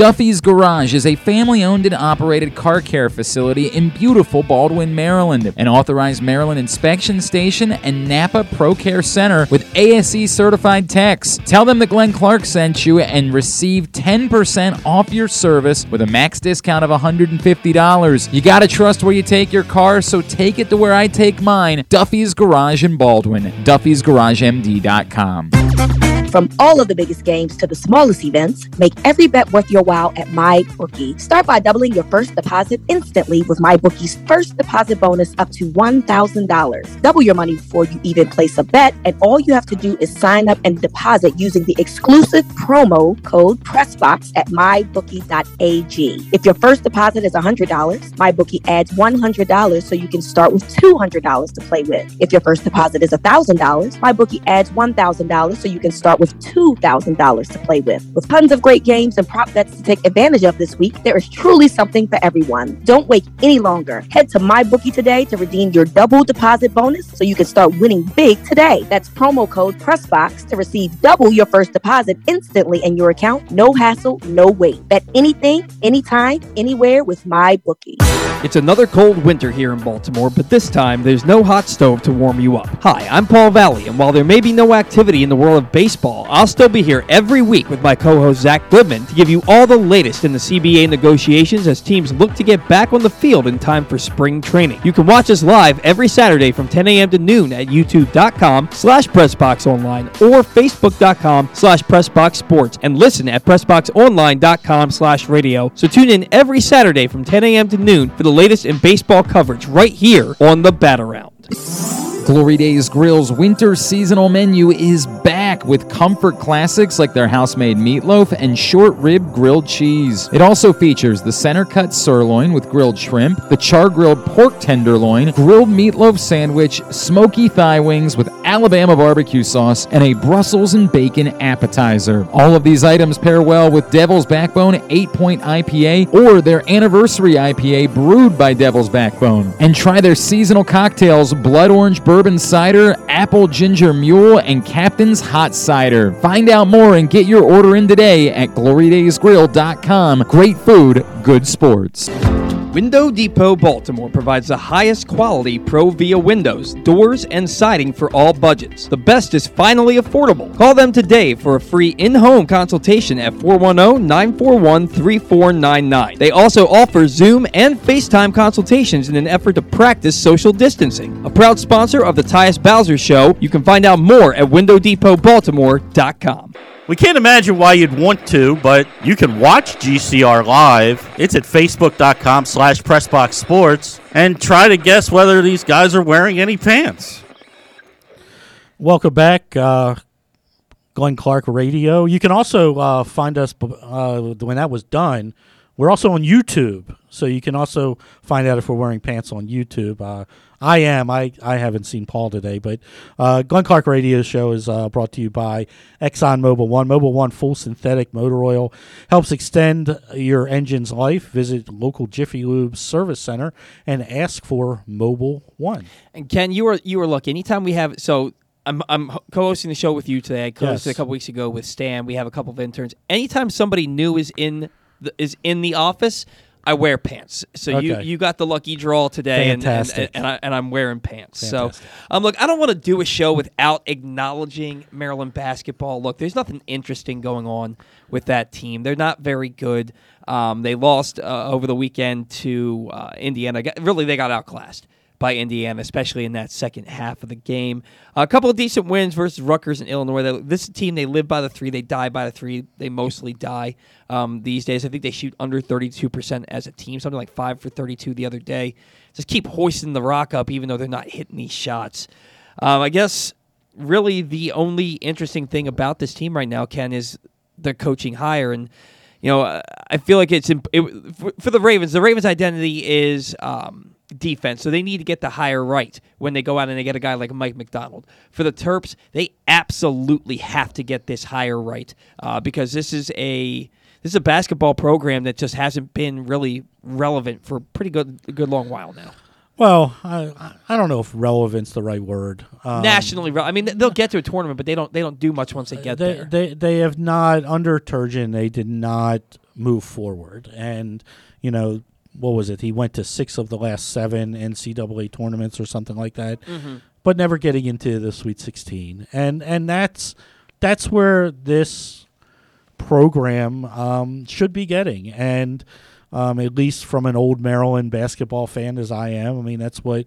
Duffy's Garage is a family owned and operated car care facility in beautiful Baldwin, Maryland. An authorized Maryland inspection station and Napa Pro Care Center with ASE certified techs. Tell them that Glenn Clark sent you and receive 10% off your service with a max discount of $150. You gotta trust where you take your car, so take it to where I take mine Duffy's Garage in Baldwin. Duffy'sGarageMD.com. From all of the biggest games to the smallest events, make every bet worth your while at MyBookie. Start by doubling your first deposit instantly with MyBookie's first deposit bonus up to $1,000. Double your money before you even place a bet, and all you have to do is sign up and deposit using the exclusive promo code PRESSBOX at MyBookie.ag. If your first deposit is $100, MyBookie adds $100 so you can start with $200 to play with. If your first deposit is $1,000, MyBookie adds $1,000 so you can start with $2,000 to play with. With tons of great games and prop bets to take advantage of this week, there is truly something for everyone. Don't wait any longer. Head to MyBookie today to redeem your double deposit bonus so you can start winning big today. That's promo code PRESSBOX to receive double your first deposit instantly in your account. No hassle, no wait. Bet anything, anytime, anywhere with MyBookie. It's another cold winter here in Baltimore, but this time there's no hot stove to warm you up. Hi, I'm Paul Valley, and while there may be no activity in the world of baseball, I'll still be here every week with my co host Zach Goodman to give you all the latest in the CBA negotiations as teams look to get back on the field in time for spring training. You can watch us live every Saturday from 10 a.m. to noon at youtube.com slash pressboxonline or facebook.com slash pressboxsports and listen at pressboxonline.com slash radio. So tune in every Saturday from 10 a.m. to noon for the latest in baseball coverage right here on the Bat Around. Glory Days Grill's winter seasonal menu is back with comfort classics like their house-made meatloaf and short rib grilled cheese. It also features the center cut sirloin with grilled shrimp, the char grilled pork tenderloin, grilled meatloaf sandwich, smoky thigh wings with Alabama barbecue sauce, and a Brussels and bacon appetizer. All of these items pair well with Devil's Backbone 8-point IPA or their anniversary IPA brewed by Devil's Backbone. And try their seasonal cocktails Blood Orange Bourbon Cider, Apple Ginger Mule, and Captain's Hot Cider. Find out more and get your order in today at glorydaysgrill.com. Great food, good sports. Window Depot Baltimore provides the highest quality ProVia windows, doors, and siding for all budgets. The best is finally affordable. Call them today for a free in home consultation at 410 941 3499. They also offer Zoom and FaceTime consultations in an effort to practice social distancing. A proud sponsor of the Tyus Bowser Show, you can find out more at WindowDepotBaltimore.com. We can't imagine why you'd want to, but you can watch GCR live. It's at facebook.com slash pressboxsports and try to guess whether these guys are wearing any pants. Welcome back, uh, Glenn Clark Radio. You can also uh, find us uh, when that was done. We're also on YouTube, so you can also find out if we're wearing pants on YouTube. I am. I, I haven't seen Paul today, but uh, Glenn Clark Radio Show is uh, brought to you by Exxon Mobil One. Mobil One full synthetic motor oil helps extend your engine's life. Visit local Jiffy Lube service center and ask for Mobil One. And Ken, you were you were lucky. Anytime we have so. I'm, I'm co-hosting the show with you today. I co-hosted Yes. a couple weeks ago with Stan. We have a couple of interns. Anytime somebody new is in the, is in the office, I wear pants. So you, Okay. you got the lucky draw today, and, and, and, I, and I'm wearing pants. Fantastic. So um, look, I don't want to do a show without acknowledging Maryland basketball. Look, there's nothing interesting going on with that team. They're not very good. Um, they lost uh, over the weekend to uh, Indiana. Really, they got outclassed by Indiana, especially in that second half of the game. a couple of decent wins versus Rutgers and Illinois. This team, they live by the three, they die by the three. They mostly die um, these days. I think they shoot under 32% as a team, something like 5 for 32 the other day. Just keep hoisting the rock up, even though they're not hitting these shots. Um, I guess really the only interesting thing about this team right now, Ken, is the coaching hire. And, you know, I feel like it's imp- it, for, for the Ravens, the Ravens' identity is. Um, defense. So they need to get the hire right when they go out and they get a guy like Mike Macdonald. For the Terps, they absolutely have to get this hire right uh, because this is a this is a basketball program that just hasn't been really relevant for a pretty good a good long while now. Well, I I don't know if relevant's the right word. Um, Nationally, I mean, they'll get to a tournament, but they don't they don't do much once they get they, there. They they have not under Turgeon. They did not move forward, and you know what was it? He went to six of the last seven NCAA tournaments or something like that, Mhm. but never getting into the Sweet Sixteen. And and that's that's where this program um, should be getting, and um, at least from an old Maryland basketball fan as I am, I mean that's what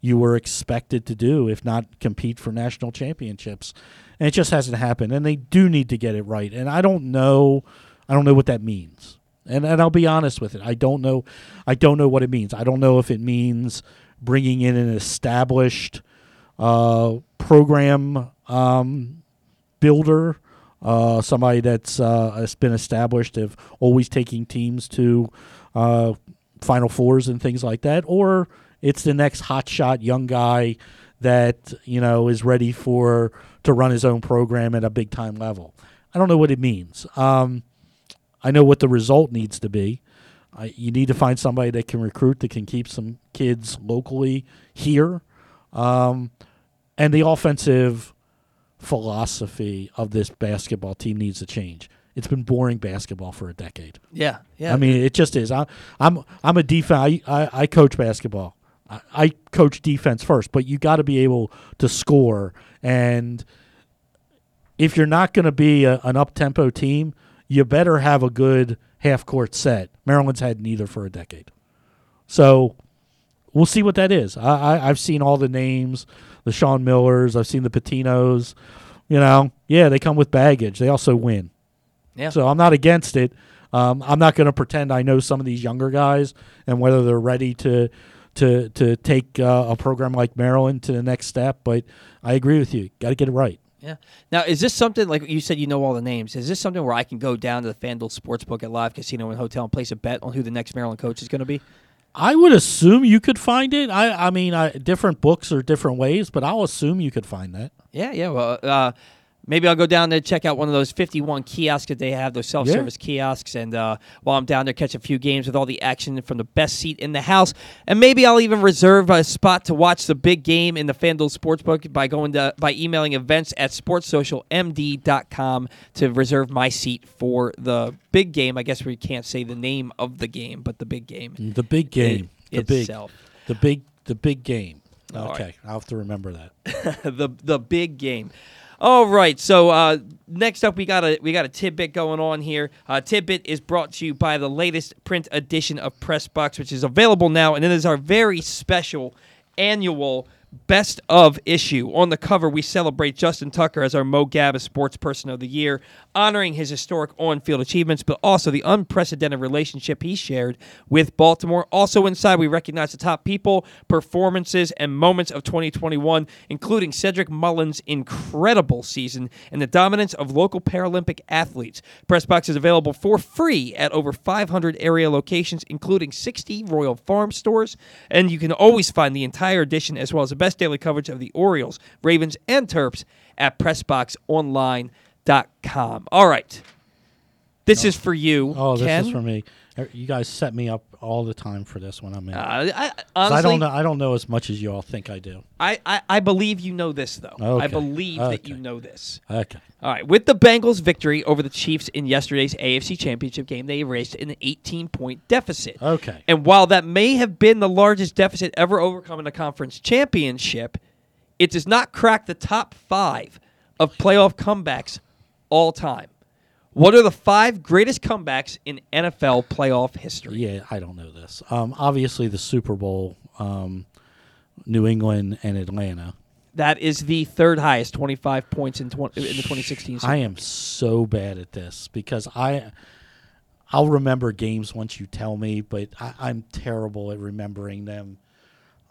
you were expected to do, if not compete for national championships. And it just hasn't happened. And they do need to get it right. And I don't know, I don't know what that means. And and I'll be honest with it. I don't know, I don't know what it means. I don't know if it means bringing in an established uh, program um, builder, uh, somebody that's uh, has been established of always taking teams to uh, Final Fours and things like that, or it's the next hotshot young guy that you know is ready for to run his own program at a big time level. I don't know what it means. Um, I know what the result needs to be. I, you need to find somebody that can recruit, that can keep some kids locally here, um, and the offensive philosophy of this basketball team needs to change. It's been boring basketball for a decade. Yeah, yeah. I mean, it just is. I, I'm I'm a defense. I, I, I coach basketball. I, I coach defense first, but you got to be able to score. And if you're not going to be a, an up tempo team, you better have a good half court set. Maryland's had neither for a decade, so we'll see what that is. I, I I've seen all the names, the Sean Millers. I've seen the Patinos. You know, yeah, they come with baggage. They also win. Yeah. So I'm not against it. Um, I'm not going to pretend I know some of these younger guys and whether they're ready to to to take uh, a program like Maryland to the next step. But I agree with you. Got to get it right. Yeah. Now, is this something like you said? You know all the names. Is this something where I can go down to the FanDuel Sportsbook at Live Casino and Hotel and place a bet on who the next Maryland coach is going to be? I would assume you could find it. I I mean, I, different books are different ways, but I'll assume you could find that. Yeah, yeah. Well, uh, maybe I'll go down there check out one of those 51 kiosks that they have, those self-service kiosks, and uh, while I'm down there, catch a few games with all the action from the best seat in the house. And maybe I'll even reserve a spot to watch the big game in the FanDuel Sportsbook by going to by emailing events at sportssocialmd.com to reserve my seat for the big game. I guess we can't say the name of the game, but the big game. The big game. i- the big. itself. The big. The big game. Okay, right. I'll have to remember that. the the big game. All right, so uh, next up we got a we got a tidbit going on here. Uh, tidbit is brought to you by the latest print edition of Press Box, which is available now, and it is our very special annual best of issue. On the cover, we celebrate Justin Tucker as our Mo Gaba Sports Person of the Year, honoring his historic on-field achievements, but also the unprecedented relationship he shared with Baltimore. Also inside, we recognize the top people, performances, and moments of 2021, including Cedric Mullins' incredible season and the dominance of local Paralympic athletes. Pressbox is available for free at over 500 area locations, including 60 Royal Farm stores, and you can always find the entire edition as well as the best daily coverage of the Orioles, Ravens, and Terps at PressBoxOnline.com. All right. This is for you, Oh, this is for me. You guys set me up all the time for this when I'm in. Uh, I- honestly- I don't know. I don't know as much as you all think I do. I, I, I believe you know this, though. Okay. I Okay. believe that you know this. Okay. All right. With the Bengals' victory over the Chiefs in yesterday's AFC Championship game, they erased an 18 point deficit. Okay. And while that may have been the largest deficit ever overcome in a conference championship, it does not crack the top five of playoff comebacks all time. What are the five greatest comebacks in NFL playoff history? Yeah, I don't know this. Um, obviously, the Super Bowl, um, New England and Atlanta. That is the third highest, 25 points in, 20, in the 2016 season. I am so bad at this because I, I'll remember games once you tell me, but I, I'm terrible at remembering them.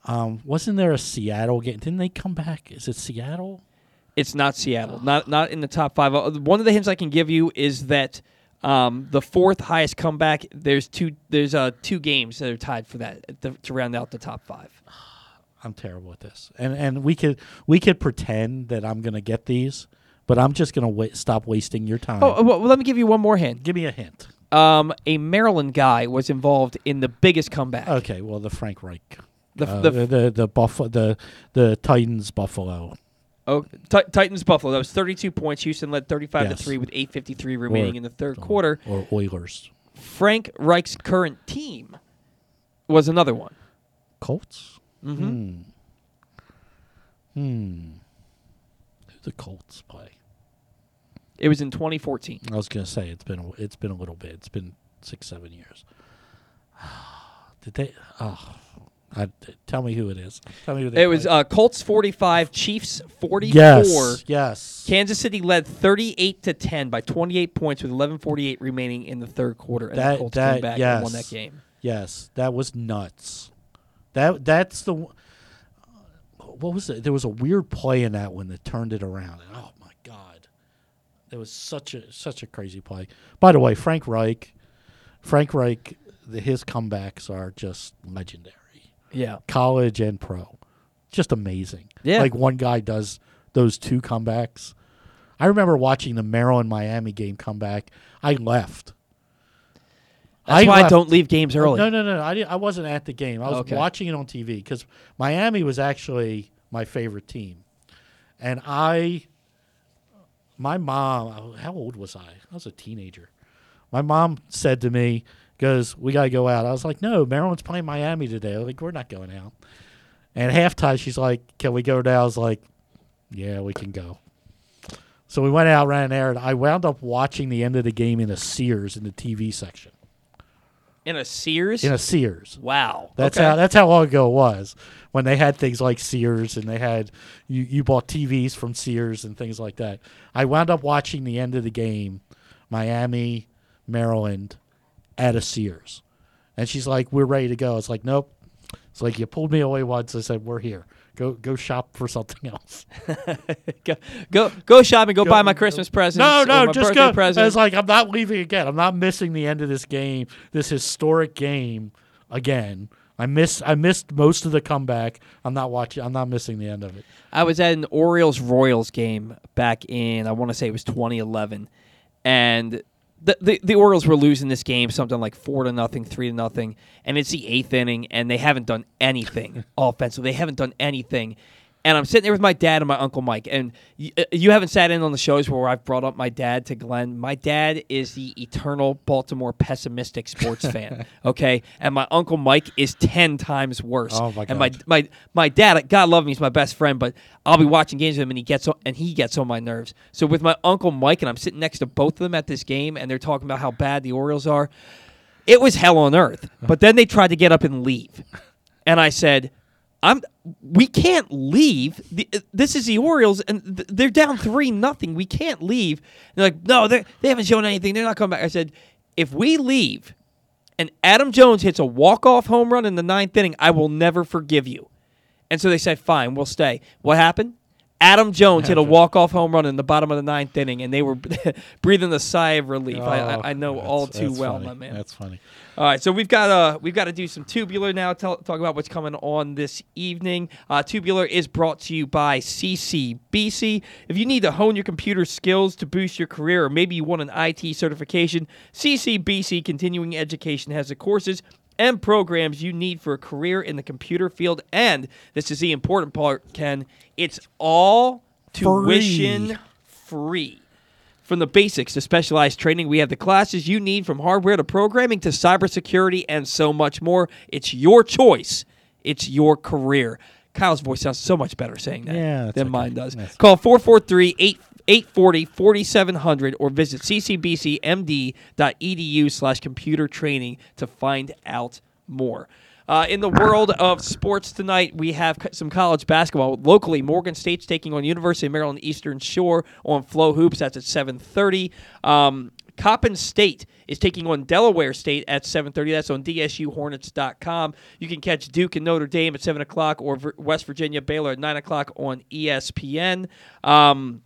Um, wasn't there a Seattle game? Didn't they come back? Is it Seattle? It's not Seattle. Not not in the top five. Uh, One of the hints I can give you is that um, the fourth highest comeback. There's two. There's uh, two games that are tied for that to, to round out the top five. I'm terrible at this, and and we could we could pretend that I'm gonna get these, but I'm just gonna wa- stop wasting your time. Oh, well, let me give you one more hint. Give me a hint. um, a Maryland guy was involved in the biggest comeback. Okay, well the Frank Reich, The- uh, the- the the the Buffalo the the Titans Buffalo. Oh, Ti- Titans Buffalo. That was 32 points. Houston led 35 Yes. to three with 8:53 remaining Or- in the third quarter. or Oilers. Frank Reich's current team was another one. Colts. Mhm. Hmm. Hmm. Who the Colts play? It was in 2014. I was gonna say it's been a, it's been a little bit. It's been six seven years. Did they? Oh, I, tell me who it is. Tell me who they. It was played. uh, Colts 45, Chiefs 44. Yes, yes. Kansas City led 38 to 10 by 28 points with 11:48 remaining in the third quarter, and the Colts that came back yes, and won that game. Yes, that was nuts. That that's the. What was it? There was a weird play in that one that turned it around. And, oh my god, there was such a such a crazy play. By the way, Frank Reich, Frank Reich, the, his comebacks are just legendary. Yeah. college and pro, just amazing. Yeah. like one guy does those two comebacks. I remember watching the Maryland Miami game come back. I left. That's why I don't leave games early. No, no, no. I, I wasn't at the game. I was Okay. watching it on TV because Miami was actually my favorite team, and I, my mom. How old was I? I was a teenager. My mom said to me, "Goes, we gotta go out." I was like, "No, Maryland's playing Miami today. Like, we're not going out." And at halftime, she's like, "Can we go now?" I was like, "Yeah, we can go." So we went out, ran an errand. I wound up watching the end of the game in a Sears in the TV section. In a Sears? In a Sears. Wow. That's Okay. how that's how long ago it was when they had things like Sears and they had you, you bought TVs from Sears and things like that. I wound up watching the end of the game, Miami, Maryland, at a Sears, and she's like, "We're ready to go." It's like, "Nope." It's like you pulled me away once. I said, "We're here. Go go shop for something else." go, go go and Go, buy my Christmas presents. No, no, just go. Present. It's like I'm not leaving again. I'm not missing the end of this game, this historic game again. I miss I missed most of the comeback. I'm not watching. I'm not missing the end of it. I was at an Orioles Royals game back in I want to say it was 2011, and the, the the Orioles were losing this game something like four to nothing, three to nothing, and it's the eighth inning, and they haven't done anything offensively. They haven't done anything. And I'm sitting there with my dad and my uncle Mike, and y- uh, you haven't sat in on the shows where I've brought up my dad to Glenn. My dad is the eternal Baltimore pessimistic sports fan, okay, and my uncle Mike is ten times worse. Oh, my god! And my my my dad, God love him, he's my best friend, but I'll be watching games with him and he gets on, and he gets on my nerves. So with my uncle Mike and I'm sitting next to both of them at this game and they're talking about how bad the Orioles are. It was hell on earth. But then they tried to get up and leave. And I said, I'm we can't leave. The, this is the Orioles and th- they're down 3 nothing. We can't leave. And they're like, "No, they they haven't shown anything. They're not coming back." I said, "If we leave and Adam Jones hits a walk-off home run in the ninth inning, I will never forgive you. And so they said, fine, we'll stay. What happened? Adam Jones hit a walk-off home run in the bottom of the ninth inning, and they were breathing a sigh of relief. I, I, I know Oh, all too well, funny. my man. That's funny. All right, so we've got uh we've got to do some tubular now. Tell, talk about what's coming on this evening. Uh, tubular is brought to you by CCBC. If you need to hone your computer skills to boost your career, or maybe you want an IT certification, CCBC Continuing Education has the courses and programs you need for a career in the computer field. And this is the important part, Ken. It's all tuition free. From the basics to specialized training, we have the classes you need from hardware to programming to cybersecurity and so much more. It's your choice. It's your career. Kyle's voice sounds so much better saying that Yeah, than okay. mine does. That's- Call 443 840 4700 or visit ccbcmd.edu slash computer training to find out more. Uh, in the world of sports tonight, we have some college basketball. Locally, Morgan State's taking on University of Maryland Eastern Shore on FloHoops. That's at 7:30. Um, Coppin State is taking on Delaware State at 7:30. That's on DSUHornets.com. You can catch Duke and Notre Dame at 7 o'clock, or Vir- West Virginia Baylor at 9 o'clock on ESPN. Um,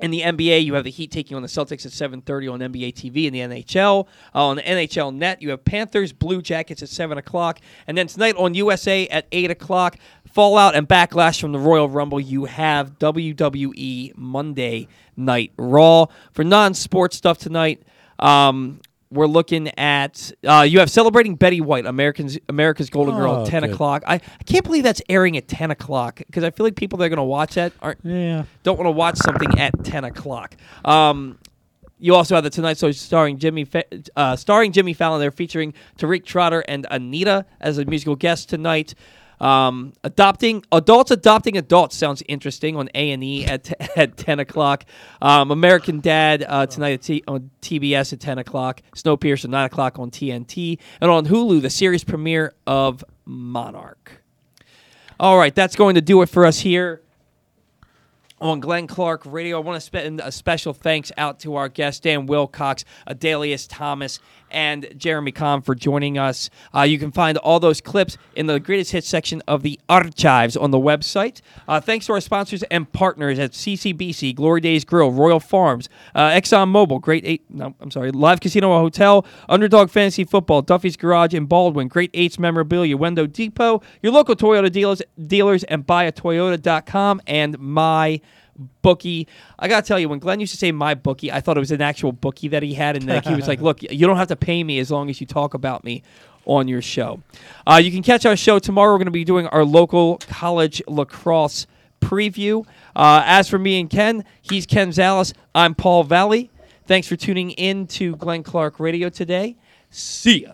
in the NBA, you have the Heat taking on the Celtics at 7:30 on NBA TV. In the NHL, uh, on the NHL Net, you have Panthers Blue Jackets at 7 o'clock, and then tonight on USA at 8 o'clock, Fallout and Backlash from the Royal Rumble. You have WWE Monday Night Raw for non-sports stuff tonight. Um, we're looking at uh, you have celebrating Betty White, Americans America's Golden Girl, Oh, at ten o'clock. I, I can't believe that's airing at ten o'clock because I feel like people that are going to watch that aren't Yeah. don't want to watch something at ten o'clock. Um, you also have the Tonight Show starring Jimmy, Fa- uh, starring Jimmy Fallon. They're featuring Tariq Trotter and Anita as a musical guest tonight. Um, adopting adults adopting adults sounds interesting on A and E at at ten o'clock. Um, American Dad uh, tonight at T- on TBS at ten o'clock. Snowpiercer nine o'clock on TNT and on Hulu the series premiere of Monarch. All right, that's going to do it for us here on Glenn Clark Radio. I want to spend a special thanks out to our guests, Dan Wilcox, Adalius Thomas, and Jeremy Conn for joining us. Uh, you can find all those clips in the greatest hits section of the archives on the website. Uh, thanks to our sponsors and partners at CCBC, Glory Days Grill, Royal Farms, uh, Exxon Mobil, Great Eight, no, I'm sorry, Live Casino Hotel, Underdog Fantasy Football, Duffy's Garage in Baldwin, Great Eights Memorabilia, Window Depot, your local Toyota dealers, dealers and buyatoyota.com, and my bookie. I gotta tell you, when Glenn used to say my bookie, I thought it was an actual bookie that he had, and like he was like, "Look, you don't have to pay me as long as you talk about me on your show." Uh, you can catch our show tomorrow. We're going to be doing our local college lacrosse preview. Uh, as for me and Ken, he's Ken Zales. I'm Paul Valley. Thanks for tuning in to Glenn Clark Radio today. See ya.